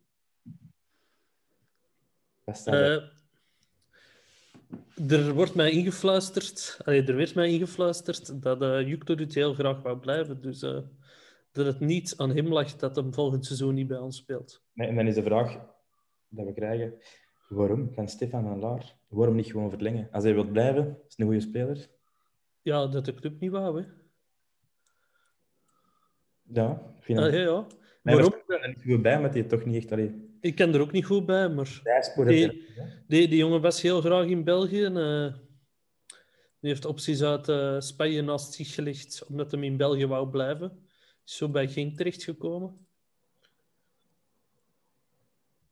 Wat er? Eh, er wordt mij ingefluisterd, allee, er werd mij ingefluisterd dat uh, Juklerud heel graag wou blijven. Dus eh, dat het niet aan hem lag dat hem volgend seizoen niet bij ons speelt. Nee, en dan is de vraag dat we krijgen: waarom van Stefan van Laar? Waarom niet gewoon verlengen? Als hij wil blijven, is een goede speler. Ja, dat de club niet wou, hè. Ja, ik Ah, ja, ja. Nee, Waarom? er niet goed bij, maar die toch niet echt. Allee, Ik ken er ook niet goed bij, maar die jongen was heel graag in België. En, eh, die heeft opties uit eh, Spanje naast zich gelegd, omdat hij in België wou blijven. Is zo bij Genk terechtgekomen.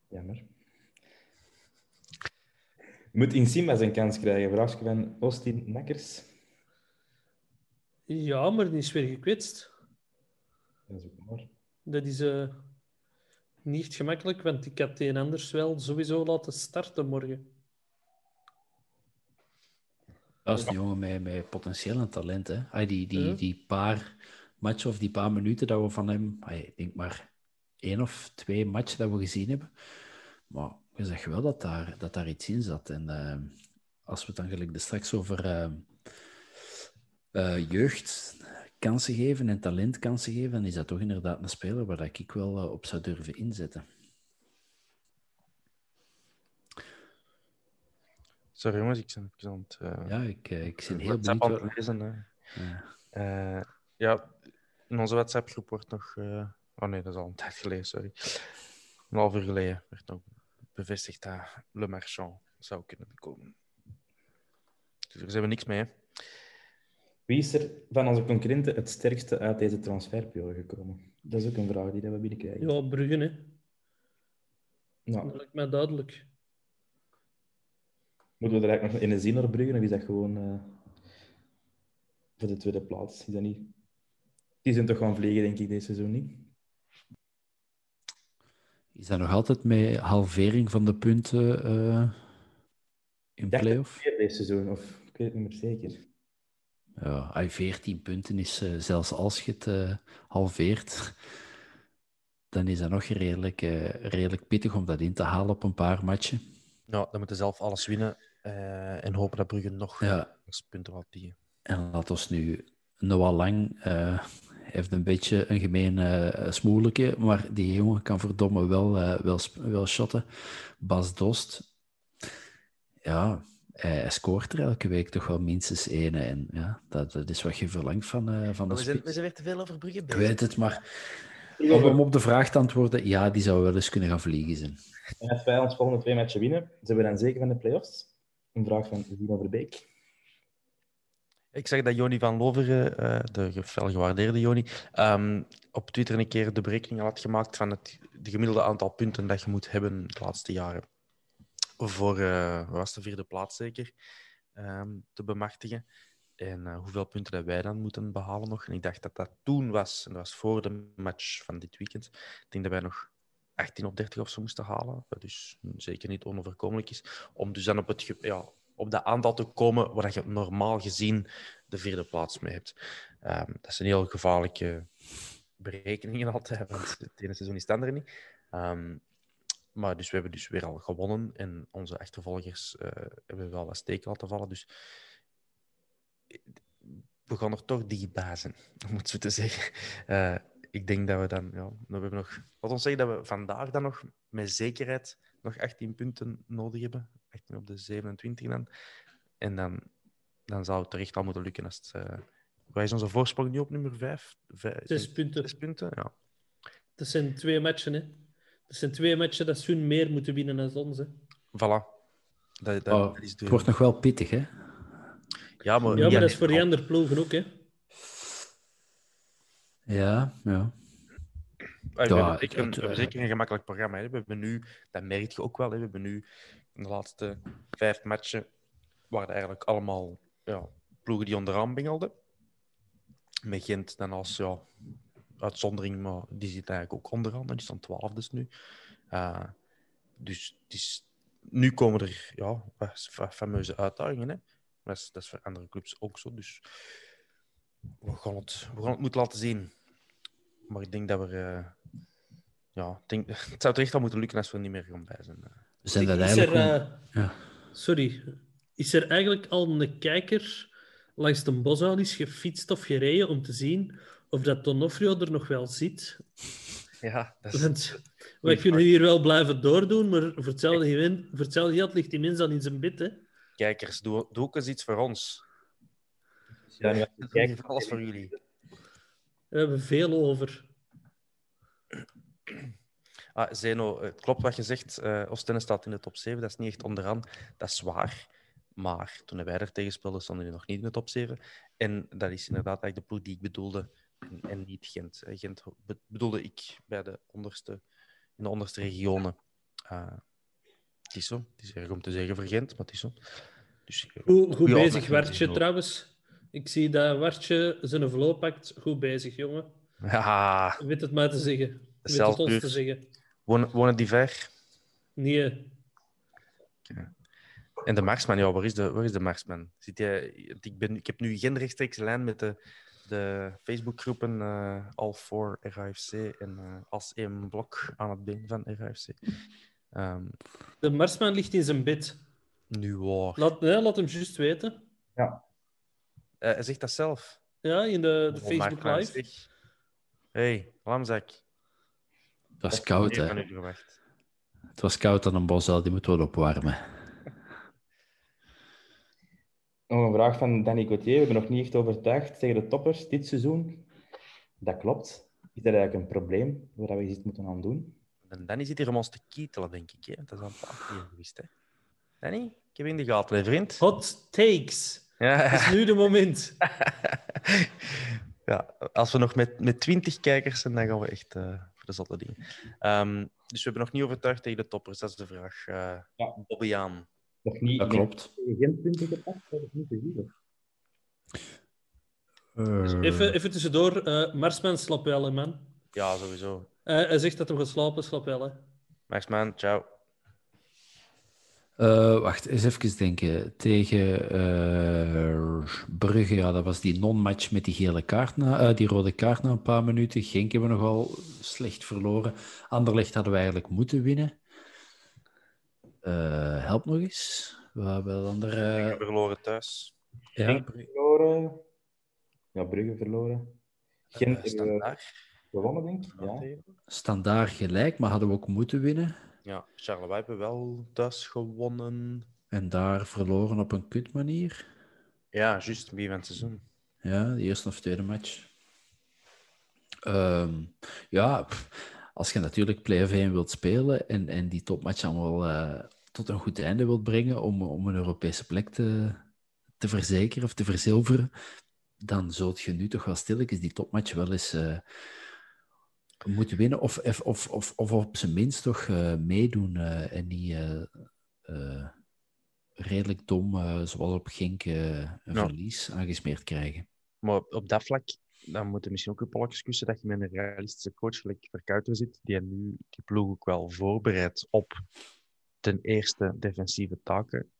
Jammer. Moet in Simba zijn kans krijgen. Vraagje van Austin Nakkers. Ja, maar die is weer gekwetst. Dat is ook maar. Dat is eh, niet gemakkelijk, want ik had die anders wel sowieso laten starten morgen. Dat is een jongen met, met potentieel en talent. Hè. Die, die, die paar matchen of die paar minuten dat we van hem, ik denk maar één of twee matchen dat we gezien hebben. Maar je zegt wel dat daar, dat daar iets in zat. En eh, als we het dan gelijk straks over eh, eh, jeugd kansen geven en talent kansen geven, dan is dat toch inderdaad een speler waar dat ik wel op zou durven inzetten. Sorry jongens, ik ben aan het... Ja, ik, ik ben heel benieuwd. wat- het lezen. ja, in onze WhatsApp-groep wordt nog... eh, Oh nee, dat is al een tijd geleden, sorry. Een half uur geleden werd nog bevestigd dat Le Marchand zou kunnen komen. Dus daar zijn we niks mee, hè. Wie is er van onze concurrenten het sterkste uit deze transferperiode gekomen? Dat is ook een vraag die dat we binnenkrijgen. Ja, Bruggen, hè. Nou, Dat lijkt mij duidelijk. moeten we er eigenlijk nog in een zin naar Bruggen, of is dat gewoon eh, voor de tweede plaats? Is dat niet... Die zijn toch gaan vliegen, denk ik, deze seizoen niet? Is dat nog altijd met halvering van de punten eh, in play-off? Weer deze seizoen, of ik weet het niet meer zeker. Ja, ay, 14 punten is eh, zelfs als je het eh, halveert, dan is dat nog redelijk, eh, redelijk pittig om dat in te halen op een paar matchen. Ja, dan moeten zelf alles winnen eh, en hopen dat Brugge nog Ja. punten laat liggen. En laat ons nu Noah Lang eh, heeft een beetje een gemeen eh smoeleke, maar die jongen kan verdomme wel, eh, wel, wel shotten. Bas Dost, ja, hij, hij scoort er elke week toch wel minstens één. En ja, dat, dat is wat je verlangt van, eh, van de we, zijn, we zijn weer te veel over Brugge Ik weet het, maar om, om op de vraag te antwoorden, ja, die zou wel eens kunnen gaan vliegen zijn. En als wij ons volgende twee matchen winnen, zijn we dan zeker van de play-offs? Een vraag van Zino Verbeek. Ik zag dat Joni van Loveren, eh, de fel gewaardeerde Joni, ehm, op Twitter een keer de berekening had gemaakt van het de gemiddelde aantal punten dat je moet hebben de laatste jaren. Voor, eh, was de vierde plaats zeker, ehm, te bemachtigen. En eh, hoeveel punten dat wij dan moeten behalen nog. En ik dacht dat dat toen was, en dat was voor de match van dit weekend. Ik denk dat wij nog 18 op 30 of zo moesten halen. Wat dus zeker niet onoverkomelijk is. Om dus dan op, het, ja, op dat aantal te komen waar je normaal gezien de vierde plaats mee hebt. Ehm, dat zijn heel gevaarlijke berekeningen altijd, want het ene seizoen is andere niet. Ehm, maar dus we hebben dus weer al gewonnen en onze achtervolgers eh, hebben wel wat steken laten vallen. Dus we gaan er toch dichtbij zijn, om het zo te zeggen. Eh, ik denk dat we dan, ja, we hebben nog, laat ons zeggen dat we vandaag dan nog met zekerheid nog 18 punten nodig hebben. 18 op de 27 dan. En dan, dan zou het er echt al moeten lukken als het, uh, Waar is onze voorsprong nu op nummer 5? Zes punten. Zes punten, ja. Dat zijn twee matchen, hè. Dat zijn twee matchen dat Sun meer moeten winnen dan ons, hè. Voilà. Dat, dat, Oh, dat is de... het wordt nog wel pittig, hè? Ja, maar, Ja, maar dat is voor die andere ploegen ook, hè. Ja, ja. Ah, we, Ja, hebben zeker een, het- we hebben zeker een gemakkelijk programma. Hè. We hebben nu, dat merk je ook wel, hè. we hebben nu in de laatste vijf matchen waren eigenlijk allemaal ja, ploegen die onderaan bingelden. Met Gent dan als ja, uitzondering, maar die zit eigenlijk ook onderaan. Die staan twaalfdes nu. Eh, dus is, nu komen er ja, fa- fameuze uitdagingen. Hè. Dat, is, dat is voor andere clubs ook zo. Dus we gaan het, we gaan het moeten laten zien. Maar ik denk dat we. eh, ja, denk, het zou toch echt al moeten lukken als we er niet meer gaan zijn. We zijn dat eigenlijk... er, eh, ja. Sorry. Is er eigenlijk al een kijker langs de Bosuil is gefietst of gereden om te zien of dat Donofrio er nog wel zit? Ja, dat is, Want wij kunnen hier wel blijven doordoen, maar voor hetzelfde voor hetzelfde geld ligt die mens dan in zijn bed, hè. kijkers, doe, doe ook eens iets voor ons. Ja, Kijk, kijk, alles voor jullie. We hebben veel over. Ah, Zeno, het klopt wat je zegt. eh Oostende staat in de top 7. Dat is niet echt onderaan. Dat is waar. Maar toen wij er tegen speelden, stonden die nog niet in de top 7. En dat is inderdaad eigenlijk de ploeg die ik bedoelde. En, en niet Gent. Eh, Gent be- bedoelde ik bij de onderste, in de onderste regionen. Eh, het is zo. Het is erg om te zeggen voor Gent, maar het is zo. Dus, eh, Goed, goed goeie bezig, Wartje, trouwens. Ik zie dat Wartje zijn vloot pakt. Goed bezig, jongen. Ja, Weet het maar te zeggen. Weet het ons te zeggen. Wonen, wonen die ver? Nee. En de Marsman, ja, waar is de, waar is de Marsman? Zit jij, ik, ben, ik heb nu geen rechtstreeks lijn met de, de Facebookgroepen eh All for RAFC en eh, als één blok aan het been van RAFC. Ehm De Marsman ligt in zijn bed. nu waar. Laat, nee, laat hem juist weten. ja. Eh, hij zegt dat zelf. Ja, in de, de Oh, Facebook Live. hey, Lamzak. Dat is koud, hè? Het was koud aan een bos, die moet wel opwarmen. Nog een vraag van Danny Gauthier. We hebben nog niet echt overtuigd tegen de toppers dit seizoen. Dat klopt. Is dat eigenlijk een probleem waar we iets moeten aan doen? En Danny zit hier om ons te kietelen, denk ik. Hè? Dat is al een paar keer geweest. Hè? Danny, ik heb in de gaten, hè, vriend. Hot takes. Ja. Het is nu de moment. ja, als we nog met, met 20 kijkers zijn, dan gaan we echt eh, zotte dingen. Ehm, dus we hebben nog niet overtuigd tegen de toppers, dat is de vraag. Eh Ja. Bobby aan. Nog niet. Dat klopt. Geen punten gepakt, dat is niet te zien. Eh, Even, even tussendoor. eh Marsman wel, man. Ja, sowieso. Eh, hij zegt dat hij gaat slapen, wel, hè. Maxman, ciao. Eh, wacht, eens even denken. Tegen eh, Brugge, ja, dat was die non-match met die, gele kaart na, eh, die rode kaart na een paar minuten. Genk hebben we nogal slecht verloren. Anderlecht hadden we eigenlijk moeten winnen. Eh, help nog eens. We hebben dan er, eh, We verloren thuis. ja, Genk. Verloren. Ja, Brugge verloren. We standaard. gewonnen, denk ik. Ja. standaard gelijk, maar hadden we ook moeten winnen. Ja, Charleroi hebben wel thuis gewonnen. En daar verloren op een kut manier. Ja, juist, wie van het seizoen. Ja, de eerste of tweede match. Ehm, ja, als je natuurlijk play-off 1 wilt spelen en, en die topmatch allemaal eh, tot een goed einde wilt brengen om, om een Europese plek te, te verzekeren of te verzilveren, dan zult je nu toch wel stilletjes die topmatch wel eens eh, moeten winnen of, of, of, of, of op zijn minst toch eh, meedoen eh, en niet eh, redelijk dom, zoals op Genk, eh, een Ja. verlies aangesmeerd krijgen. Maar op- dat vlak, dan moet je misschien ook een polletjes kussen dat je met een realistische coach gelijk Verkuiter zit, die nu die ploeg ook wel voorbereidt op ten eerste defensieve taken,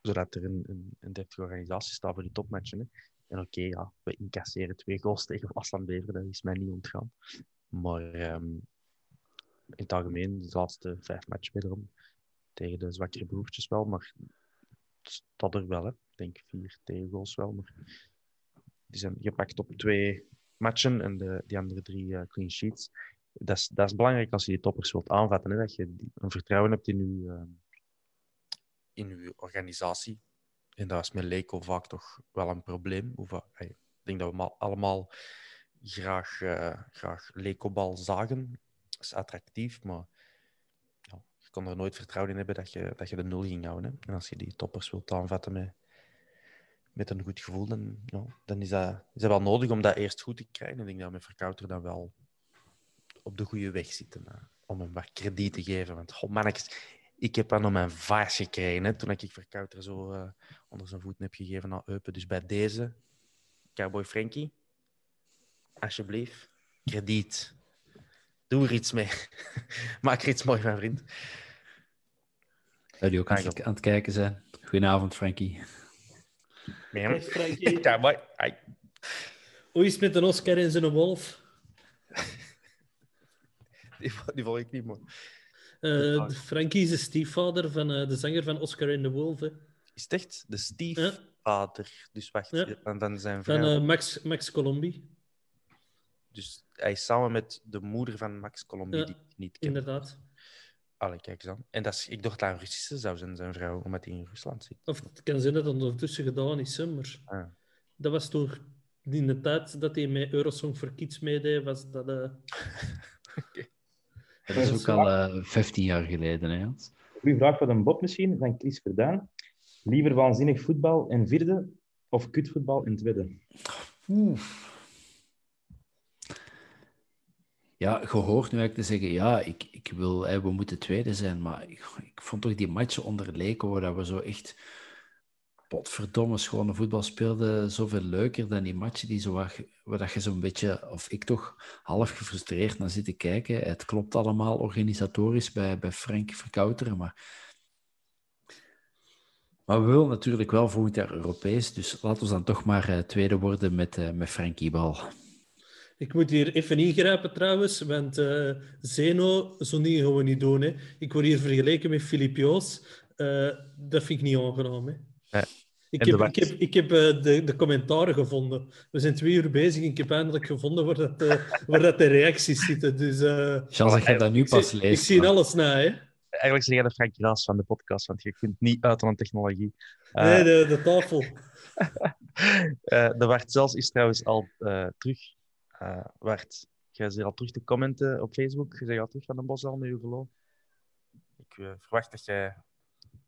zodat er een, een, een deftige organisatie staat voor die topmatchen. Hè. En oké, ja, we incasseren twee goals tegen Wasland Beveren, dat is mij niet ontgaan. Maar ehm, in het algemeen, de laatste vijf matchen wederom, tegen de zwakkere broertjes wel, maar staat er wel, hè. Ik denk vier tegengoals wel, maar die zijn gepakt op twee matchen en de, die andere drie eh, clean sheets. Dat is, dat is belangrijk als je die toppers wilt aanvatten, hè, dat je een vertrouwen hebt in je, eh, in uw organisatie. En dat is met Leco vaak toch wel een probleem. Ik denk dat we ma- allemaal graag, eh graag Leco-bal zagen. Dat is attractief, maar ja, je kon er nooit vertrouwen in hebben dat je, dat je de nul ging houden. En als je die toppers wilt aanvatten met, met een goed gevoel, dan, ja, dan is, dat, is dat wel nodig om dat eerst goed te krijgen. Ik denk dat met Verkouter dan wel op de goede weg zitten. om hem wat krediet te geven. Want, goh, mannetjes, ik heb hem op mijn vaas gekregen toen ik Verkouter zo eh, onder zijn voeten heb gegeven naar Eupen. Dus bij deze, Cowboy Frankie, alsjeblieft, krediet. Doe er iets mee. Maak er iets moois van, vriend. Zou die ook aan, aan het kijken zijn? Goedenavond, Frankie. Hey, Frankie. Cowboy. Ai. Hoe is het met een Oscar en zijn wolf? Die, die volg ik niet, man. Eh, Frankie is de stiefvader van eh, de zanger van Oscar en de Wolf. hè. Is het echt de stiefvader? Dus wacht, Ja. van, van zijn Van vrouw. eh, Max, Max Colombi, Dus hij is samen met de moeder van Max Colombi, Ja, die ik niet ken. inderdaad. Allee, kijk eens aan. En dat is, ik dacht dat een Russische zou zijn, zijn vrouw, omdat hij in Rusland zit. Of het kan zijn dat het ondertussen gedaan is, hè, maar Ah. dat was toch in de tijd dat hij met Eurosong for Kids meedeed, was dat... eh, Dat is ook al eh 15 jaar geleden, hè, Hans? Goeie vraag van een bot misschien, van Chris Verdaan. Liever waanzinnig voetbal in vierde of kutvoetbal in tweede? Ja, gehoord nu eigenlijk te zeggen, ja, ik, ik wil, hè, we moeten tweede zijn, maar ik, ik vond toch die matchen onder Leco, dat we zo echt, potverdomme, schone voetbal speelden, zoveel leuker dan die matchen die zo, wat- waar dat je zo'n beetje, of ik toch, half gefrustreerd naar zit te kijken. Het klopt allemaal organisatorisch bij, bij Frank Verkouteren, maar... Maar we willen natuurlijk wel volgend jaar Europees, dus laten we dan toch maar eh, tweede worden met, eh, met Frankie Bal. Ik moet hier even ingrijpen trouwens, want eh Zeno, zo'n dingen gaan we niet doen. Hè. Ik word hier vergeleken met Filip Joos. Eh, dat vind ik niet aangenaam. Hè. Nee. Ik heb, ik heb, ik heb eh, de, de commentaren gevonden. We zijn twee uur bezig en ik heb eindelijk gevonden waar, dat, waar dat de reacties zitten. Dus, eh, Chance dat je dat nu ik pas zie, leest. ik zie alles na. Hè. Eigenlijk zeg jij de Frank Raas van de podcast, want je kunt niet uit aan technologie. Eh, Nee, de, de tafel. eh, de Wart zelfs is trouwens al eh, terug. Eh Wart, jij zit al terug te commenten op Facebook. Je bent al terug van de bos al met je geloof. Ik eh, verwacht dat jij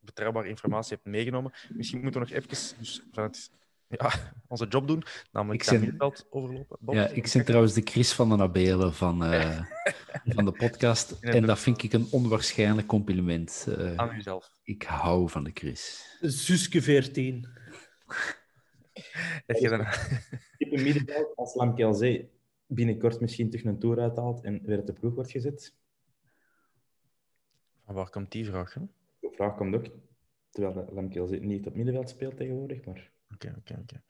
betrouwbare informatie hebt meegenomen. Misschien moeten we nog even dus vanuit, ja, onze job doen. Namelijk Ik het ben- middenveld overlopen. Bob, Ja, ik ben trouwens de Chris van den Abelen van, eh, van de podcast. En dat vind ik een onwaarschijnlijk compliment. Eh, Aan jezelf. ik hou van de Chris. Zuske 14. Heb je dan... Type middenveld als Lamkelzee binnenkort misschien terug een tour uithaalt en weer op de ploeg wordt gezet. Van waar komt die vraag? hè? De vraag komt ook, terwijl Lamkelzee niet op middenveld speelt tegenwoordig. Maar Oké, oké, oké.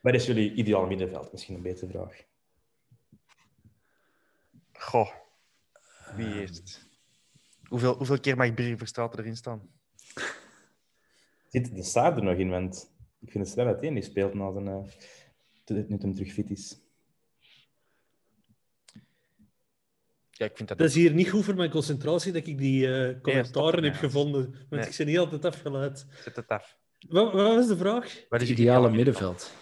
wat is jullie ideaal middenveld? Misschien een betere vraag. Goh, wie heeft het? Hoeveel, hoeveel keer mag Birger Verstraeten erin staan? Zit de Saar er nog in? Want ik vind het snel uiteen die speelt na zijn, uh, nu hem terug fit is. Ja, ik vind dat, Dat is hier niet goed voor mijn concentratie dat ik die eh, commentaren heb gevonden. Want Nee. ik ben niet altijd afgeleid. Zet het af. Wat, wat was de vraag? Wat is Het ideale middenveld.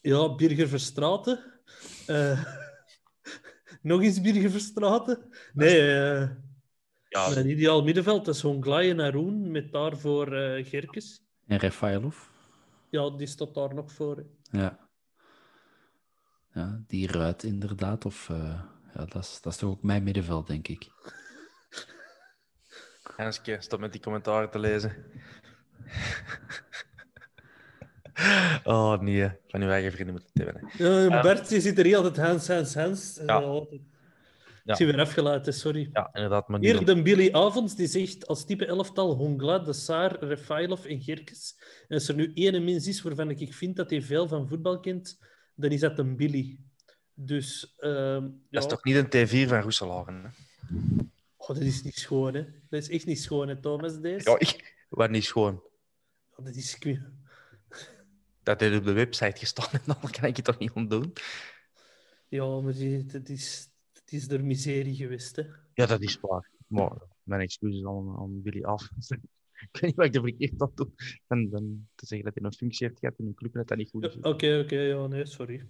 Ja, Birger Verstraten. Eh, nog eens Birger Verstraten? Nee, eh, Ja, mijn ideaal middenveld dat is Honglai en Haroun met daarvoor eh Gerkes. En Rafailov. Ja, die staat daar nog voor. hè. Ja. ja, die ruit inderdaad. Of, eh, ja, dat, is, dat is toch ook mijn middenveld, denk ik. Hanske, stop met die commentaren te lezen. oh nee, van uw eigen vrienden moeten hebben. Ja, Bert, je zit er hier altijd Hans, Hans, Hans. Eh, Ja. altijd. Ja. Ik zie weer afgeleid, sorry. Ja, inderdaad. Maar Hier de Billy Avonds, die zegt als type elftal Hongla, De Saar, Refailov en Gerkes. En als er nu één mens is waarvan ik vind dat hij veel van voetbal kent, dan is dat een Billy. Dus, ehm, Dat is ja. toch niet een T4 van Roeselaren? Hè? Oh, dat is niet schoon, hè. Dat is echt niet schoon, hè, Thomas, deze? Ja, ik, wat niet schoon. Oh, dat is... Dat heeft op de website gestaan en dan kan ik het toch niet ontdoen. Ja, maar dat is, dat is door miserie geweest, hè. Ja, dat is waar. Maar mijn excuses aan, aan Billy af. ik weet niet wat ik er verkeerd aan doe. En dan te zeggen dat hij een functie heeft gehad in een club en dat dat niet goed is. Oké, oké, ja, nee, sorry.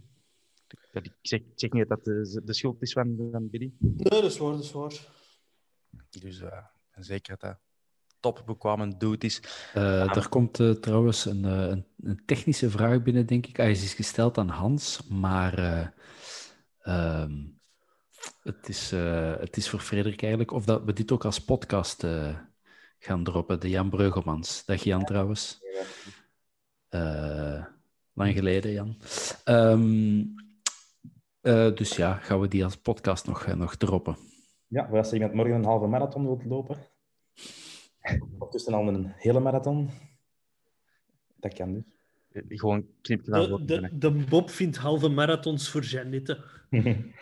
Dat ik, zeg, ik zeg niet dat dat de, de schuld is van, van Billy. Nee, dat is waar, dat is waar. Dus eh, zeker dat hij topbekwame dude is. Eh, er komt eh, trouwens een, eh, een, een technische vraag binnen, denk ik. Hij is gesteld aan Hans, maar eh, ehm, het, is, eh, het is voor Frederik eigenlijk of dat we dit ook als podcast eh, gaan droppen. De Jan Breugelmans. Dag Jan trouwens. Eh, lang geleden, Jan. Ehm, eh, dus ja, gaan we die als podcast nog, eh, nog droppen. Ja, voor als iemand morgen een halve marathon wilt lopen. Of tussen al een hele marathon. Dat kan dus. Gewoon naar De, voren. de, de Bob vindt halve marathons voor Janette.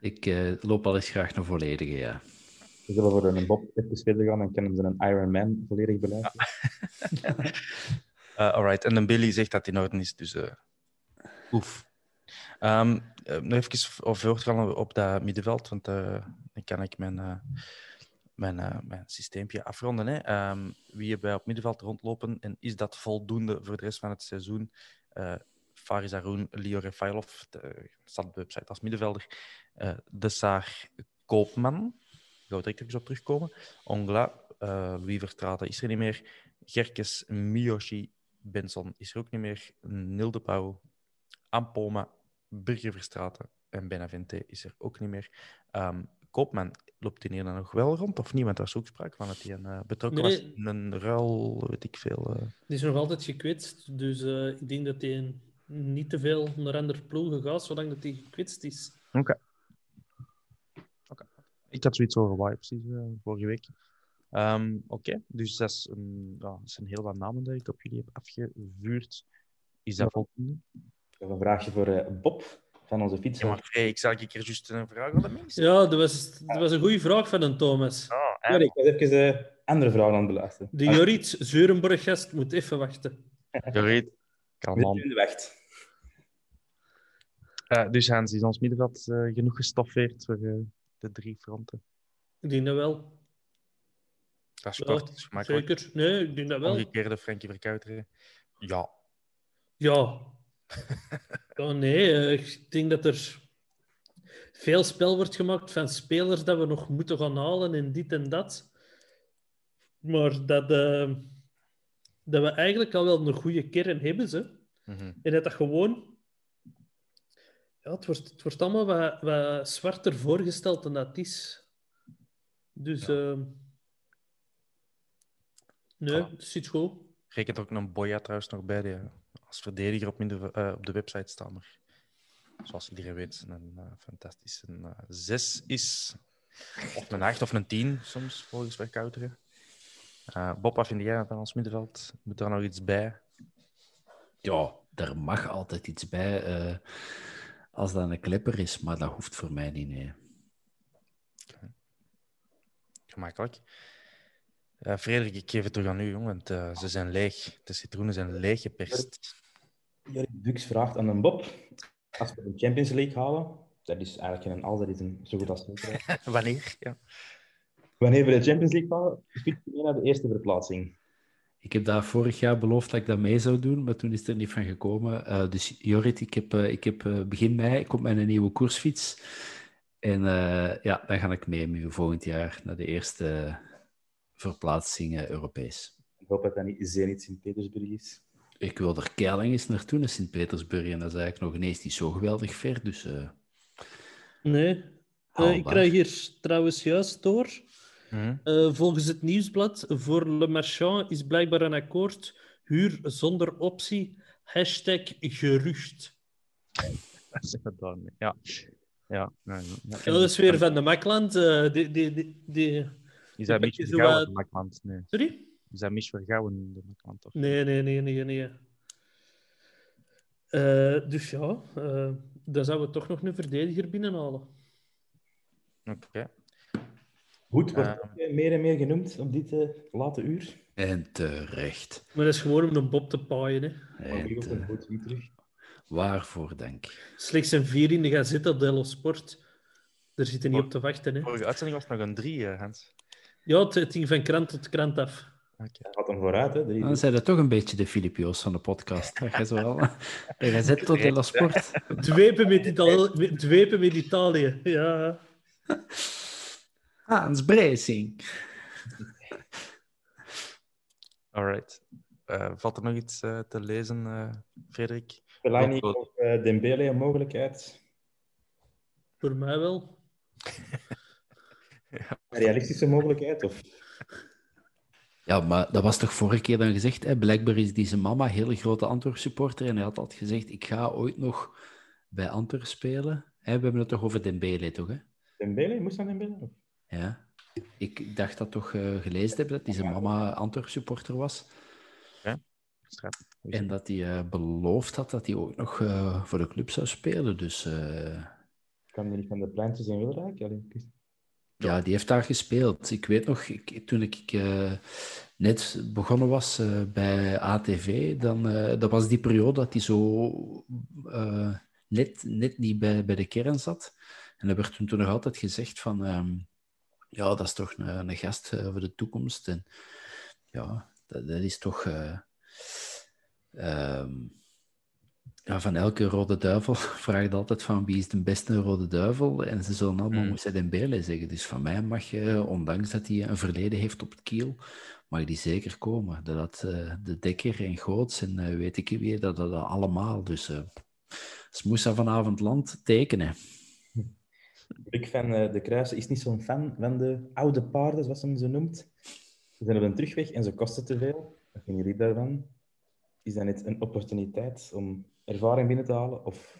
Ik eh, loop al eens graag een volledige, ja. We zullen voor een Bob even verder gaan en kunnen ze een Iron Man volledig beluisteren. Eh, alright, en dan Billy zegt dat in orde is, dus eh oef. Eh, nog even voortgaan op dat middenveld, want eh, dan kan ik mijn, eh mijn, mijn systeempje afronden. Hè. Ehm, wie hebben wij op middenveld rondlopen en is dat voldoende voor de rest van het seizoen? Faris Haroun, Leo Refailov, staat de website als middenvelder. de Saar Koopman, daar gaan we direct op terugkomen. Ongla, Louis Verstraeten is er niet meer. Gerkes, Miyoshi, Benson is er ook niet meer. Nilde Pauw, Ampoma, Burger Verstraeten en Benavente is er ook niet meer. Ehm, Koopman loopt in hier dan nog wel rond, of niet? Want daar is ook sprake van dat hij een, eh, betrokken was Nee. in een ruil, weet ik veel. eh. Die is nog altijd gekwetst, dus eh, ik denk dat hij niet te veel naar andere ploegen gaat, zolang dat hij gekwetst is. Oké. Oké. Ik had zoiets over Why precies eh, vorige week. Ehm, Oké, dus dat is, een, ja, dat zijn heel wat namen die ik op jullie heb afgevuurd. Is dat voldoende? Ik heb een vraagje voor eh, Bob van onze fiets. Ja, maar ik zal ik er juist een vraag aan de mensen. Ja, dat was, dat was een goede vraag van een Thomas. Ah, Ja, ik was even eh, andere vragen aan het beluisteren. De Jorits Zeurenborg-gast moet even wachten. Gereed. Kan man. in de wacht. Eh, dus Hans, is ons middenveld eh, genoeg gestoffeerd voor de drie fronten? Ik denk dat wel. Dat is Ja, kort, dat is gemakkelijk. zeker. Nee, ik denk dat wel. Omgekeerde Frankie Verkuiteren. Ja. Ja. Ja nee, eh, ik denk dat er veel spel wordt gemaakt van spelers dat we nog moeten gaan halen en dit en dat. Maar dat, eh, dat we eigenlijk al wel een goede kern hebben, ze. Mhm. En dat dat gewoon... Ja, het wordt, het wordt allemaal wat, wat zwarter voorgesteld dan dat is. Dus... ehm, nee, Voilà. het zit goed. Rekent ook een Boya trouwens nog bij, als verdediger op, minder, eh, op de website staan. Maar zoals iedereen weet, een eh, fantastische eh, zes is. Of een acht of een tien soms, volgens Verkuiteren. Eh Bob, wat vind jij van ons middenveld? Moet er nog iets bij? Ja, er mag altijd iets bij als dat een klepper is, maar dat hoeft voor mij niet. Nee. Gemakkelijk. Eh, Frederik, ik geef het terug aan u, jong, want eh, ze zijn leeg. De citroenen zijn leeg geperst. Jorik Bux vraagt aan een Bob. Als we de Champions League halen, dat is eigenlijk geen als, dat is een zo goed als zekerheid. Wanneer? Ja. Wanneer we de Champions League halen, fietsen we mee naar de eerste verplaatsing. Ik heb daar vorig jaar beloofd dat ik dat mee zou doen, maar toen is het er niet van gekomen. Eh, dus Jorrit, ik heb, eh, ik heb eh, begin mei komt mijn nieuwe koersfiets. En eh, ja, dan ga ik mee met u volgend jaar naar de eerste verplaatsing eh, Europees. Ik hoop dat dat niet Zenit Sint-Petersburg is. Ik wil er keilang eens naartoe, naar Sint-Petersburg. En dat is eigenlijk nog ineens niet zo geweldig ver. Dus eh, Nee. Eh, ik krijg hier trouwens juist door. Mhm. Eh, volgens het nieuwsblad voor Le Marchand is blijkbaar een akkoord huur zonder optie. Hashtag gerucht. Dat is gedaan. Ja. Ja, ja, ja. Ja, dat is weer van de Makland. eh, die, die, die, die... Is dat Mich Is Vergouwen, wat- de Makland? Nee. Sorry? Is dat Mich Vergouwen, de? Of? Nee, nee, nee, nee. nee. Eh, dus ja, eh, dan zouden we toch nog een verdediger binnenhalen. Oké. Goed, wordt Eh. meer en meer genoemd op dit eh, late uur. En terecht. Maar dat is gewoon om een Bob te paaien. Hè. En ook een goed terug. waarvoor dank. Slechts een vier in de Gazette op Dello Sport. Daar zitten niet op te wachten. Hè. Vorige uitzending was nog een drie, Hans. Ja, het, het ging van krant tot krant af. Hij gaat hem vooruit, hè. Drie- Dan zijn dat toch een beetje de Filip Joos van de podcast. Dat je zo wel... De Gazzetto dello Sport. Dwepen met, Italië, met, dwepen met Italië. Ja. Hans Breesing. Alright. Eh, valt er nog iets eh, te lezen, eh, Frederik? Fellaini of Dembele een mogelijkheid. Voor mij wel. Een realistische mogelijkheid? Of... Ja, maar dat was toch vorige keer dan gezegd, hè? blijkbaar is deze mama een hele grote Antwerp supporter en hij had altijd gezegd, ik ga ooit nog bij Antwerp spelen. Hè, we hebben het toch over Dembele, toch? Hè? Dembele? Moest dat Dembele? Of- Ja. Ik dacht dat toch eh, gelezen hebben dat deze mama Antwerp supporter was. Straat. En dat hij eh, beloofd had dat hij ook nog eh, voor de club zou spelen. Dus eh, Kan die niet van de pleintjes in Wilrijk? Ik wist- ja, die heeft daar gespeeld. Ik weet nog, toen ik eh, net begonnen was eh, bij ATV, dan eh, dat was die periode dat hij zo net, net niet bij, bij de kern zat. En er werd toen, toen nog altijd gezegd van, ehm, ja, dat is toch een, een gast voor de toekomst. En ja, dat, is toch... eh, ehm, ja, van elke rode duivel vraagt altijd van wie is de beste rode duivel. En ze zullen allemaal Mm. Moussa Dembele zeggen. Dus van mij mag je, ondanks dat hij een verleden heeft op het kiel, mag die zeker komen. Dat had eh, de Dekker en Goots en eh, weet ik wie, dat, dat allemaal. Dus als Moussa vanavond land tekenen. Rick van de Kruisen is niet zo'n fan van de oude paarden, zoals hij ze noemt. Ze zijn op een terugweg en ze kosten te veel. Wat vinden jullie daarvan? Is dat net een opportuniteit om ervaring binnen te halen? Of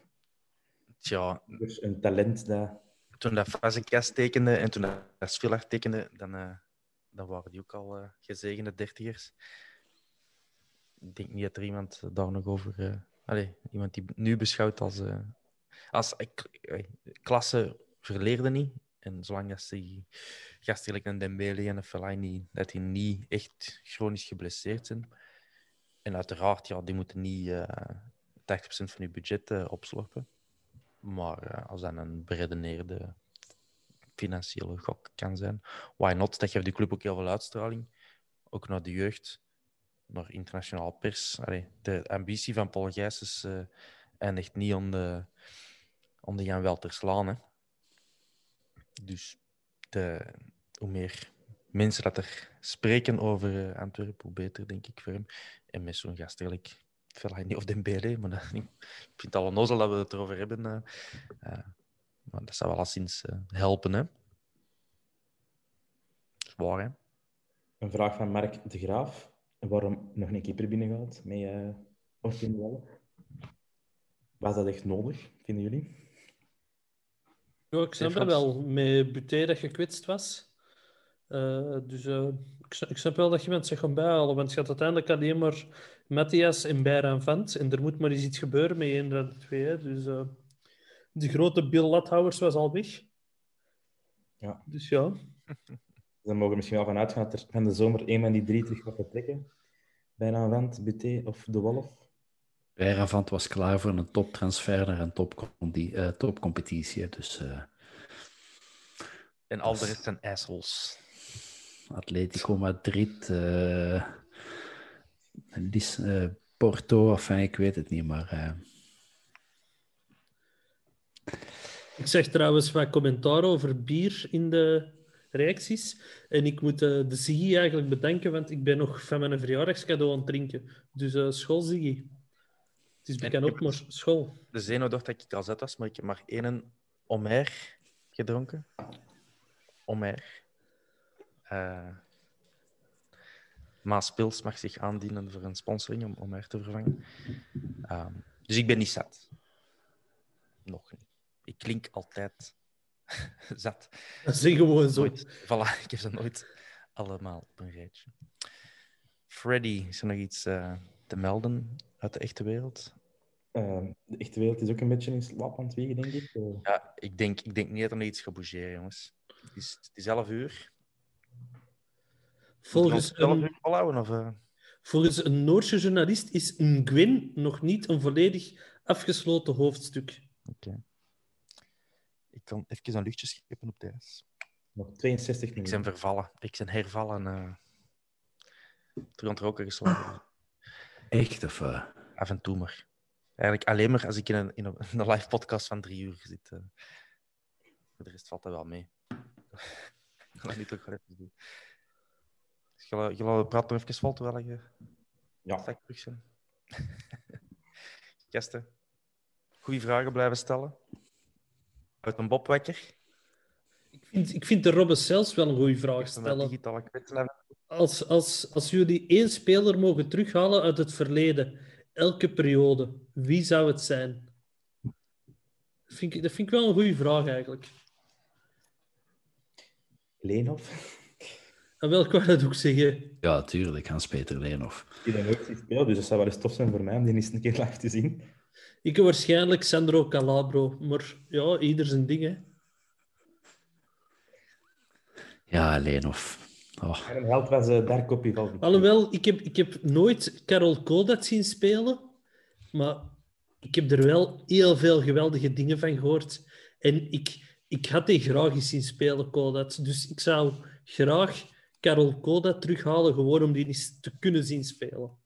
Tja, dus een talent dat... toen dat Fazekas tekende en toen dat Svilar tekende, dan, eh, dan waren die ook al eh, gezegende dertigers. Ik denk niet dat er iemand daar nog over... eh allee, iemand die nu beschouwt als... als ik, klasse verleerde niet. En zolang dat die gasten gelijk een Dembele en een Fellaini, dat die niet echt chronisch geblesseerd zijn. En uiteraard, ja, die moeten niet 80% van je budget eh, opslorpen. Maar eh, als dat een beredeneerde financiële gok kan zijn, why not? Dat geeft de club ook heel veel uitstraling. Ook naar de jeugd, naar internationaal pers. De ambitie van Paul Gijsens eh eindigt niet om de, om de Jan Welters Laan. Hè. Dus de, hoe meer mensen dat er spreken over Antwerpen, hoe beter, denk ik, voor hem. En met zo'n gast Fellaini of Dembele, maar dat, ik vind het al onnozel dat we het erover hebben. eh. Eh, maar dat zou wel alleszins eh, helpen, hè. Dat is waar, hè. Een vraag van Mark de Graaf. Waarom nog een keeper binnengehaald met uh, Orpin de Walle? Was dat echt nodig, vinden jullie? Ja, ik snap dat wel. Met Buté dat gekwetst was. Eh, dus eh, ik, snap, ik snap wel dat je mensen zich gaat bijhalen. Want je had uiteindelijk alleen maar Matthias en Bijraan Vant. En er moet maar eens iets gebeuren met een van de twee. Hè. Dus eh de grote Bill Lathouwers was al weg. Ja. Dus ja. Dan mogen we misschien wel vanuit gaan dat er van de zomer een van die drie terug gaat vertrekken. Bijna Wend, Buté of De Wolf. Rijravant was klaar voor een toptransfer naar een eh, topcompetitie. hè. Dus eh, En al de rest zijn assholes. Atletico Madrid, eh, Lis- eh, Porto, enfin, ik weet het niet, maar eh, Ik zeg trouwens wat commentaar over bier in de reacties. En ik moet eh, de Ziggy eigenlijk bedanken, want ik ben nog van mijn verjaardagscadeau aan het drinken. Dus eh school, Ziggy. Het is bekend op, maar school. De Zeno dacht dat ik al zet was, maar ik heb maar één Omer gedronken. Omer. Eh Maas Pils mag zich aandienen voor een sponsoring om Omer te vervangen. Ehm, dus ik ben niet zat. Nog niet. Ik klink altijd zat. Zeg gewoon zo. Nooit. Voilà, ik heb ze nooit allemaal op een rijtje. Freddy, is er nog iets eh, te melden uit de echte wereld? Uh, de echte wereld is ook een beetje in slaap aan het wiegen, denk ik. Ja, ik denk, ik denk niet dat er nog iets gaat bougeren, jongens. Het is, het is 11 uur. Volgens een, volhouden, of, eh? volgens een Noorse journalist is Ngwin nog niet een volledig afgesloten hoofdstuk. Oké. Ik kan even een luchtje scheppen op thuis. Nog 62 Ik minuten. ben vervallen. Ik ben hervallen. eh terug aan het roken geslagen. Echt, of... eh, Af en toe maar. Eigenlijk alleen maar als ik in een, in een, live podcast van drie uur zit. eh. De rest valt dat wel mee. Ik ga toch wel even doen. Je, laat praten nog even vol terwijl je Ja. straks terug zijn. Gasten, goede vragen blijven stellen. Uit een bobwekker. Ik vind, ik vind de Robben zelfs wel een goede vraag stellen. Als, als, als jullie één speler mogen terughalen uit het verleden, elke periode, wie zou het zijn? Dat vind ik, dat vind ik wel een goede vraag eigenlijk. Leenhoff. En welk wou dat ook zeggen? ja, tuurlijk, Hans-Peter Leenhoff. Die dan ook ziet spelen, dus dat zou wel eens tof zijn voor mij om die eens een keer live te zien. Ik heb waarschijnlijk Sandro Calabro, maar ja, ieder zijn ding. Hè. Ja, Leenhoff. Oh, En een held was uh, Darko Pivaldi. Alhoewel, ik heb, ik heb nooit Karol Kodat zien spelen, maar ik heb er wel heel veel geweldige dingen van gehoord. En ik, ik had die graag eens zien spelen, Kodat. Dus ik zou graag Karol Kodat terughalen, gewoon om die eens te kunnen zien spelen.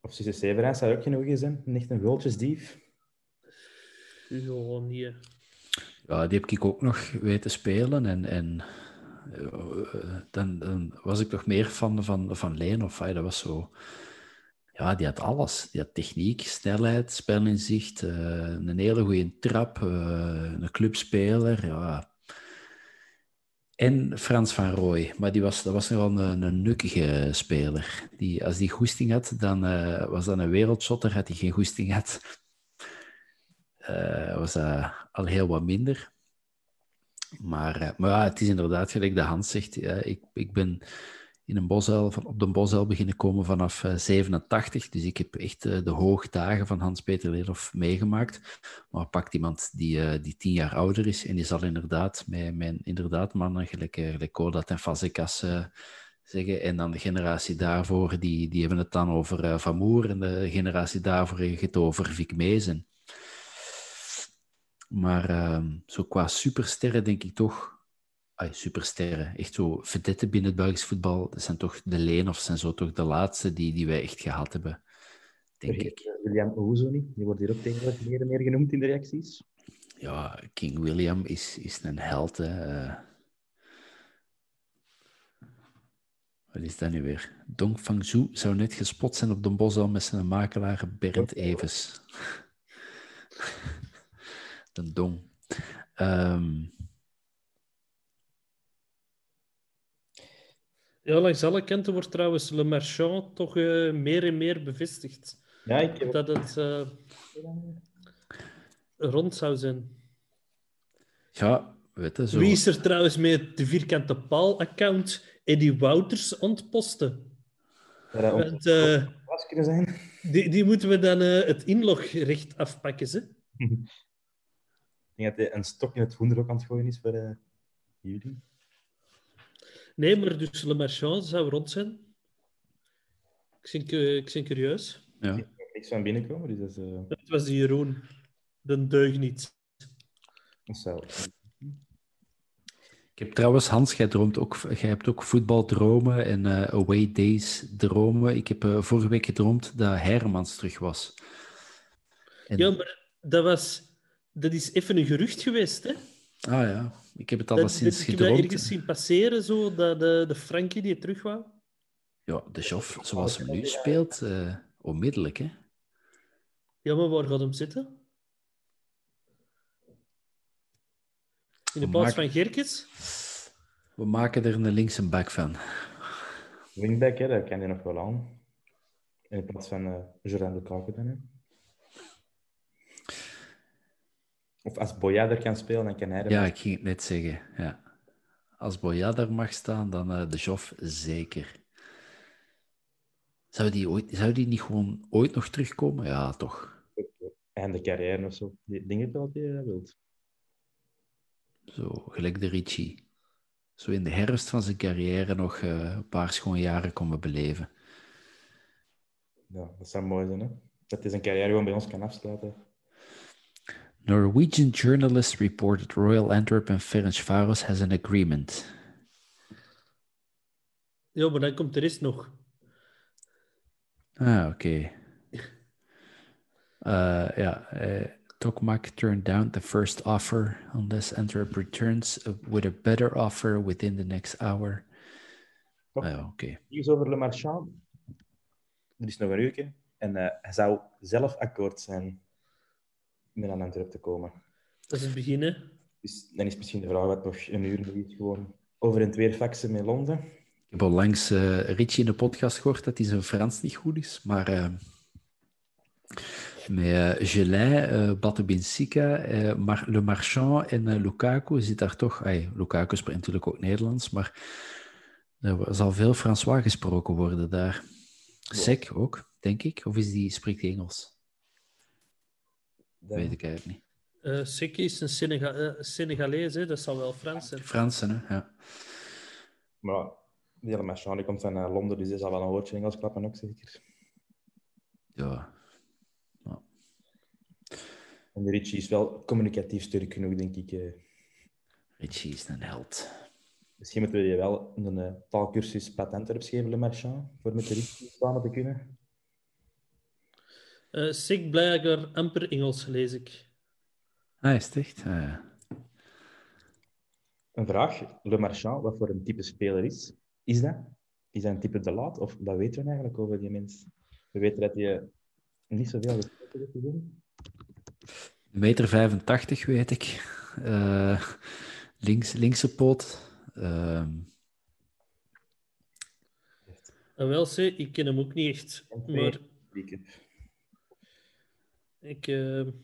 Of Suze Severijn zou ook geen goeie zijn. Echt een goaltjesdief. Ja, nee. ja, die heb ik ook nog weten spelen. En, en eh, dan, dan was ik toch meer fan van, van Leenhoff. hè. Dat was zo... Ja, die had alles. Die had techniek, snelheid, spelinzicht, eh, een hele goede trap, eh, een clubspeler. Ja. En Frans van Rooij, maar die was, dat was nogal een, een nukkige speler. Die, als die goesting had, dan eh, was dat een wereldshotter. Had hij geen goesting had, eh, was dat al heel wat minder. Maar, eh, maar ja, het is inderdaad, gelijk de Hans zegt, ik, ik ben in een bosuil, op de bosuil beginnen komen vanaf eh, 87. Dus ik heb echt eh, de hoogdagen van Hans-Peter Leerhoff meegemaakt. Maar pakt iemand die, eh, die tien jaar ouder is en die zal inderdaad met, met inderdaad mannen gelijk, eh, gelijk Kodat en Fazekas eh, zeggen. En dan de generatie daarvoor, die, die hebben het dan over eh, Van Moer. En de generatie daarvoor heeft het over Vic Mezen. Maar ehm, zo qua supersterren denk ik toch... Ay, supersterren, echt zo vedetten binnen het Belgisch voetbal, dat zijn toch de Leenhoffs zijn zo toch de laatste die, die wij echt gehad hebben, denk Vergeet, ik. eh, William Ouzo niet. Die wordt hier ook tegenwoordig meer en meer genoemd in de reacties. Ja, King William is, is een held. Hè. eh. Wat is dat nu weer? Dong Fang Zhu zou net gespot zijn op de Bosal met zijn makelaar Bernd Evers. de Dong. Ehm, Ja, langs alle kanten wordt trouwens Le Marchand toch eh, meer en meer bevestigd. Ja, ik heb Dat het eh, rond zou zijn. ja, weet je, zo... Wie is er trouwens met de vierkante paal-account Eddie Wouters ontposten? ook Want eh, was kunnen zijn. die, die moeten we dan eh, het inlogrecht afpakken. Ze. Ik denk dat hij een stok in het hoender ook aan het gooien is voor eh, jullie. Nee, maar dus Le Marchand zou rond zijn. Ik ben, ik ben curieus. Ja. Ik heb niks van binnenkomen, dus dat is... eh, Het was die Jeroen. De deug niet. Ik heb trouwens, Hans, jij, droomt ook, jij hebt ook voetbaldromen en eh, away days dromen. Ik heb eh, vorige week gedroomd dat Hermans terug was. En- Ja, maar dat, was, dat is even een gerucht geweest. Hè? Ah ja, ik heb het Dat, alleszins dat, ik heb dat gedroomd. ergens zien passeren, zo, dat de, de Frankie die terug wou. Ja, de Joff, zoals hem nu speelt, eh, onmiddellijk, hè. Ja, maar waar gaat hem zitten? In de We plaats maken- van Gerkes? We maken er een linkse back van. Wingback, hè, dat kan je nog wel aan. In plaats van uh, Jordan Lukaku dan, hè. Of als Boya er kan spelen, dan kan hij er Ja, ik ging het net zeggen. Ja. Als Boya daar mag staan, dan eh, de Joff zeker. Zou die, ooit, zou die niet gewoon ooit nog terugkomen? Ja, toch. einde carrière of zo. Die dingen wel dat dat wilt. Zo, gelijk de Ricci. zo in de herfst van zijn carrière nog eh, een paar schone jaren komen beleven. Ja, dat zou mooi zijn, hè? Dat hij zijn carrière gewoon bij ons kan afsluiten. Norwegian journalist reported Royal Antwerp and Ferencvaros has an agreement. Ja, maar dan komt de rest nog. Ah, oké. Uh, ja, uh, Tokmak turned down the first offer unless Antwerp returns with a better offer within the next hour. Ah, oké. Nieuws over Le Marchand. Er is nog een uurtje. En eh, hij zou zelf akkoord zijn met aan Antwerp te komen. Dat is het begin, hè. Dus dan is misschien de vraag wat nog een uur is. Gewoon over en weer faxen met Londen. Ik heb onlangs eh Richie in de podcast gehoord dat hij zijn Frans niet goed is, maar eh, met eh Gelin, Batabinsika, Mar Le Marchand en eh, Lukaku zit daar toch... Ay, Lukaku spreekt natuurlijk ook Nederlands, maar er zal veel François gesproken worden daar. Sek ook, denk ik. Of is die, spreekt die Engels? Weet ik eigenlijk niet. Eh Seki is een Senegal eh, Senegalees, hè. Dat zal wel Frans zijn. Fransen, hè? Ja. Maar die Le Marchand die komt van eh, Londen, dus die zal wel een woordje Engels klappen ook zeker. ja. En de Richie is wel communicatief sterk genoeg, denk ik. eh. Richie is een held. Misschien moeten we je wel een eh, taalkursus patent erop geven, Le Marchand, voor met de Richie samen te kunnen. Eh Sek blijkbaar amper Engels, lees ik. Ah, is het echt? Ah, ja. Een vraag, Le Marchand, wat voor een type speler is? Is dat? Is dat een type de laat? Of wat weten we eigenlijk over die mens? We weten dat hij niet zoveel gespeeld heeft gezien. Een meter 85, weet ik. Eh, links, linkse poot. Ehm, En wel, ik ken hem ook niet echt. Maar ik heb. ik, eh,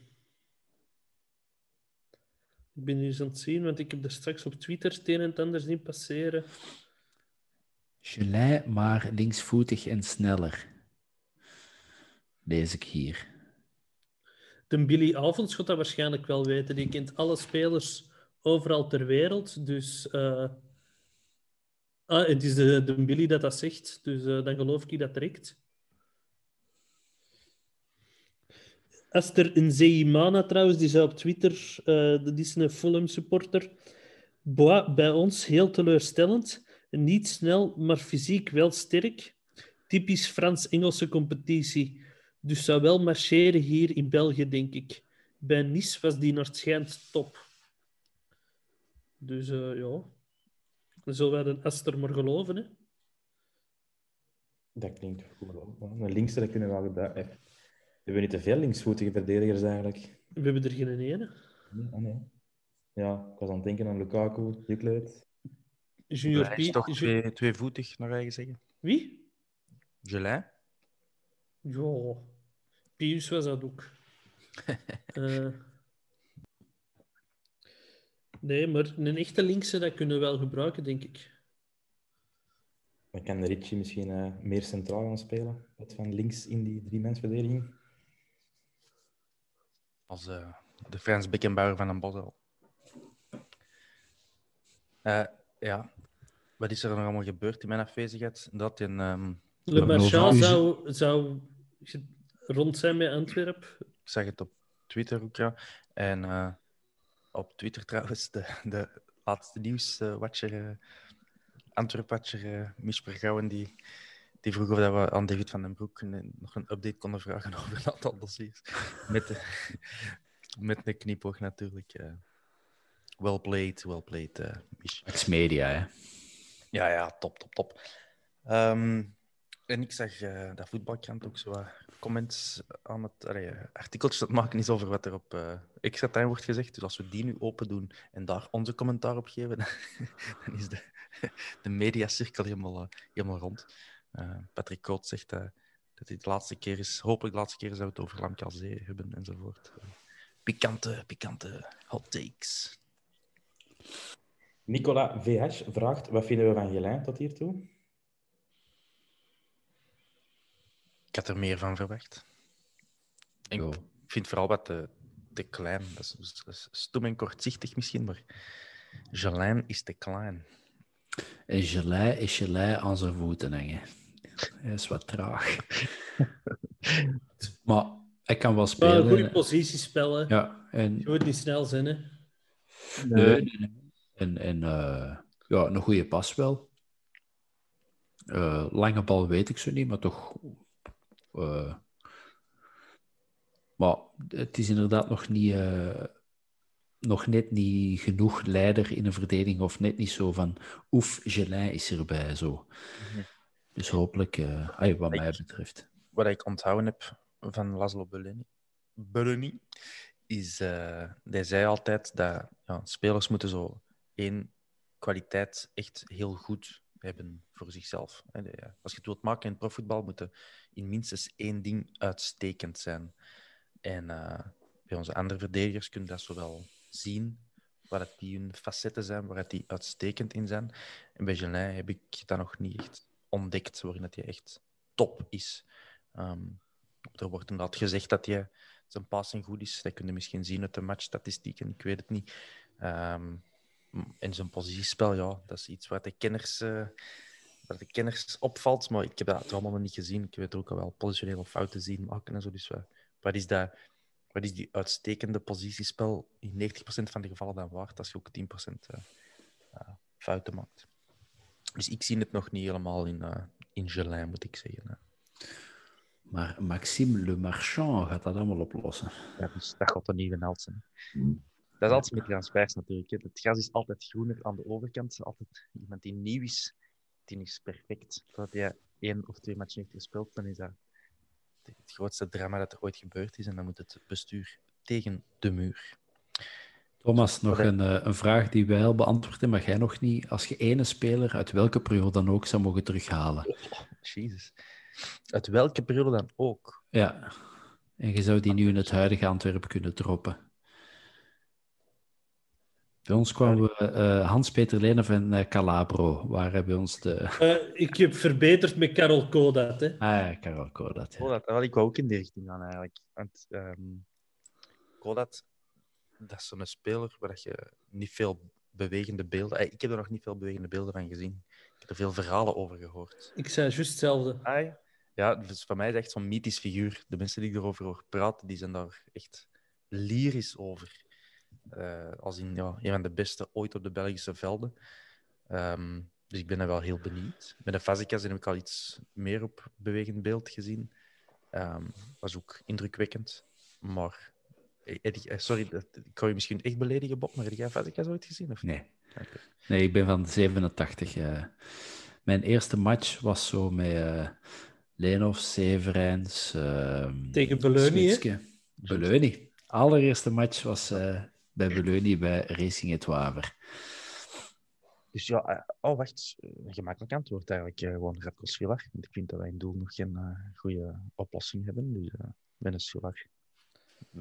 ik ben nu eens aan het zien, want ik heb er straks op Twitter het een en het ander zien passeren. Gelei, maar linksvoetig en sneller. Lees ik hier. De Billy Avonds gaat dat waarschijnlijk wel weten. Die kent alle spelers overal ter wereld. Dus. eh, Ah, het is de, de Billy dat dat zegt. Dus eh, dan geloof ik dat direct. Esther Nzeimana trouwens, die zei op Twitter, eh dat is een Fulham supporter. Bois, bij ons heel teleurstellend. Niet snel, maar fysiek wel sterk. Typisch Frans-Engelse competitie. Dus zou wel marcheren hier in België, denk ik. Bij Nice was die naar schijnt top. Dus eh, ja, dan zullen wij de Esther maar geloven. Hè? Dat klinkt goed. Een linkse, dat kunnen we wel gebruiken. Eh, We hebben niet te veel linksvoetige verdedigers eigenlijk. We hebben er geen ene. Nee, ah, nee. Ja, ik was aan het denken aan Lukaku, Jukleert. Junior Hij is toch Ju- twee, tweevoetig, naar eigen zeggen. Wie? Gelei? Ja, Pius was dat ook. Eh, nee, maar een echte linkse, dat kunnen we wel gebruiken, denk ik. Dan kan Richie misschien eh, meer centraal gaan spelen. Wat van links in die drie-mensverdediging. Als eh, de Frans Beckenbauer van een Bosel. Eh ja, wat is er nog allemaal gebeurd in mijn afwezigheid? Dat in... ehm, Le Marchand zou, zou rond zijn met Antwerpen. Ik zag het op Twitter ook, ja. En eh, op Twitter trouwens, de, de laatste nieuwswatcher, uh, Antwerp-watcher uh, die, die vroeg of dat we aan David van den Broek nog een update konden vragen over een aantal dossiers. Met, de, met een knipoog natuurlijk. eh. well played, well played, eh Mich. Ex-media, hè. Ja, ja, top, top, top. Ehm, en ik zag eh, dat voetbalkrant ook zo wat comments aan het artikeltjes het maken is over wat er op extra time wordt gezegd. Dus als we die nu open doen en daar onze commentaar op geven, dan, dan is de, de mediacirkel helemaal, helemaal rond. Eh, Patrick Koot zegt eh, dat dit de laatste keer is, hopelijk de laatste keer is dat we het over Lamkelzee hebben enzovoort. Eh, pikante, pikante hot takes. Nicola VH vraagt, wat vinden we van Gelijn tot hiertoe? Ik had er meer van verwacht. Ik vind vooral wat te, te klein. Dat is, dat is stom en kortzichtig misschien, maar Jolijn is te klein. En gelei is gelei aan zijn voeten hangen. Hij is wat traag. maar hij kan wel Wel spelen. een goede positiespel, hè. Ja, en, Je moet niet snel zijn, hè. nee, nee, nee. en, en eh, ja, een goede pas wel. Eh, lange bal weet ik zo niet, maar toch. eh, maar het is inderdaad nog niet. nog net niet genoeg leider in een verdediging, of net niet zo van. Oef, Gelei is erbij zo. Dus hopelijk, eh, wat mij betreft. Wat ik onthouden heb van Laszlo Bellini, Bellini is, eh hij zei altijd dat ja, spelers moeten zo één kwaliteit echt heel goed hebben voor zichzelf. Als je het wilt maken in profvoetbal, moet er in minstens één ding uitstekend zijn. En eh, bij onze andere verdedigers kun je dat zowel zien, waar het die hun facetten zijn, waar die uitstekend in zijn. En bij Gelin heb ik dat nog niet echt ontdekt, waarin dat hij echt top is. Ehm, er wordt inderdaad gezegd dat hij zijn passing goed is. Dat kun je misschien zien uit de matchstatistieken, ik weet het niet. Ehm, en zijn positiespel, ja, dat is iets waar de kenners, eh, waar de kenners opvalt. Maar ik heb dat allemaal nog niet gezien. Ik weet ook al wel positionele fouten zien maken en zo. Dus wat, wat is dat? Wat is die uitstekende positiespel in 90% van de gevallen dan waard als je ook 10% eh, eh, fouten maakt? Dus ik zie het nog niet helemaal in, eh in Gelin, moet ik zeggen. hè. Maar Maxime Le Marchand gaat dat allemaal oplossen. Ja, dus dat gaat een nieuwe held zijn. Dat is altijd met transfers natuurlijk. Hè. Het gras is altijd groener aan de overkant. Altijd iemand die nieuw is, die is perfect. Voordat hij één of twee matchen heeft gespeeld, dan is dat het grootste drama dat er ooit gebeurd is. En dan moet het bestuur tegen de muur. Thomas, nog een, eh, een vraag die wij al beantwoorden, maar jij nog niet. Als je ene speler uit welke periode dan ook zou mogen terughalen. Jezus. Uit welke periode dan ook. Ja. En je zou die nu in het huidige Antwerpen kunnen droppen. Bij ons kwamen we eh, Hans-Peter Lenen van eh, Calabro, waar bij ons de... Eh, ik heb verbeterd met Karel Kodat, hè. Ah ja, Karel Kodat. ja. Oh, dat, dat ik wou ook in die richting gaan eigenlijk. Want ehm Kodat, dat is zo'n speler waar dat je niet veel bewegende beelden... Ik heb er nog niet veel bewegende beelden van gezien. Ik heb er veel verhalen over gehoord. Ik zei juist hetzelfde. Ah, ja. ja, dus voor mij is het echt zo'n mythisch figuur. De mensen die ik erover hoor praten, die zijn daar echt lyrisch over. Eh, als in ja, een van de beste ooit op de Belgische velden. Ehm, dus ik ben er wel heel benieuwd. Met de Fazikas heb ik al iets meer op bewegend beeld gezien. Ehm was ook indrukwekkend. Maar, sorry, dat- ik kan je misschien echt beledigen, Bob, maar heb jij Fazikas ooit gezien? Of? Nee. Nee, ik ben van 87. eh. Mijn eerste match was zo met eh Leenhoff, Severijns... ehm, Tegen Beleuni, hè? Beleuni. Allereerste match was eh, bij Beleuni bij Racing Het Waver. Dus ja, eh, oh wacht, eh, een gemakkelijk antwoord eigenlijk. eh, gewoon Radko Svilar. Want ik vind dat wij in doel nog geen eh, goede oplossing hebben. Dus eh met een Svilar.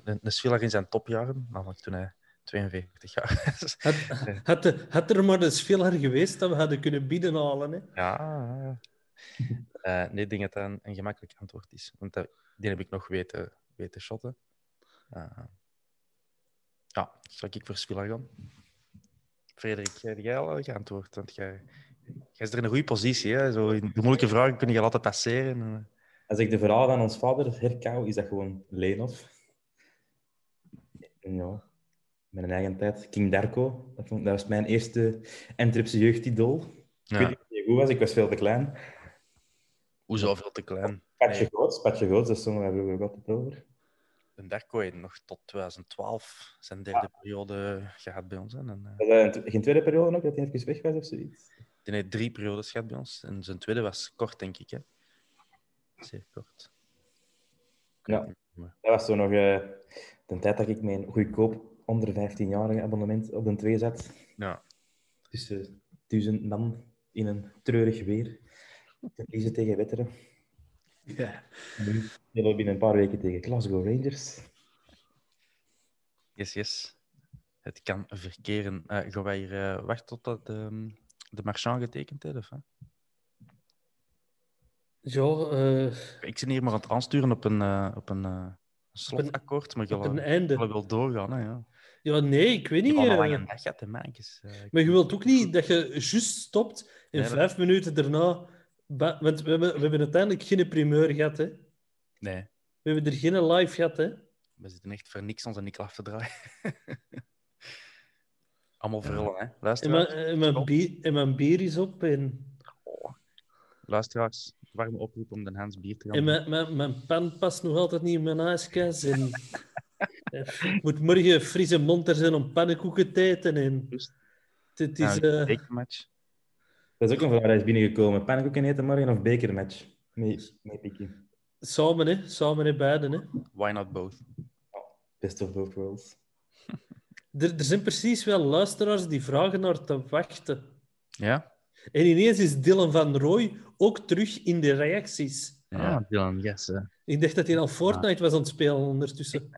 Een, een Svilar in zijn topjaren, namelijk toen hij 42 jaar was. Had, had, had er maar eens veel geweest dat we hadden kunnen binnenhalen, hè. Ja, ja. Eh, nee, ik denk dat dat een, een gemakkelijk antwoord is. Want dat, die heb ik nog weten, weten shotten. Eh, ja, zal ik voor Svilar gaan? Frederik, heb jij al geantwoord? Want jij, jij is er in een goede positie. Hè? Zo, in de moeilijke vragen kun je altijd passeren. En, eh, Als ik de verhaal van ons vader herkou, is dat gewoon Leenhoff. Ja, mijn eigen tijd. King Darko. Dat, vond- dat was mijn eerste Antwerpse jeugdidool. Ik weet niet of goed was, ik was veel te klein. Hoezo veel te klein? Patje Nee. Goots, Patje Goots, dat zongen wij vroeger ook altijd over. En Darko heeft nog tot 2012 zijn derde periode gehad bij ons. Hè? En, eh, een- geen tweede periode ook, dat hij even weg was of zoiets? die heeft drie periodes gehad bij ons. En zijn tweede was kort, denk ik. Hè? Zeer kort. Ja. Dat was zo nog eh, de tijd dat ik mijn goedkoop onder 15-jarige abonnement op de 2 zat. Ja. Tussen duizend man in een treurig weer. Te kiezen tegen Wetteren. Ja. Nu spelen we binnen een paar weken tegen Glasgow Rangers. Yes, yes. Het kan verkeren. Eh gaan wij hier eh, wachten tot de, de marchand getekend heeft? Of, hè? Ja, eh, Ik zit hier maar aan het aansturen op een, eh, op een eh, slotakkoord, maar je op een wil einde. doorgaan. Hè, ja. Ja, nee, ik weet niet. een eh, lange dag hè, mannetjes. Eh, Maar je wilt ook niet dat je juist stopt en Nee, vijf minuten daarna... Want we hebben, we hebben uiteindelijk geen primeur gehad, hè. Nee, We hebben er geen live gehad, hè. we zitten echt voor niks onze nikkel af te draaien. Allemaal verhullen, hè. En mijn, en, mijn bier, en mijn bier is op en, luisteraars, warme oproep om de Hans bier te gaan en mijn, mijn, mijn pen past nog altijd niet in mijn ijskast. En, ik moet morgen een frisse mond er zijn om pannenkoeken te eten. En, het Ja, is... de eh, bekermatch. Dat is ook een vraag die is binnengekomen. Pannenkoeken eten morgen of bekermatch? Nee, nee Pikkie. samen, hè. Samen, hè, beiden, hè. Why not both? Best of both worlds. Er, er zijn precies wel luisteraars die vragen naar te wachten. Ja? En ineens is Dylan van Rooij ook terug in de reacties. Ja. Ah, Dylan, yes. eh. Ik dacht dat hij al Fortnite was aan het spelen ondertussen.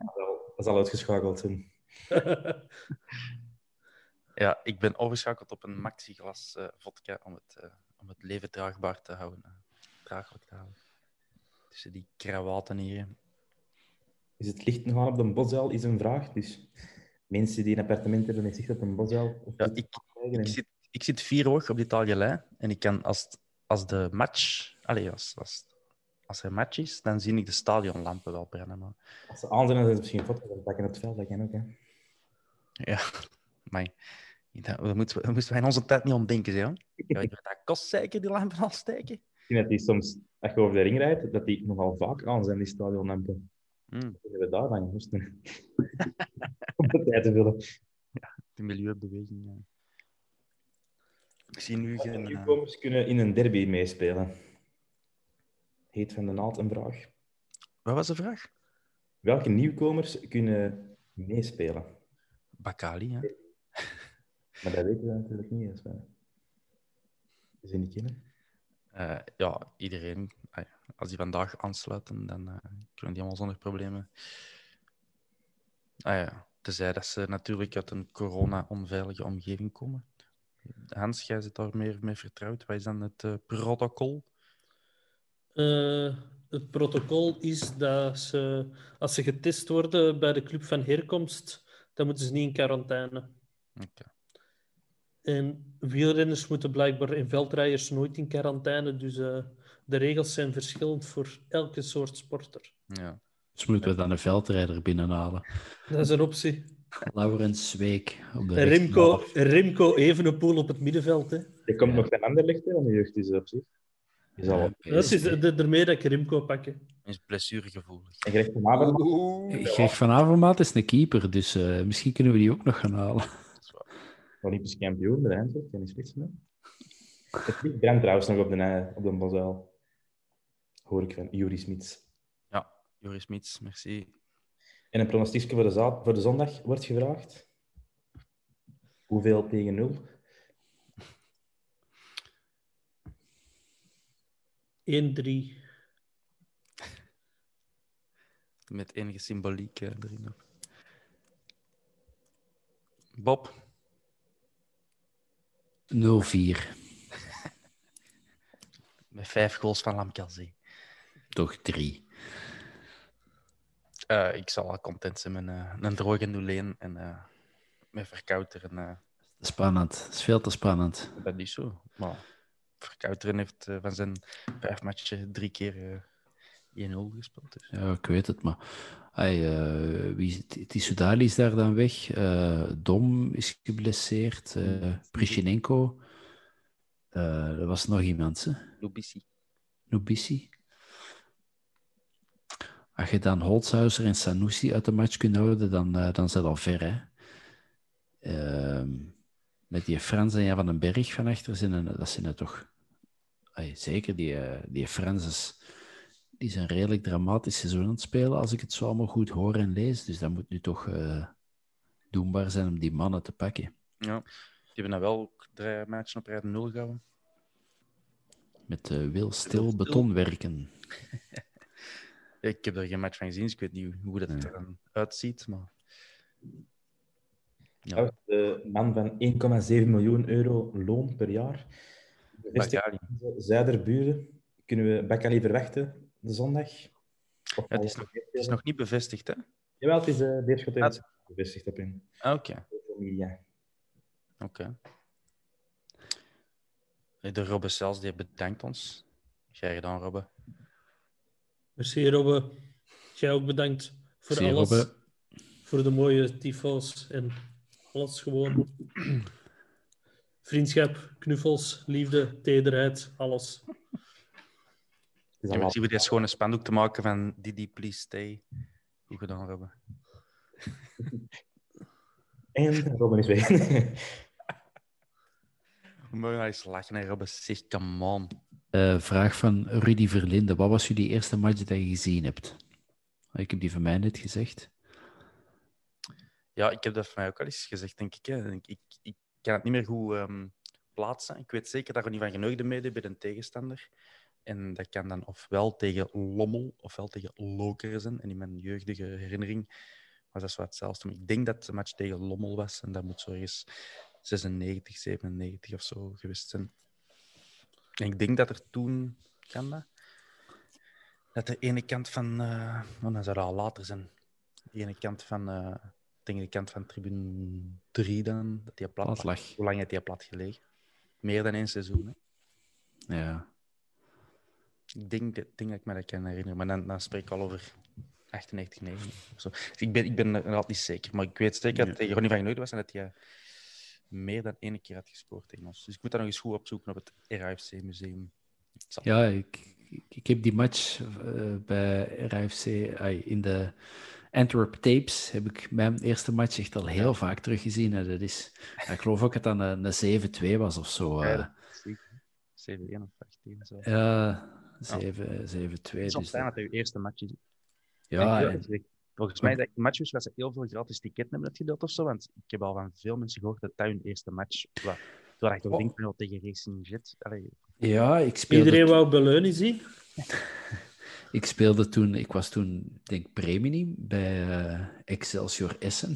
Dat zal uitgeschakeld zijn. Ja, ik ben overgeschakeld op een maxi-glas eh, vodka om het, eh, om het leven draagbaar te houden. draaglijk te houden. Tussen die krawaten hier. Is het licht nog aan op de boszaal? Is een vraag. Dus mensen die een appartement hebben met zicht op een boszaal. of Ja, ik, zit, ik zit vier hoog op dit Algelei en ik kan als, het- als de match... Allee, als, als, als er match is, dan zie ik de stadionlampen wel brennen. Maar... Als ze aan zijn, dan is het misschien foto's van pakken op het veld. Dat kan ook, hè. Ja, maar dat, dat moeten we- dat moesten wij in onze tijd niet ontdenken, jong. Ja, dat kost zeker, die lampen al steken. Ik vind dat die soms, als je over de ring rijdt, dat die nogal vaak aan zijn, die stadionlampen. Mm, Wat kunnen we daar dan moesten? Om de tijd te vullen. de milieubeweging. ja. Ik zie nu Welke geen... eh, nieuwkomers kunnen in een derby meespelen? Heet van de naald een vraag. Wat was de vraag? Welke nieuwkomers kunnen meespelen? Bakali, hè? Maar dat weten we natuurlijk niet eens. Maar... Ze niet kennen. Eh, ja, iedereen. Als die vandaag aansluiten, dan eh, kunnen die allemaal zonder problemen. Ah ja, tenzij dat ze natuurlijk uit een corona-onveilige omgeving komen. Hans, jij zit daar meer mee vertrouwd. Wat is dan het eh, protocol? Eh, het protocol is dat ze, als ze getest worden bij de club van herkomst, dan moeten ze niet in quarantaine. Oké. En wielrenners moeten blijkbaar en veldrijders nooit in quarantaine. Dus eh, de regels zijn verschillend voor elke soort sporter. Ja. Dus moeten we dan een veldrijder binnenhalen. Dat is een optie. Laurens Zweek. Op de Remco, rechtsback. Remco Evenepoel op het middenveld. Hè. Je komt Ja. nog van Anderlecht, hè, van de jeugd is op zich. Zal Ja, Dat is daarmee dat ik Remco pak. hè. Is blessuregevoelig. En Greg van Avermaat, Greg van Avermaat is een keeper, dus eh, misschien kunnen we die ook nog gaan halen. Olympisch kampioen de Eindhoven, kan niet spitsen. hè. Het brandt trouwens nog op de, eh, op de Bosuil. Hoor ik van Juri Smits. Ja, Joris Miets, merci. En een pronostiekje voor de, za- voor de zondag wordt gevraagd. Hoeveel tegen nul? 1-3. Met enige symboliek eh, erin. ook. Bob, 0-4. met vijf goals van Lamkelzee. Toch 3. Eh, ik zal wel content zijn met eh, een droge 0-1 en eh, met Verkouteren. Spannend. Dat is veel te spannend. dat is zo. Maar Verkouteren heeft van zijn vijf matchen drie keer eh 1-0 gespeeld. Dus. Ja, ik weet het, maar... Ai, eh, wie, is- Tissoudali is daar dan weg. Dom is geblesseerd. eh Prishinenko. Er was nog iemand, hè? Lubisi. Nubisi. Als je dan Holzhauser en Sanusi uit de match kunt houden, dan, eh, dan is dat al ver. Hè? Ehm, met die Frans en Jan van den Berg van achter zijn, er- dat zijn er toch. Ai, zeker, die, eh, die Franses die zijn redelijk dramatisch seizoen aan het spelen, als ik het zo allemaal goed hoor en lees. Dus dat moet nu toch eh, doenbaar zijn om die mannen te pakken. Ja. Die hebben dan wel ook drie matchen op rij 0 gehouden. Met eh, wil stil stil. Ik heb er geen match van gezien, dus ik weet niet hoe dat Nee. er dan uitziet. Maar... Ja, De man van 1,7 miljoen euro loon per jaar. Bakali. Zuiderburen. Kunnen we Bakali verwachten de zondag? Ja, het, is nog, het is nog niet bevestigd, hè? Jawel, het is uh, Beerschot. Ah, bevestigd heb in Oké, social media. oké. De Robbe zelfs, die bedankt ons. Jij gedaan, Robbe. Merci, Robbe. Jij ook bedankt voor Merci, alles. Robbe. Voor de mooie tyfo's en alles gewoon. Vriendschap, knuffels, liefde, tederheid, alles. Het is En allemaal- merci voor dit schone spandoek te maken van Didi, please stay. Goed gedaan, Robbe. En Robin is weg. We mogen nou eens lachen, hè, Robbe. Zeg, come on. Eh, vraag van Rudy Verlinde. Wat was jullie eerste match dat je gezien hebt? Ik heb die van mij net gezegd. Ja, ik heb dat van mij ook al eens gezegd, denk ik. Hè. Ik, ik, ik kan het niet meer goed ehm, plaatsen. Ik weet zeker dat we niet van genoegde mede bij een tegenstander. En dat kan dan ofwel tegen Lommel ofwel tegen Lokeren zijn. En in mijn jeugdige herinnering was dat zo hetzelfde. Ik denk dat de match tegen Lommel was. En dat moet zo ergens 96, 97 of zo geweest zijn. Ik denk dat er toen, kan dat? De ene kant van, eh want dan zou dat al later zijn. De ene kant van, eh tegen de kant van tribune 3 dan, dat die plat, lag. Hoe lang heeft die plat gelegen? Meer dan één seizoen. Hè? Ja. Ik denk, dat- denk dat ik me dat kan herinneren, maar dan, dan spreek ik al over 98, 99 of zo. Dus ik ben, ik ben er altijd niet zeker, maar ik weet zeker dat tegen Ronnie van Genouden was en dat hij meer dan één keer had gescoord tegen ons. Dus ik moet dat nog eens goed opzoeken op het RAFC-museum. Ja, ik, ik, heb die match eh, bij RFC in de Antwerp Tapes heb ik mijn eerste match echt al heel vaak teruggezien. En dat is, ik geloof ook dat dat een, een 7-2 was of zo. eh. Ja, zeker. 7-1 of 18. Zo. Ja, 7 7-2. Het is Dus soms fijn dat- dat het je eerste match is. ja, en- Volgens mij, dat matches was er heel veel gratis ticketten hebben uitgedeeld of zo. Want ik heb al van veel mensen gehoord dat dat hun eerste match was. Terwijl ik toch Oh. denk van, oh, tegen Racing Jet. Allee, ja, ik speelde, Iedereen wou Beleunie zien. ik speelde toen, ik was toen, denk ik, premium bij eh, Excelsior Essen.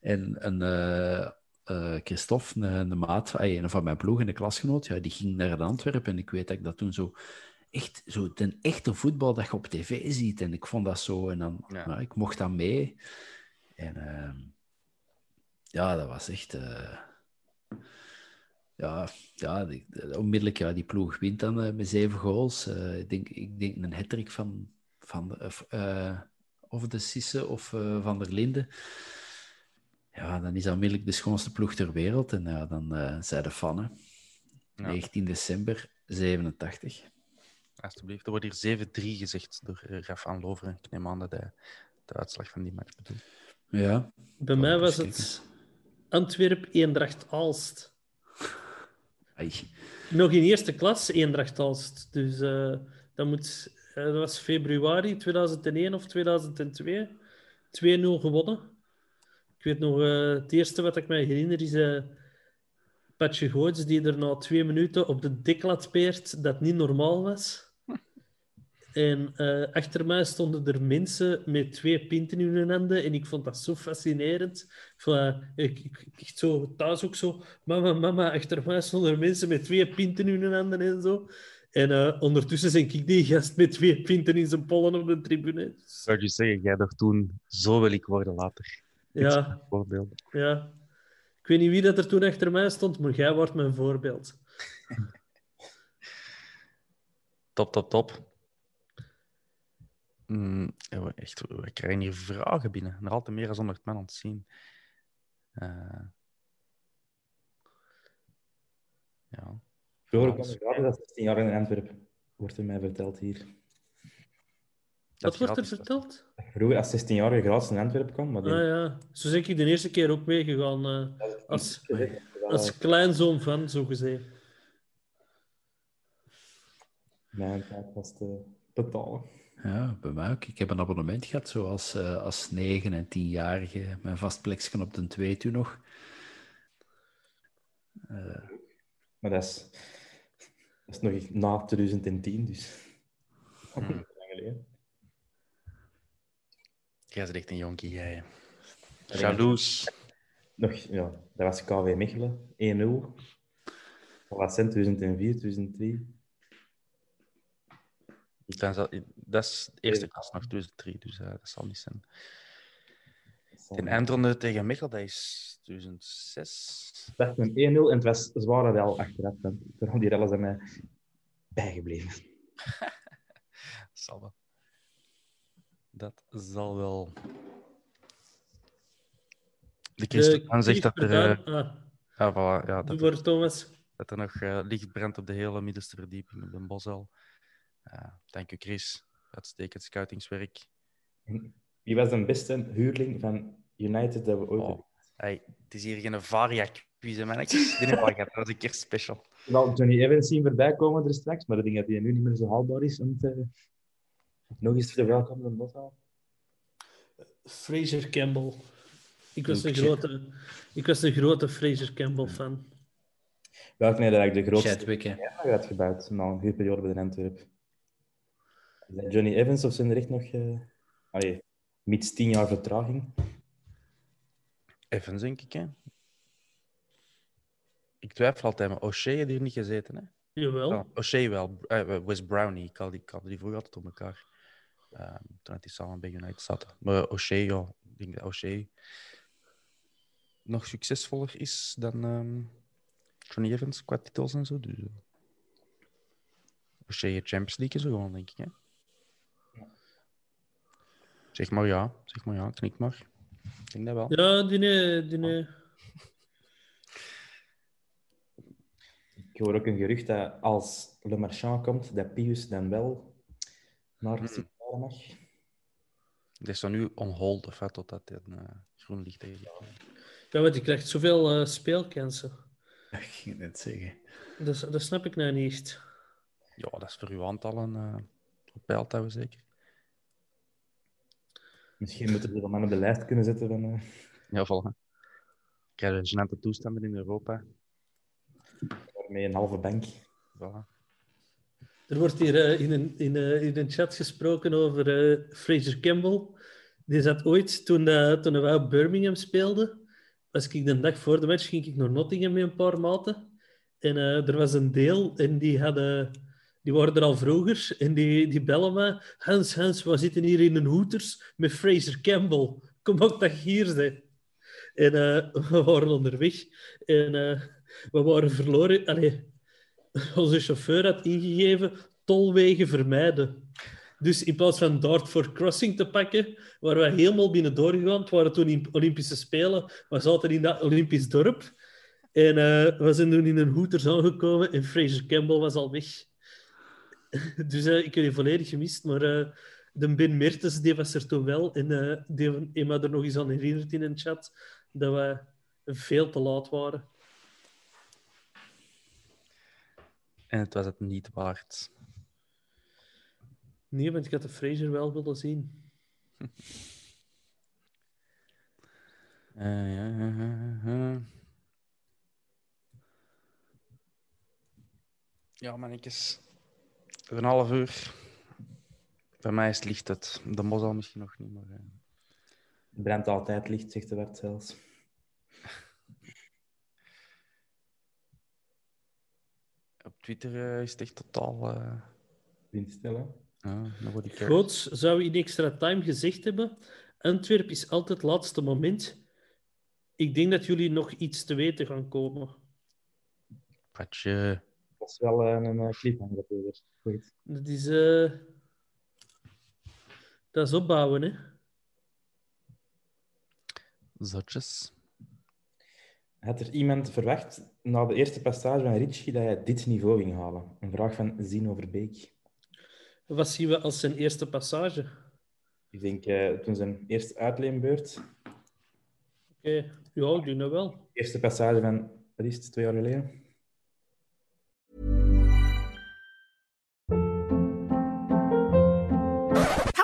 En een eh, eh, Christophe, een, een maat, ay, een van mijn ploeg en de klasgenoot, ja, die ging naar Antwerpen. En ik weet dat ik dat toen zo echt, zo den echte voetbal dat je op tv ziet. En ik vond dat zo, en dan, Ja. ja, ik mocht dan mee. En ehm, ja, dat was echt... eh, ja, ja die, de- onmiddellijk, ja, die ploeg wint dan eh, met zeven goals. Eh, ik, denk, ik denk een hattrick van, van de, of, eh, of de Sisse of eh, Van der Linden. Ja, dan is dat onmiddellijk de schoonste ploeg ter wereld. En ja, dan eh zij de fannen. Ja. 19 december 87. Alsjeblieft. Er wordt hier 7-3 gezegd door eh, Raf van Loveren. Ik neem aan dat hij de uitslag van die match bedoelt. Ja. Bij mij was het Antwerp Eendracht Aalst. Ai. Nog in eerste klas Eendracht Aalst. Dus eh, dat, moet, eh, dat was februari 2001 of 2002. 2-0 gewonnen. Ik weet nog, eh, het eerste wat ik me herinner is eh Patje Goots die er na twee minuten op de dik laat peert dat niet normaal was. En eh, achter mij stonden er mensen met twee pinten in hun handen. En ik vond dat zo fascinerend. Ik, ik, ik, ik echt zo thuis ook zo. Mama, mama, achter mij stonden er mensen met twee pinten in hun handen en zo. En eh, ondertussen ben ik die gast met twee pinten in zijn pollen op de tribune. Dus, Zou je zeggen, jij dacht toen, zo wil ik worden later. ja, Voorbeeld. ja. Ik weet niet wie dat er toen achter mij stond, maar jij wordt mijn voorbeeld. Top, top, top. Mm, we- echt, we krijgen hier vragen binnen. Nog altijd meer dan 100 man aan het zien. Eh, ja. Vroeger kwam dat ik gratis als 16 jaar in Antwerpen. Wordt er mij verteld hier. Wat wordt er verteld? Dat vroeger als 16-jarige gratis in Antwerpen kwam. Maar die- Ah ja, zo ben ik de eerste keer ook meegegaan. eh, dat is als-. Dat als kleinzoon van, zo gezegd. Mijn tijd was te betalen. Ja, bij mij ook. Ik heb een abonnement gehad, zoals eh, als 9- en 10-jarige. Mijn vast plekje op de 2 toen nog. Eh, Maar dat is, dat is nog na 2010, dus. Hmm. Lang geleden. Jij bent echt een jonkie, jij. Ja, Jaloers. Nog, ja, dat was KW Mechelen, 1-0. Dat was in 2004, 2003. Dan zal- Dat is de eerste klas nog, 2003, dus eh, dat zal niet zijn. De eindronde tegen Michel, dat is 2006. Het werd een 1-0 en het was zware rel achteraf. Daarom die rellen zijn mij bijgebleven. Dat zal wel. Dat zal wel. De Christophe zegt dat er, eh, Ah, ja, voilà, ja, dat, er, Thomas. dat er nog eh, licht brandt op de hele middenste verdieping op de Bosel. Uh, dank u, Chris. Uitstekend scoutingswerk. Wie was de beste huurling van United dat we ooit Oh. hebben? Hey, het is hier geen varia-quiz, heb ik Dat was een keer special. Wel Johnny Evans zien voorbij komen er straks, maar ik denk dat hij nu niet meer zo haalbaar is om te... nog eens te verwelkomen in Bosal. Fraser Campbell. Ik was, een grote, ik was een grote Fraser Campbell fan. Welk nee, dat eigenlijk de grootste Chadwick, hè. ja, uitgebouwd na een huurperiode bij de Antwerp. Is dat Johnny Evans of zijn er echt nog... eh Allee, mits tien jaar vertraging. Evans, denk ik, hè. Ik twijfel altijd, maar O'Shea heeft hier niet gezeten, hè. Jawel. Ja, O'Shea wel. Eh, Wes Brownie, ik had die, ik had die vroeger altijd op elkaar. Ehm, toen die samen bij United zaten. Maar O'Shea, ja, ik denk dat O'Shea nog succesvoller is dan ehm, Johnny Evans qua titels en zo. Dus, eh, O'Shea heeft Champions League en zo gewoon, denk ik. Hè? Zeg maar ja, zeg maar ja, knik maar. Ik denk dat wel. Ja, die, nee, die nee. Ik hoor ook een gerucht dat als Le Marchand komt, dat Pius dan wel naar Hmm. Sint-Maarten mag. Het is dan nu on hold, of wat, totdat het eh, groen licht heeft. Ja, want die krijgt zoveel eh, speelkansen. Ik ging net zeggen. Dat, dat snap ik nou niet. Ja, dat is voor uw aantallen eh op peil te houden, zeker. Misschien moeten we dat man op de lijst kunnen zetten van... eh, Ja, voilà. Krijgen we gênante toestanden in Europa. met een halve bank. Voilà. Er wordt hier eh, in, een, in, eh, in een chat gesproken over eh, Fraser Campbell. Die zat ooit, toen, eh, toen wij op Birmingham speelden, was ik de dag voor de match ging ik naar Nottingham met een paar maten. En eh, er was een deel en die hadden... Die waren er al vroeger en die, die bellen me. Hans, Hans, we zitten hier in een hoeters met Fraser Campbell. Kom ook dat hier bent. En eh, we waren onderweg. En eh, we waren verloren. Allee, onze chauffeur had ingegeven tolwegen vermijden. Dus in plaats van Dartford Crossing te pakken, waren wij helemaal binnen doorgegaan. Het waren toen Olympische Spelen. We zaten in dat Olympisch dorp. En eh, we zijn toen in een hoeters aangekomen en Fraser Campbell was al weg. Dus eh, ik heb die volledig gemist. Maar eh, de Ben Mertens die was er toen wel. En eh, die heeft me er nog eens aan herinnerd in een chat dat we veel te laat waren. En het was het niet waard. Nee, want ik had de Fraser wel willen zien. Eh, ja, ja, ja, ja. Een half uur. Bij mij is het licht het. De mos al misschien nog niet, maar... eh, Het brandt altijd licht, zegt de Bart zelfs. op Twitter eh, is het echt totaal... eh Windstil, hè? ja. Goots zou in extra time gezegd hebben: Antwerp is altijd het laatste moment. Ik denk dat jullie nog iets te weten gaan komen. Patje. Dat is wel eh, een uh, cliffhanger. Goed. Dat is, eh, dat is opbouwen, hè? Zotjes. Had er iemand verwacht, na de eerste passage van Ritchie, dat hij dit niveau ging halen? Een vraag van Zino Verbeek. Wat zien we als zijn eerste passage? Ik denk, eh, toen zijn eerste uitleenbeurt, Oké, ja, ik doe dat wel. eerste passage van, wat is het, twee jaar geleden?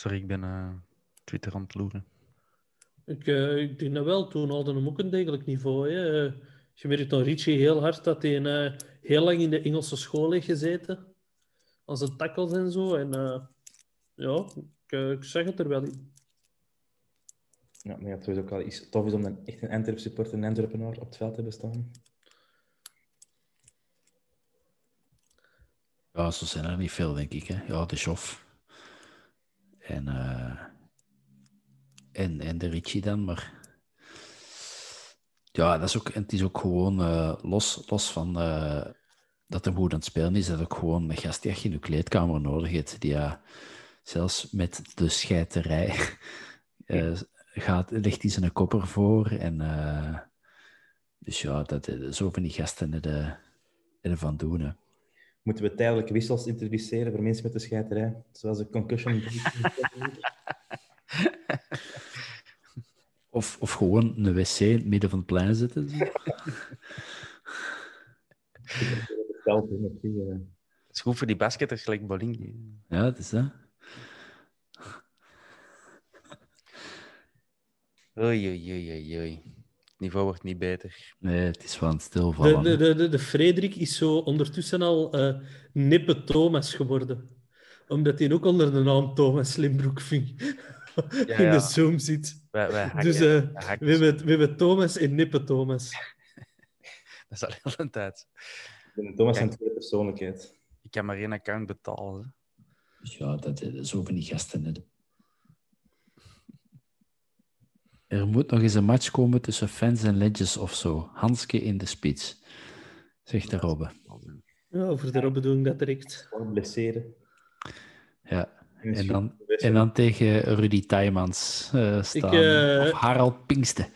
Sorry, ik ben eh, Twitter aan het loeren. Ik, eh, ik denk dat wel. Toen hadden we hem ook een degelijk niveau. Hè. Eh, Je merkt dan Richie heel hard dat hij eh, heel lang in de Engelse school heeft gezeten. Als een tackles en zo. En eh, ja, ik, ik zeg het er wel in. Ja, maar ja, het is ook wel iets tof is om een, echt een Antwerp supporter, een Antwerpenaar op het veld te hebben staan. Ja, zo zijn er niet veel, denk ik. Hè. Ja, de Schof. En, eh, en, en de Ritchie dan, maar... Ja, dat is ook, en het is ook gewoon eh, los, los van eh, dat hem goed aan het spelen is, dat ook gewoon een gast die echt in de kleedkamer nodig heeft. Die ja, zelfs met de scheiterij eh, gaat, legt hij zijn kopper voor. En, dus ja, dat, zo van die gasten er, de, er van. Moeten we tijdelijke wissels introduceren voor mensen met de scheiterij? Zoals de concussion. Of, of gewoon een wc in het midden van het plein zetten. Het is goed voor die basketters, gelijk bowling. Ja, dat is dat. Oei, oei, oei, oei, oei. Het niveau wordt niet beter. Nee, het is van De, stilvallen. de, de, de, de Frederik is zo ondertussen al eh Nippe Thomas geworden. Omdat hij ook onder de naam Thomas Slimbroek ving. in ja. de Zoom zit. Wij, wij hakken, Dus eh, wij hakken. we, hebben, we hebben Thomas en Nippe Thomas. Dat is al heel een tijd. Thomas Kijk. en tweede persoonlijkheid. Ik kan maar één account betalen. hè. Dus ja, dat, dat- zo van die gasten. hè. Er moet nog eens een match komen tussen fans en legends of zo. Hanske in de spits, zegt de Robbe. Ja, voor de Robben doe ik dat direct. Gewoon blesseren. Ja. En dan, en dan tegen Rudy Tijmans eh, staan. eh, Of Harald Pinksten.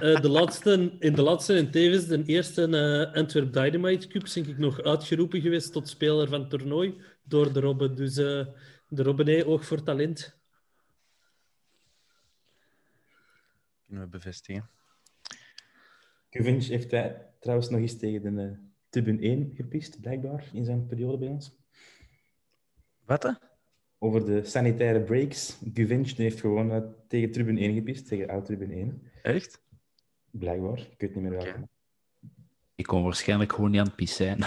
Eh, de laatste, in de laatste en tevens de eerste eh, Antwerp Dynamite Cup ben ik nog uitgeroepen geweest tot speler van het toernooi door de Robben. Dus eh, de Robben heeft oog voor talent. Kunnen we bevestigen. Kuvinc heeft hij trouwens nog eens tegen de eh, Tribune 1 gepist, blijkbaar, in zijn periode bij ons. Wat? hè? Over de sanitaire breaks. Guvinc heeft gewoon eh, tegen Tribune 1 gepist, tegen oud Tribune 1. Echt? Blijkbaar. Ik weet niet meer welke. Ik kon waarschijnlijk gewoon niet aan het pis zijn.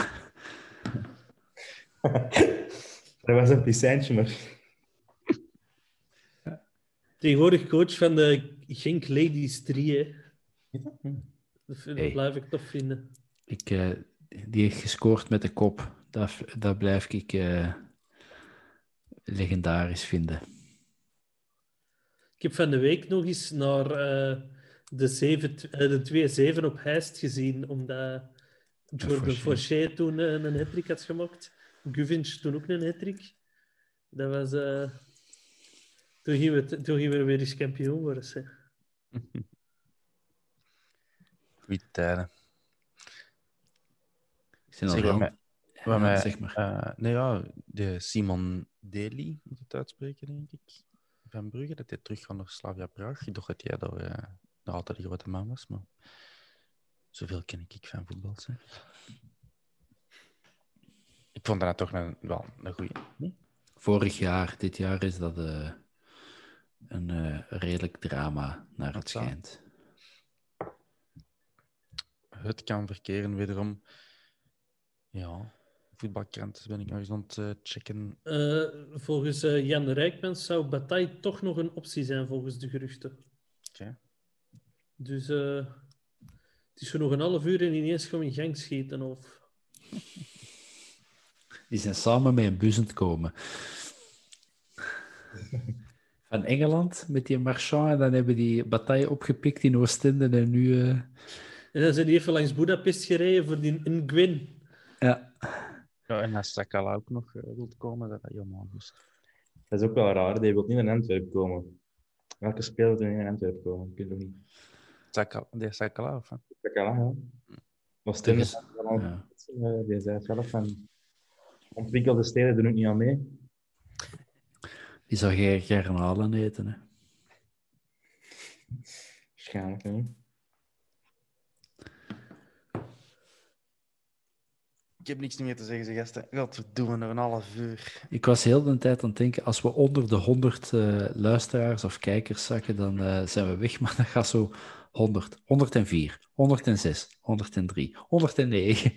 Dat was een piscijntje, maar... Tegenwoordig coach van de Genk Ladies 3. Hè. Hm. Dat, vind- dat Hey. blijf ik tof vinden. Ik, eh, die heeft gescoord met de kop. Dat, dat blijf ik eh, legendarisch vinden. Ik heb van de week nog eens naar eh, de, 7, eh, de 2-7 op Heist gezien, omdat Jordan Forchet. Toen een hat had gemaakt. Guvinc toen ook een hat Dat was... toen, gingen we, toen gingen we weer eens kampioen worden. Zeg. Goeie tijden. Al Zeg, wat mij- wat Ja, mij- zeg maar. eh, nee, ja, de Simon Deli, moet het uitspreken, denk ik. Van Brugge, dat hij teruggaat naar Slavia Praag. Ik dacht dat jij daar eh, nog altijd een grote man was, maar zoveel ken ik van voetbal. Zeg. Ik vond dat toch een, wel een goeie. Vorig jaar, dit jaar is dat eh, een eh, redelijk drama naar het schijnt. Het kan verkeren, wederom. Ja, voetbalkrant ben ik nog eens aan het eh, checken. Eh, volgens eh, Jan Rijkmans zou Bataille toch nog een optie zijn, volgens de geruchten. Oké. Dus eh, het is zo nog een half uur en ineens gaan we in gang schieten. Of... Die zijn samen met een bus aan het komen. Van Engeland met die Marchand en dan hebben die bataille opgepikt in Oostende en nu... eh, En dan zijn die even langs Budapest gereden voor die Nguyen. ja. Ja, en als Sakala ook nog uh, wilt komen, dat dat helemaal moest. Dat is ook wel raar, die wil niet naar Antwerpen komen. Welke speler wil niet naar Antwerpen komen? Ik weet het niet. Sakala, die Sakala of? Sakala, ja. Uh, die zei zelf van ontwikkelde steden doen ook niet aan mee. Die zou jij garnalen eten, hè? Waarschijnlijk niet. Ik heb niks meer te zeggen, zeg gasten. Godverdomme, nog een half uur. Ik was heel de tijd aan het denken, als we onder de 100 eh, luisteraars of kijkers zakken, dan eh, zijn we weg. Maar dat gaat zo 100, 104, 106, 103, 109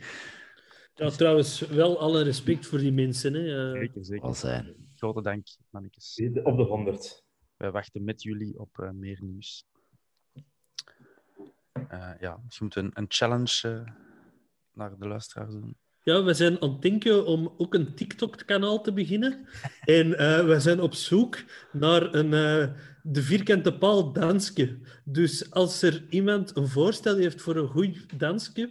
Ja, trouwens, wel alle respect voor die mensen. Hè. Eh, Zeker, zeker. al zijn. Grote dank, mannetjes. Op de 100. Wij wachten met jullie op eh, meer nieuws. Eh, ja, misschien moeten we een, een challenge eh, naar de luisteraars doen. Ja, we zijn aan het denken om ook een TikTok-kanaal te beginnen. En eh, we zijn op zoek naar een, eh, de vierkante paal dansje. Dus als er iemand een voorstel heeft voor een goed dansje,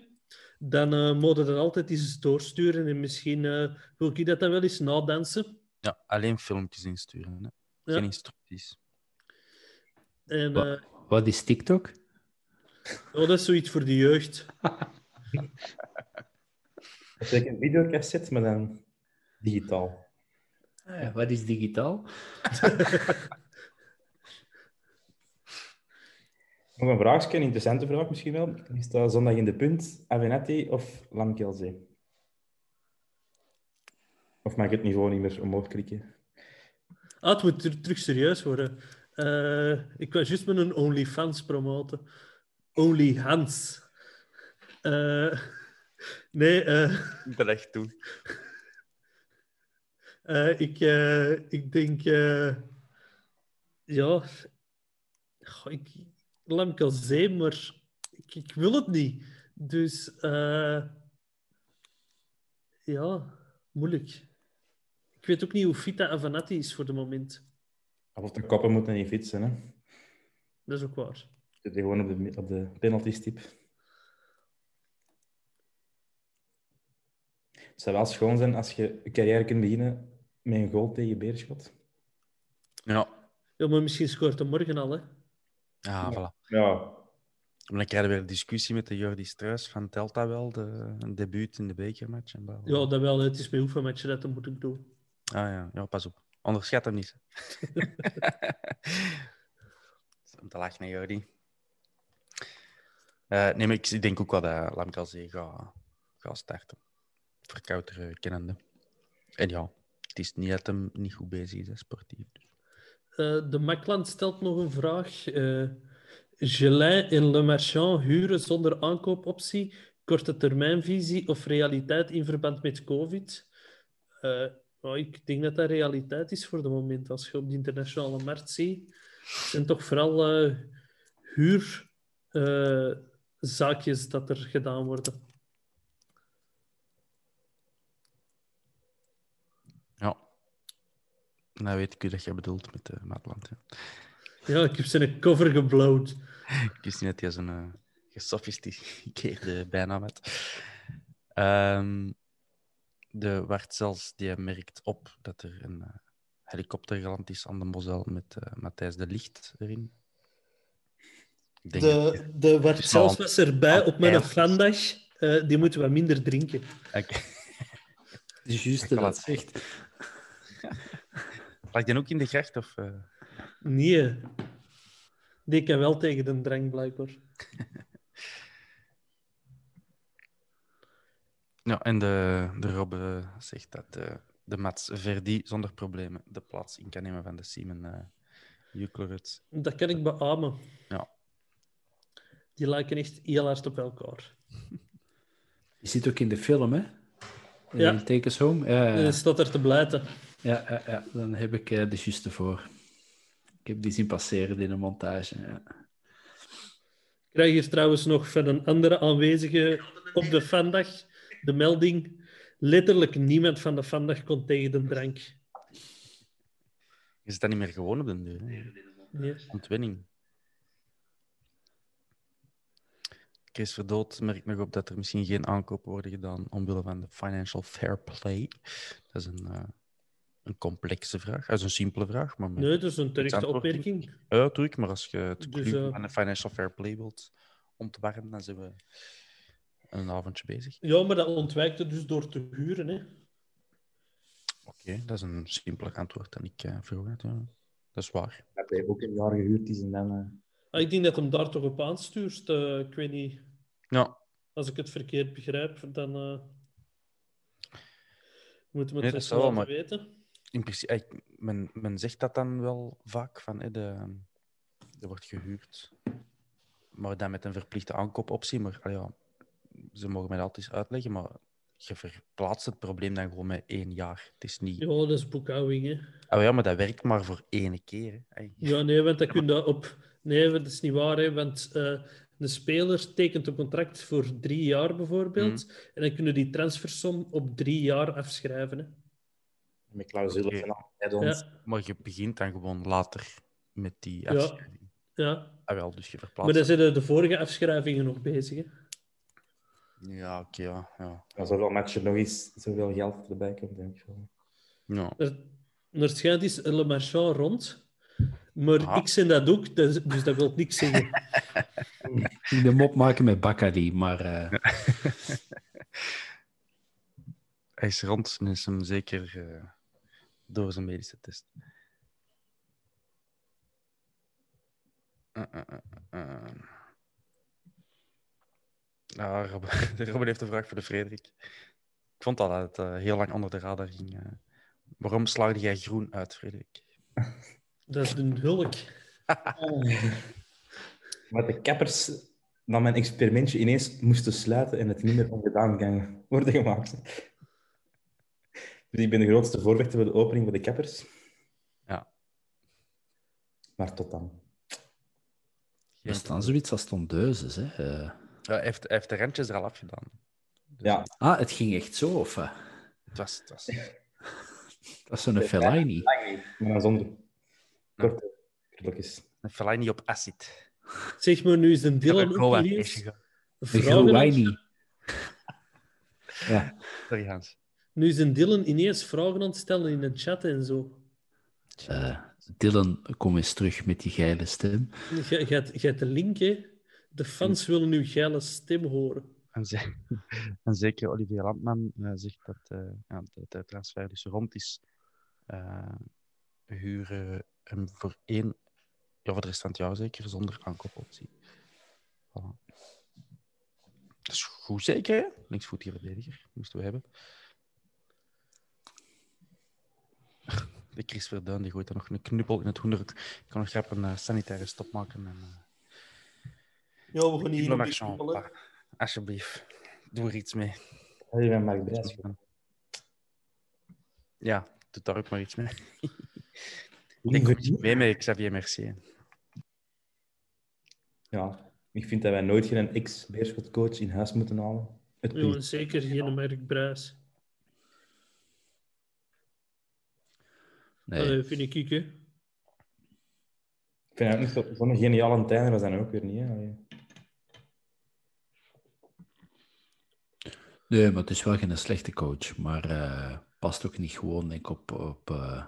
dan uh, mogen we dat altijd eens doorsturen. En misschien eh, wil ik dat dan wel eens nadansen. Ja, alleen filmpjes insturen. Hè? Ja. Geen instructies. En Wa- eh, Wat is TikTok? oh, dat is zoiets voor de jeugd. Dat is een videocassette, maar dan digitaal. Ah, wat is digitaal? Nog een vraagje, een interessante vraag misschien wel. Is dat zondag in de punt, Avenetti of Lamkelzee? Of mag ik het niveau niet meer omhoog klikken? Ah, het moet ter- terug serieus worden. Eh, ik was juist met een OnlyFans promoten. OnlyHans. Eh nee, eh, Ik ben echt toe. eh, ik, eh, ik denk... eh, ja... Goh, ik Lamkel Zee, maar ik, ik wil het niet. Dus... eh, ja, moeilijk. Ik weet ook niet hoe fit dat is voor de moment. Of de koppen moeten niet fietsen, hè? Dat is ook waar. Zit je gewoon op de, op de penalty-stip. Het zou wel schoon zijn als je een carrière kunt beginnen met een goal tegen Beerschot. Ja, Ja, maar misschien scoort hij morgen al, hè? ja voilà. Ja, Maar dan krijgen we weer een discussie met de Jordi Struis van telt dat wel, de, een debuut in de bekermatch? En bla, bla, bla. Ja, dat wel. Het is bij hoeveel matchen dat moet ik doen. Ah ja, ja, pas op. Onderschat hem niet. hè. Dat is Om te lachen, Jordi. Eh, nee, maar ik, ik denk ook wel dat Lamkelzee gaat gaat starten. Verkouter eh, kennende. En ja, het is niet dat hem niet goed bezig is, hè, sportief. Eh, de Makland stelt nog een vraag. Eh Gelin en Le Marchand huren zonder aankoopoptie, korte termijnvisie of realiteit in verband met COVID? Eh, nou, ik denk dat dat realiteit is voor de moment. Als je op de internationale markt ziet, zijn toch vooral eh huurzaakjes dat er gedaan worden. Ja. Nou weet ik dat je bedoelt met de Maatland. Ja. Ja, ik heb zijn cover geblowd. Ik wist niet dat hij zo'n eh, gesofisticeerde bijnaam had. De Wartzels die merkt op dat er een eh, helikopter geland is aan de Mosel met eh, Matthijs de Licht erin. Denk De, de Wartzels was erbij op mijn Ja. vandaag. Eh, die moeten wat minder drinken. Oké. Het is juist dat dat zegt. Lag die ook in de gracht? Of, eh? Nee. Die kan wel tegen de drank, blijkbaar. Ja, en de, de Rob eh, zegt dat eh, de Mats Verdi zonder problemen de plaats in kan nemen van de Simon uh. Dat kan ik beamen. Ja. Die lijken echt heel hard op elkaar. Je zit ook in de film, hè? Ja. In Take Us Home. Ja, ja, ja. staat er te blijten. ja, ja, ja. Dan heb ik eh, de juiste voor. Ik heb die zien passeren in de montage. Ja. Ik krijg hier trouwens nog van een andere aanwezige op de vandag de melding. Letterlijk niemand van de vandag kon tegen de drank. Je zit dat niet meer gewoon op de deur. Nee. Ontwenning. Chris Verdoot merkt nog op dat er misschien geen aankopen worden gedaan omwille van de financial fair play. Dat is een, eh, een complexe vraag. Dat is een simpele vraag. Maar Nee, dat is een terechte opmerking. Ja, natuurlijk, maar als je het Dus, eh, van de financial fair play wilt ontwarren, dan zijn we een avondje bezig. Ja, maar dat ontwijkt het dus door te huren. Hè. Oké, dat is een simpeler antwoord dan ik uh, vroeg had. Ja. Dat is waar. Dat hij ook een jaar gehuurd is en dan... eh, Ah, ik denk dat hem daar toch op aanstuurt. Eh, ik weet niet, Ja, als ik het verkeerd begrijp, dan eh moeten we Nee, het zou wel, maar- weten. in principe, men, men zegt dat dan wel vaak, van de, er wordt gehuurd, maar dan met een verplichte aankoopoptie. Maar ja, ze mogen mij dat altijd eens uitleggen, maar je verplaatst het probleem dan gewoon met één jaar. Het is niet... Ja, dat is boekhouding. Hè. Oh ja, maar dat werkt maar voor één keer. Hè. Ja, nee, want dat kun je op. Nee, dat is niet waar. Hè, want eh, de speler tekent een contract voor drie jaar bijvoorbeeld. Mhm. En dan kunnen die transfersom op drie jaar afschrijven. Hè. met clausules en al. add-ons. Ja, Maar je begint dan gewoon later met die Ja. afschrijving. ja. Ah, wel, dus je Maar verplaatst. dan zijn de vorige afschrijvingen nog bezig. Hè. Ja, oké, ja, ja. Ja, zoveel matchen nog eens, zoveel geld erbij komt, denk ik wel. ja. Er, er schijnt is Le Marchand rond. Maar Ah. ik zijn dat ook, dus, dus dat wil niks zeggen. Ik de mop maken met Bakkali, maar eh, Hij is rond en is hem zeker eh, door zijn medische test. Uh, Ja, Robin, Robin heeft een vraag voor de Frederik. Ik vond al dat het eh, heel lang onder de radar ging. eh. waarom slaagde jij groen uit, Frederik? Dat is een hulk. Maar de kappers na mijn experimentje ineens moesten sluiten en het niet meer ongedaan kan worden gemaakt. Dus ik ben de grootste voorvechter voor de opening voor de kappers. Ja. Maar tot dan. er staan zoiets als tondeuses. Hè. Eh, Ja, hij, heeft, hij heeft de randjes er al afgedaan. Ja, ah, het ging echt zo, of eh? Het was, het was... Dat is zo'n Fellaini. maar dan zonder korte krulletjes. Een Fellaini op acid. Zeg maar, nu is een Dylan een ook. Ja. Sorry, Hans. Nu is een Dylan ineens vragen aan het stellen in de chat en zo. Eh, Dylan, kom eens terug met die geile stem. Je hebt de link, hè. De fans willen uw geile stem horen. En, en zeker Olivier Landman eh, zegt dat eh, ja, de, de transfer dus rond is. eh huren hem voor één, ja, voor de rest van het jaar zeker, zonder aankoopoptie. Voilà. Dat is goed zeker, hè? Linksvoetige verdediger, moesten we hebben. De Chris Verduin die gooit er nog een knuppel in het hoenderhoek. Ik kan nog grap een sanitaire stop maken. En, Ja, we gaan hier. Alsjeblieft, doe er iets mee. Ben Mark Brijs. Ja, doe daar ook maar iets mee. Ik doe iets mee met Xavier Mercier. Ja, ik vind dat wij nooit geen ex-Beerschot-coach in huis moeten halen. Het Ja, en zeker geen Merk Bruis. Nee, Allee, vind ik, ik, hè. Ik vind het niet zo- zo'n geniale Tijner was dan ook weer niet. Hè? Nee, maar het is wel geen slechte coach. Maar eh, past ook niet gewoon denk ik, op, op, eh,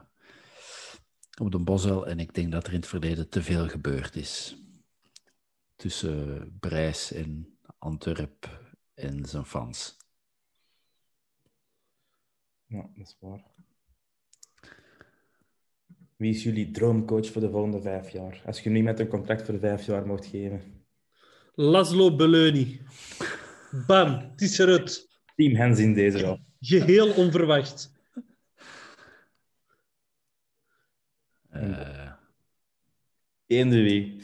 op de Bosel. En ik denk dat er in het verleden te veel gebeurd is. Tussen Brijs en Antwerp en zijn fans. Ja, dat is waar. Wie is jullie droomcoach voor de volgende vijf jaar? Als je hem niet met een contract voor vijf jaar mocht geven. Laszlo Beleuni. Bam, het is eruit. Team Hens in deze wel. Geheel onverwacht. Eh, Eende wie.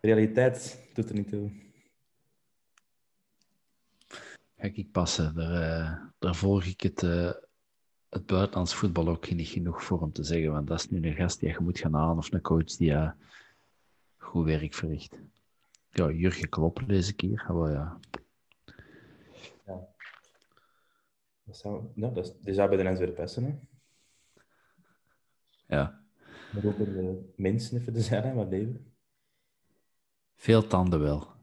Realiteit doet er niet toe. ga ik passen. Daar, daar volg ik het, eh, het buitenlands voetbal ook niet genoeg voor om te zeggen. Want dat is nu een gast die je moet gaan halen of een coach die goed werk verricht. Ja, Jurgen Klopp ik hier. Oh, ja. Dat zou, ja, dat, is, die zou bij de weer passen. Hè. ja, Maar ook voor de mensen even te zijn, hè, wat leven. veel tanden wel.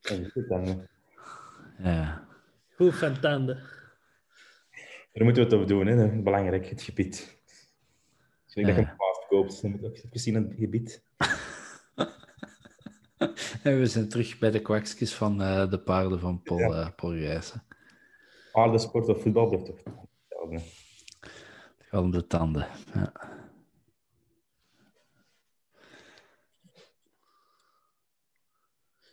Dat is het dan. Ja. Goed van tanden. Daar moeten we het op doen, hè. belangrijk, het gebied. Als je dat je Ja. een paard koopt, dan moet je ook even zien het gebied. En we zijn terug bij de kwakjes van eh, de paarden van Paul, Ja. eh, Paul Gijssen. Paardensport of voetbal blijft toch hetzelfde. Het gaat om de tanden. Ja.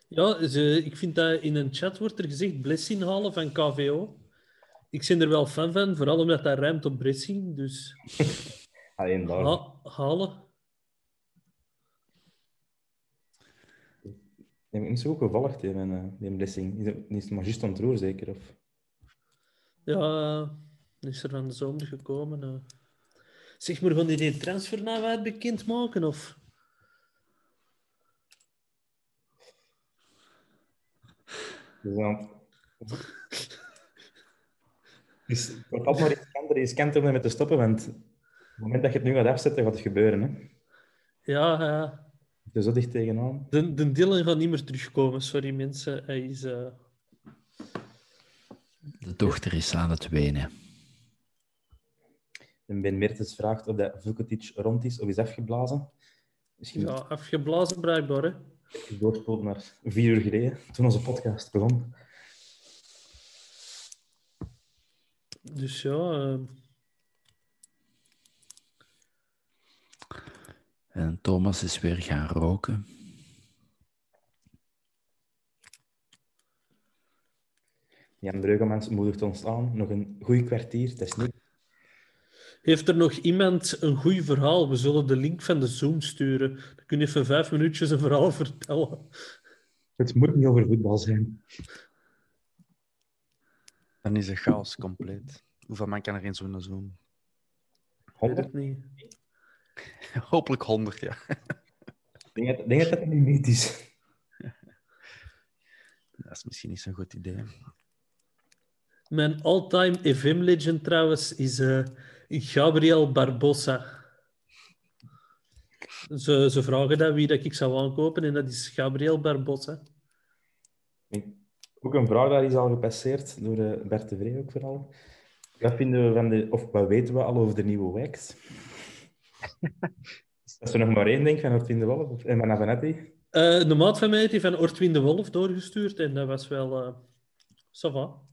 Ja, ze, ik vind dat in een chat wordt er gezegd blessing halen van KVO. Ik ben er wel fan van, vooral omdat dat ruimt op blessing. Dus Alleen daar. ha- halen. Heb ik niet zo goed gevolgd, mijn, eh, die. Die is- is maar juist aan het roer, zeker? Of... Ja, is er van de zomer gekomen. eh. Zeg maar, gaan die die transfer nou uit bekend maken? Of? Dus dan... Dus altijd maar iets kanter, iets kanter om te stoppen, want op het moment dat je het nu gaat afzetten, gaat het gebeuren. Hè? Ja, ja. Het is zo dicht tegenaan. De, de Dylan gaat niet meer terugkomen. Sorry mensen. Hij is. eh, De dochter is aan het wenen. En Ben Mertens vraagt of dat Vukotic rond is of is afgeblazen. Misschien ja, afgeblazen blijkbaar. Hè? doorspoelen naar vier uur geleden, toen onze podcast begon. Dus ja. eh, En Thomas is weer gaan roken. Jan Breugemans moedigt ons aan. Nog een goed kwartier, dat is niet... heeft er nog iemand een goed verhaal? We zullen de link van de Zoom sturen. Dan kun je even vijf minuutjes een verhaal vertellen. Het moet niet over voetbal zijn. Dan is de chaos compleet. Hoeveel man kan er in zo'n Zoom? Ik weet 100? het niet. Hopelijk 100, ja. Ik denk dat, denk dat dat een limiet is. Dat is misschien niet zo'n goed idee. Mijn all-time FM-legend trouwens is eh, Gabriel Barbosa. Ze, ze vragen dat wie dat ik zou aankopen en dat is Gabriel Barbosa. Ook een vraag daar is al gepasseerd door eh, Bert de Vree ook vooral. Wat vinden we van de, of wat weten we al over de nieuwe wax? Als er nog maar één denkt van Ortwin de Wolf of- en van Avanetti. Eh, de maat van mij heeft die van Ortwin de Wolf doorgestuurd en dat was wel... eh ça va.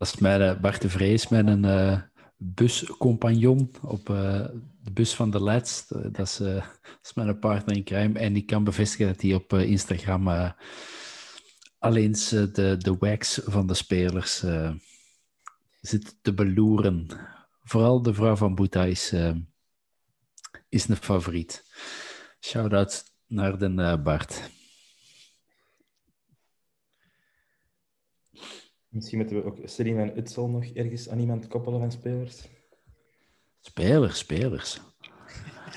Dat is mijn, eh, Bart de Vrees, mijn eh buscompagnon op eh, de bus van de Let's. Dat is, mijn partner in crime. En ik kan bevestigen dat hij op Instagram alleen de, de wax van de spelers zit te beloeren. Vooral de vrouw van Boeta is, is een favoriet. Shout-out naar de Bart. Misschien moeten we ook Selim en Utsel nog ergens aan iemand koppelen van spelers. Spelers, spelers.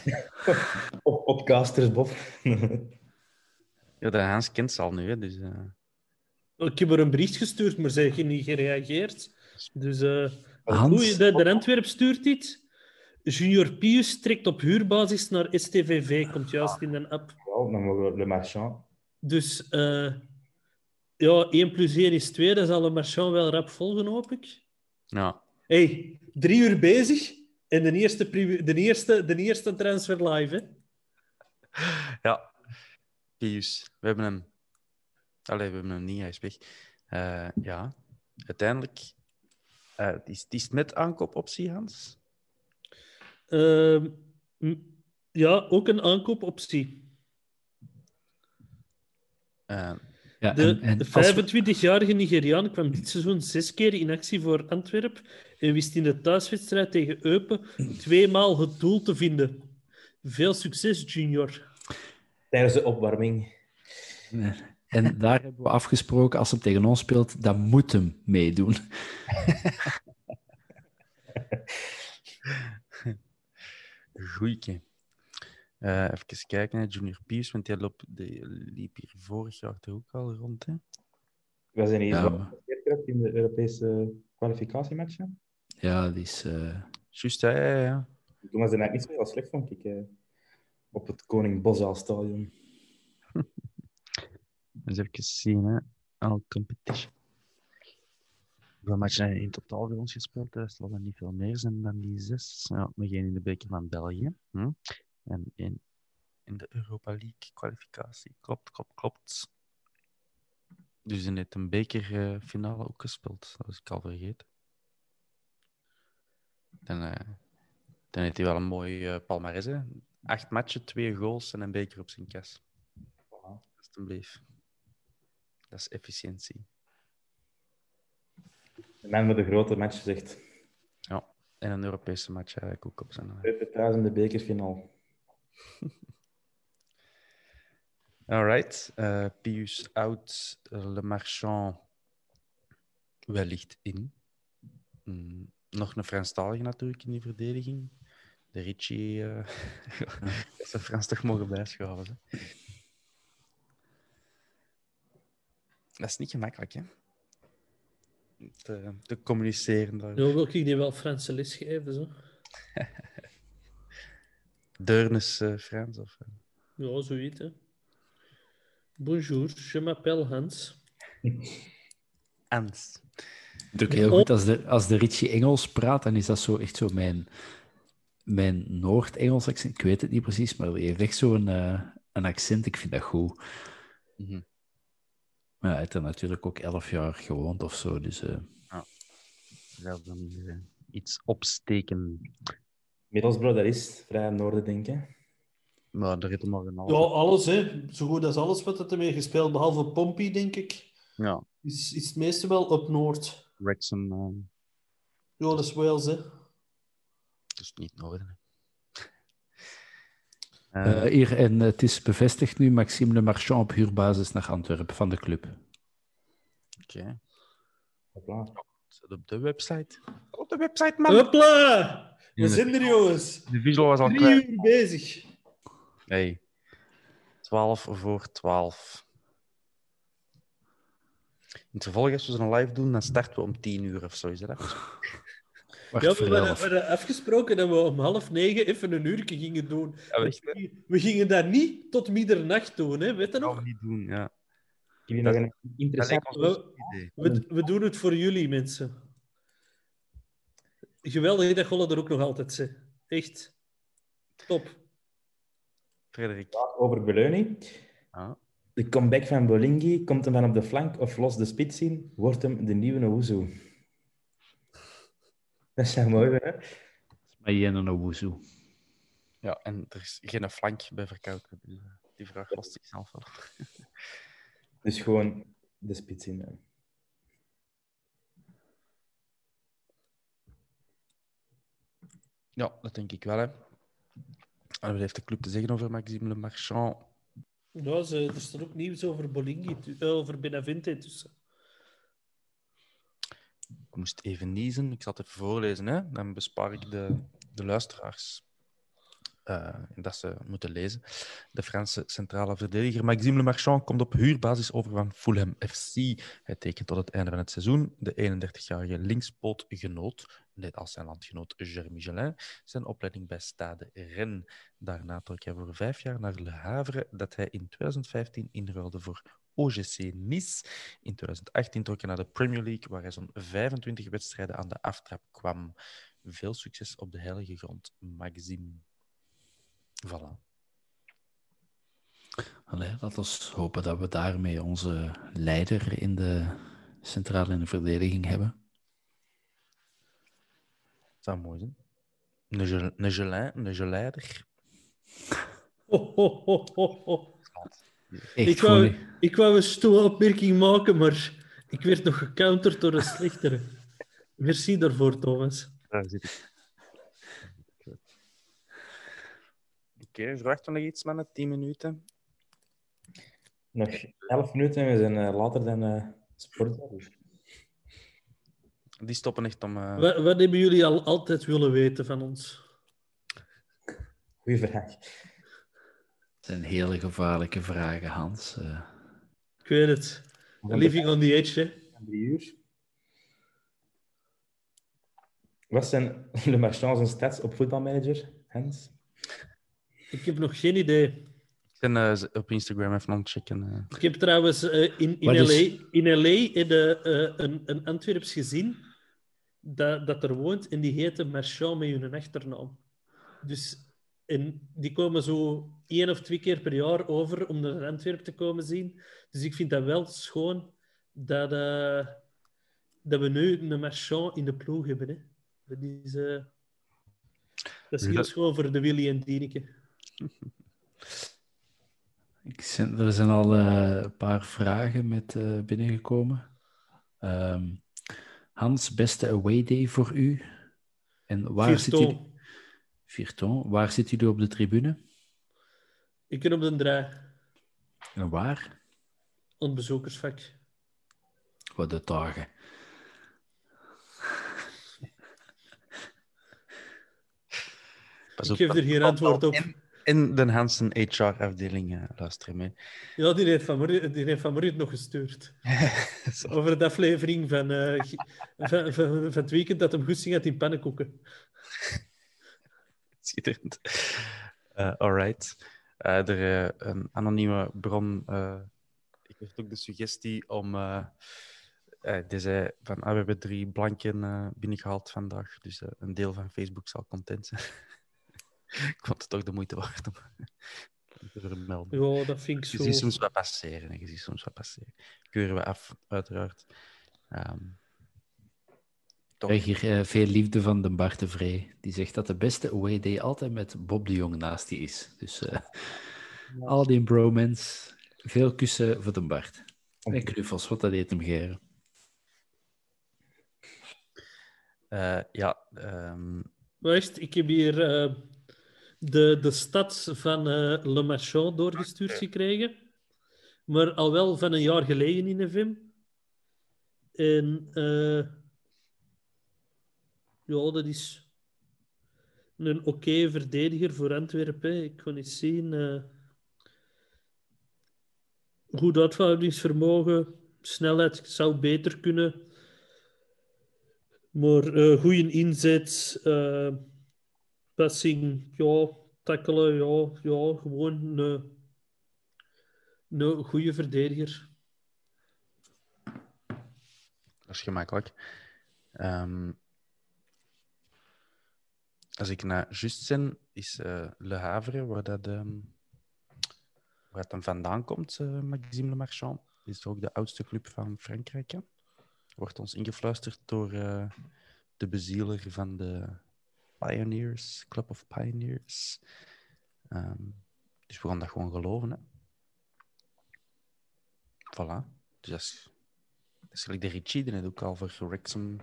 Of podcasters, Bob. Ja, de Hans kent ze al nu, hè, dus... eh, Ik heb er een bericht gestuurd, maar ze hebben niet gereageerd. Dus eh Hans? de, de Antwerp stuurt iets. Junior Pius trekt op huurbasis naar STVV, komt juist in een app. Ja, dan mogen we Le Marchand. Dus eh, ja, 1 plus 1 is 2, dat zal de Marchand wel rap volgen, hoop ik. ja. hey, drie uur bezig en de eerste, de eerste, de eerste transfer live. Hè? Ja. Pius. We hebben hem... Allee, we hebben hem niet, hij is weg. Eh, ja. Uiteindelijk... eh, het is, het is met aankoopoptie, Hans. Ehm, ja, ook een aankoopoptie. Ja, De, en- en de als we- 25-jarige Nigeriaan kwam dit seizoen zes keer in actie voor Antwerp en wist in de thuiswedstrijd tegen Eupen tweemaal het doel te vinden. Veel succes, Junior. Tijdens de opwarming. En daar hebben we afgesproken, als hij tegen ons speelt, dan moet hem meedoen. Goeieke. Eh even kijken naar Junior Pius, want die, loopt, die liep hier vorig jaar toch ook al rond. Hè? We zijn hier Ja, in de Europese kwalificatiematchen. Ja, die is... eh, Juist, ja, ja, ja. Toen was eigenlijk niet zo heel slecht, vond ik. eh, op het Koning Boszaal stadion. Eens even zien. Hè. All competition. Hoeveel matchen hebben in totaal voor ons gespeeld? Er zal er niet veel meer zijn dan die zes. Ja, nog één in de beker van België. Hm? En één in de Europa League kwalificatie. Klopt, klopt, klopt. Dus in net een bekerfinale ook gespeeld. Dat was ik al vergeten. Dan, eh, dan heeft hij wel een mooi eh palmarès. Hè? Acht matchen, twee goals en een beker op zijn kas. Alsjeblieft. Dat is efficiëntie. De man met de grote match zegt. Ja, en een Europese match eigenlijk ook op zijn. eh. Pepe bekerfinale. Alright. eh Pius out, Le Marchand wellicht in. Mm, nog een Franstalige natuurlijk in die verdediging. De Ricci eh is de Frans toch mogen bijschaven. Hè? Dat is niet gemakkelijk, hè? Te, te communiceren. Daar. Nu wil ik die wel Franse les geven. Zo. Deurnes eh, Frans of... eh? Ja, zoiets. Hè. Bonjour, je m'appelle Hans. Ans. Het is ook heel goed als de, als de Richie Engels praat, dan is dat zo echt zo mijn, mijn Noord-Engels accent. Ik weet het niet precies, maar hij heeft echt zo'n eh, een accent. Ik vind dat goed. Mhm. Maar hij heeft er natuurlijk ook elf jaar gewoond of zo. Dus eh, Zelf dan eh, iets opsteken. Middlesbrough, dat is vrij aan het noorden, denk ik. hè. Maar daar er maar een. Ja, alles, hè. Zo goed als alles wat het ermee gespeeld, behalve Pompey, denk ik, Ja, is, is het meeste wel op Noord. Wrexham, eh, Ja, dat is Wales, hè. dus niet noorden. eh, hier, en het is bevestigd nu, Maxime Le Marchand op huurbasis naar Antwerpen van de club. Oké. Hopla. Zit op de website. Op de website, man! Hopla! We zijn er, jongens. De visual was al Drie kwijt. uur bezig. Hey. 12 voor 12. In het vervolg, als we zo'n live doen, dan starten we om 10 uur of zo. Is dat dat? Wacht, Ja, we hadden, elf. we hadden afgesproken dat we om half negen even een uurtje gingen doen. Ja? We gingen dat niet tot middernacht doen, hè? weet je Dat nog? gaan we niet doen, ja. Ik Dat- een Dat interessant... lijkt ons We, een idee. we, we doen het voor jullie, mensen. Geweldig dat Golle er ook nog altijd zit. Echt. Top. Frederik. over Beleunie. Ah. De comeback van Bolingi, komt hem van op de flank of los de spits in, wordt hem de nieuwe Owuzu. Dat is mooi, hè? Maar Jen en Owuzu. Ja, en er is geen flank bij verkouden. Die vraag lost zichzelf wel. Dus gewoon de spits in. Ja, dat denk ik wel. Hè. En wat heeft de club te zeggen over Maxime Le Marchand? Ja, ze, er staat ook nieuws over Bolingi, eh, over Benavente tussen. Ik moest even niezen. Ik zal het even voorlezen. Hè. Dan bespaar ik de, de luisteraars eh, dat ze moeten lezen. De Franse centrale verdediger Maxime Le Marchand komt op huurbasis over van Fulham FC. Hij tekent tot het einde van het seizoen. De 31-jarige linkspootgenoot, net als zijn landgenoot Jeremy Gelin, zijn opleiding bij Stade Rennes. Daarna trok hij voor vijf jaar naar Le Havre, dat hij in 2015 inruilde voor OGC Nice. In 2018 trok hij naar de Premier League, waar hij zo'n 25 wedstrijden aan de aftrap kwam. Veel succes op de heilige grond, Maxime. Voilà. Allee, laten we hopen dat we daarmee onze leider in de centrale in de verdediging hebben. Dat zou mooi zijn. Een gel- geleider. Ik wou, ik wou een stomme opmerking maken, maar ik werd nog gecounterd door een slechtere. Merci daarvoor, Thomas. Daar zit ik. Oké, verwachten we nog iets, mannen? 10 minuten. Nog elf minuten en we zijn eh, later dan eh sport. Die stoppen echt om. eh, Wat, wat hebben jullie al altijd willen weten van ons? Goeie vraag. Dat zijn hele gevaarlijke vragen, Hans. Eh, Ik weet het. Living on the edge, hè. Drie uur. Wat zijn Le Marchand zijn stats op voetbalmanager, Hans? Ik heb nog geen idee. En uh, op Instagram even ontchecken. Uh. Ik heb trouwens uh, in, in, LA, is... in LA in de, een, een Antwerps gezien dat, dat er woont en die heette Marchand met hun achternaam. Dus en die komen zo één of twee keer per jaar over om naar Antwerpen te komen zien. Dus ik vind dat wel schoon dat, dat we nu een Marchand in de ploeg hebben. Hè. Dat is, uh, dat is heel schoon voor de Willy en Dieneke. Ik zijn, er zijn al uh, een paar vragen met binnengekomen. Um, Hans, beste away day voor u? En waar zit u? Virton. Waar zit u op de tribune? Ik ben op de draai. En waar? Op het bezoekersvak. Wat de dagen. Ik geef er geen antwoord op. In de Hansen HR-afdeling uh, luisteren mee. Ja, die heeft van, die heeft van nog gestuurd. Over de aflevering van, uh, van, van, van, het weekend dat hem goed had in pannenkoeken. Schitterend. Uh, alright. Uh, er, een anonieme bron ik heb ook de suggestie om... die zei van, ah, we hebben drie blanken binnengehaald vandaag, dus een deel van Facebook zal content zijn. ik vond het toch de moeite waard om te vermelden. Ja, dat vind ik je zo. Je ziet soms wat passeren. Je ziet soms wat passeren. Keuren we af, uiteraard. Um, toch. Ik krijg hier uh, veel liefde van de Bart de Vree. Die zegt dat de beste away day altijd met Bob de Jong naast die is. Dus uh, ja. al die bromance. Veel kussen voor de Bart. En knuffels, wat dat deed hem geren. Uh, ja. Um... Ik heb hier de, de stad van uh, Le Marchand doorgestuurd gekregen. Maar al wel van een jaar geleden in de film. En uh, ja, dat is een oké okay verdediger voor Antwerpen. Ik kan eens zien. Uh, goed uithoudingsvermogen, snelheid zou beter kunnen. Maar uh, goede inzet. Uh, passing, ja, tackelen, ja, ja gewoon een, een goede verdediger. Dat is gemakkelijk. Um, als ik naar Just ben, is uh, Le Havre, waar dat, um, waar het dan vandaan komt, uh, Maxime Le Marchand. is ook de oudste club van Frankrijk. Hè? Wordt ons ingefluisterd door uh, de bezieler van de Pioneers, Club of Pioneers. Um, dus we gaan dat gewoon geloven. Hè. Voilà. Dus dat is, dat de Ritchie, die heeft ook al voor Wrexham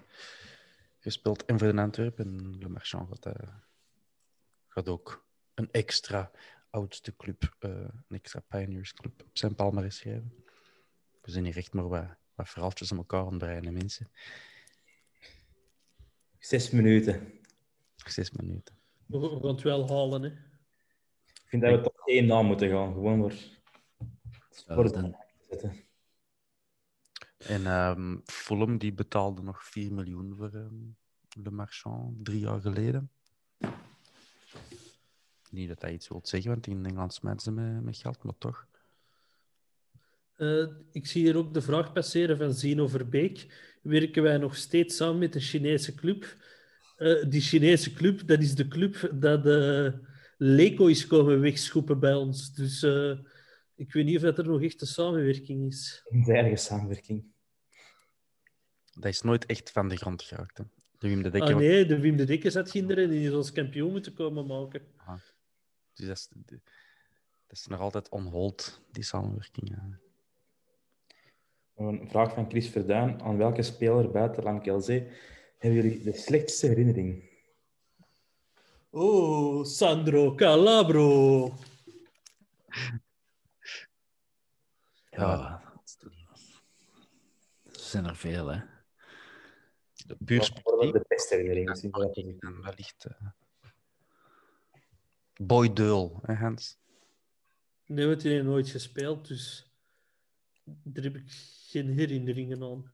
gespeeld en voor de Antwerpen. En Le Marchand gaat, uh, gaat ook een extra oudste club, uh, een extra Pioneers club op zijn palmarès schrijven. We zijn hier echt maar wat, wat verhaaltjes aan elkaar aan mensen. Zes minuten. Zes minuten. We, we gaan het wel halen, hè. Ik vind dat we toch één naam moeten gaan. Gewoon voor... voor dan... En um, Fulham die betaalde nog 4 miljoen voor um, Le Marchand drie jaar geleden. Niet dat hij iets wil zeggen, want in Engeland smijten ze met, met geld, maar toch. Uh, ik zie hier ook de vraag passeren van Zino Verbeek. Werken wij nog steeds samen met een Chinese club? Uh, die Chinese club, dat is de club dat uh, Leco is komen wegschoepen bij ons. Dus uh, ik weet niet of dat er nog echt een samenwerking is. Een veilige samenwerking. Dat is nooit echt van de grond geraakt. Hè? De Wim de Dekker... Ah nee, de Wim de Dekker zat kinderen die is als kampioen moeten komen maken. Ah. Dus dat is, dat is nog altijd onhold, die samenwerking. Ja. Een vraag van Chris Verduin. Aan welke speler buiten Lamkelzee hebben jullie de slechtste herinnering? Oh, Sandro Calabro. Ja, er zijn er veel, hè. De puur sportief. De beste herinnering. Ja, wellicht. Uh... Boy Deul, hè, Hans? Nee, hij heeft nooit gespeeld, dus daar heb ik geen herinneringen aan.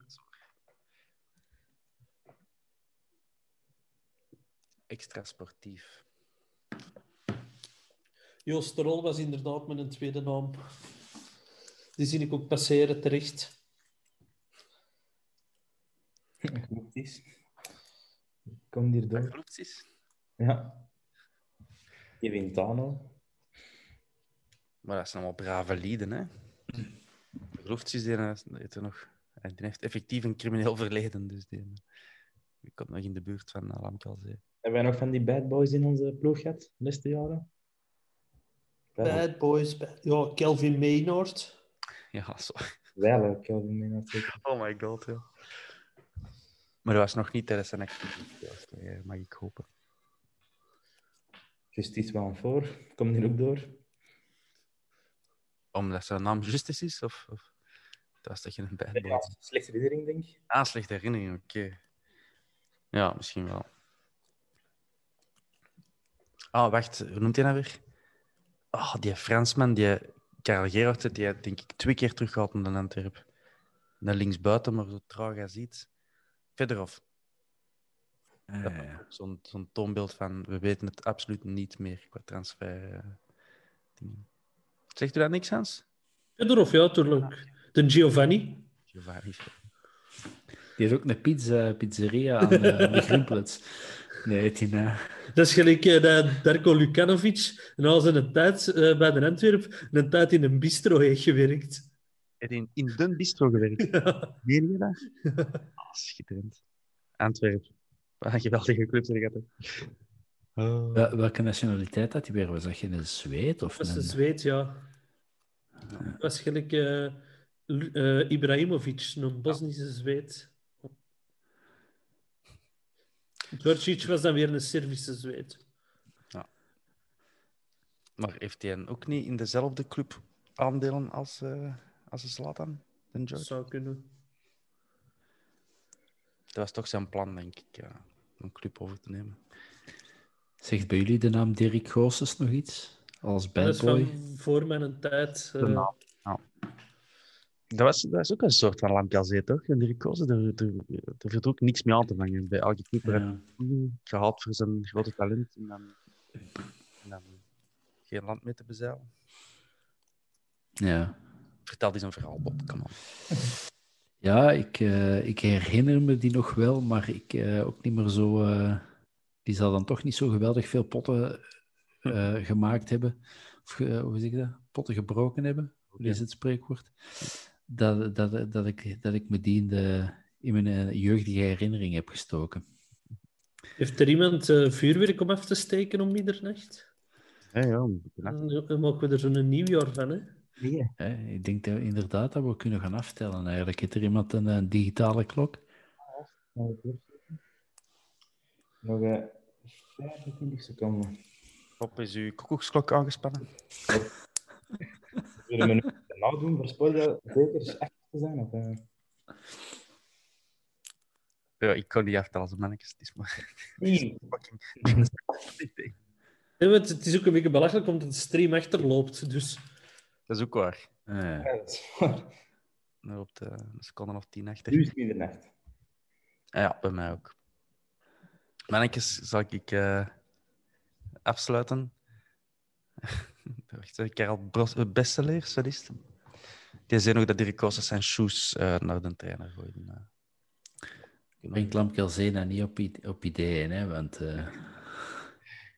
Extra sportief? Joost de Rol was inderdaad met een tweede naam. Die zie ik ook passeren terecht. Klopt Kom hier door. Klopt is. Ja. Kevin Tano. Maar dat zijn allemaal brave lieden, hè? Is die, eh, die er nog... Die heeft effectief een crimineel verleden, dus die, die komt nog in de buurt van uh, Lamkalzee. Hebben wij nog van die bad boys in onze ploeg gehad, de laatste jaren? Bad boys, bad... ja, Kelvin Maynard. Ja, zo. Wel, Kelvin Maynard. Oh my god, ja. Maar dat was nog niet tijdens zijn activiteit, mag ik hopen. Justice wel voor. Komt die ook door? Omdat zijn naam Justice is? Of, of... dat was toch geen bad boy? Ja, slechte herinnering, denk ik. Ah, slechte herinnering, oké. Ja, misschien wel. Ah, wacht, hoe noemt hij nou weer? Ah, die Fransman, die Karel Gerard, die denk ik twee keer teruggehaald in de Antwerp. Naar linksbuiten, maar zo traag als iets. Fedorov. Ah, ja, ja. Zo'n toonbeeld van, we weten het absoluut niet meer qua transfer. eh. Zegt u dat niks, Hans? Fedorov, ja, tuurlijk. De Giovanni. Giovanni. Die heeft ook een pizza, pizzeria aan, de Grimpelets. Nee, eh, Dat is gelijk eh, dat Darko Lukanovic en al zijn tijd eh, bij de Antwerp een tijd in een bistro heeft gewerkt. Hij heeft in, in Den Bistro gewerkt. Ja. Meen je dat? Ah, schitterend. Antwerpen. Wat een geweldige club zeg. Oh. wel- welke nationaliteit had hij weer? Was dat geen Zweed? Of Dat is een... een Zweed, ja. Dat was gelijk eh, eh, Ibrahimovic, een Bosnische Zweed. Djordjic was dan weer een Servische Zweed. Maar heeft hij ook niet in dezelfde club aandelen als, eh als de Zlatan? Dat zou kunnen. Dat was toch zijn plan, denk ik, ja, om een club over te nemen. Zegt bij jullie de naam Dirk Goossens nog iets? Als Dat bad is van voor mijn tijd. eh, De naam. Dat was, dat was ook een soort van lamkazee, toch? En die kozen, er, er, viel ook niks mee aan te vangen. Bij elke Ja. hij gehaald voor zijn grote talent en dan, en dan geen land mee te bezeilen. Ja. Vertel eens een verhaal, Bob. Kom op. Ja, ik, eh, ik herinner me die nog wel, maar ik eh, ook niet meer zo. eh, die zal dan toch niet zo geweldig veel potten eh, gemaakt hebben. Of hoe zeg ik dat? Potten gebroken hebben. Hoe is het spreekwoord? Dat, dat, dat, ik, dat ik me die in, de, in mijn eh, jeugdige herinnering heb gestoken. Heeft er iemand eh, vuurwerk om af te steken om middernacht? Ja, ja. Dan maken we er zo'n nieuwjaar van, hè? Hè, ik denk dat, inderdaad dat we kunnen gaan aftellen. Eigenlijk heeft er iemand een, eh, digitale klok. Nog eh 25 seconden. Bob, is uw koekoeksklok aangespannen? Zullen nu nou doen voor spoiler zeker echt te zijn? Of, eh? Ja, ik kon niet aftellen, zo mannetjes. Het is maar... Nee. Want het is ook een beetje belachelijk omdat de stream achterloopt. Dus Dat is ook waar. Eh, Ja, dat is waar. Op de een seconde of tien achter. Nu is het middernacht. Ah Ja, bij mij ook. Mannetjes, zal ik eh, afsluiten? Wacht, Karel is het? Die zei nog dat Dirk Koosters zijn shoes eh, naar de trainer gooide. Eh, brengt Lamkel Zena niet op, op ideeën, hè? Want eh,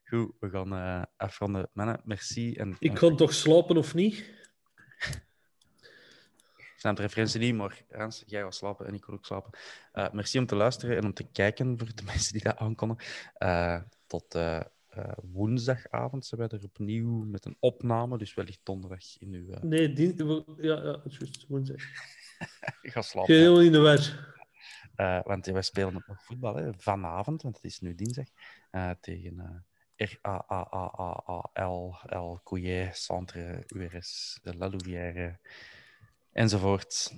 Goed, we gaan eh, afronden. Mannen, merci. En, ik kon toch slapen of niet? zijn de referentie niet, maar Hans, jij gaat slapen en ik wil ook slapen. Eh, merci om te luisteren en om te kijken voor de mensen die dat aankonden. Eh, tot eh, woensdagavond zijn wij er opnieuw met een opname, dus wellicht donderdag in uw... eh Nee, die, ja, ja, juist woensdag. ik ga slapen. Geheel in de war. Eh, want wij spelen ook nog voetbal hè, vanavond, want het is nu dinsdag, tegen eh R-A-A-A-A-L, L, Couillet, Centre, URS, de La Louvière, enzovoort.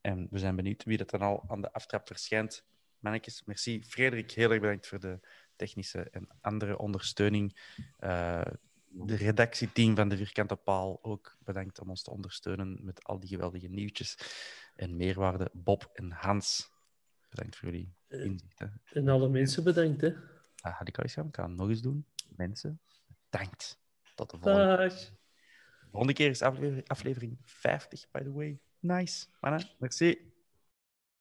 En we zijn benieuwd wie dat dan al aan de aftrap verschijnt. Mannetjes, merci. Frederik, heel erg bedankt voor de technische en andere ondersteuning. Eh, de redactieteam van de Vierkante Paal ook bedankt om ons te ondersteunen met al die geweldige nieuwtjes en meerwaarde. Bob en Hans, bedankt voor jullie inzichten. En alle mensen bedankt, hè. Ah, had ik al eens gedaan? Ik kan het nog eens doen. Mensen, bedankt. Tot de volgende. Dag. De volgende keer is aflevering, aflevering 50, by the way. Nice. Mannen, merci.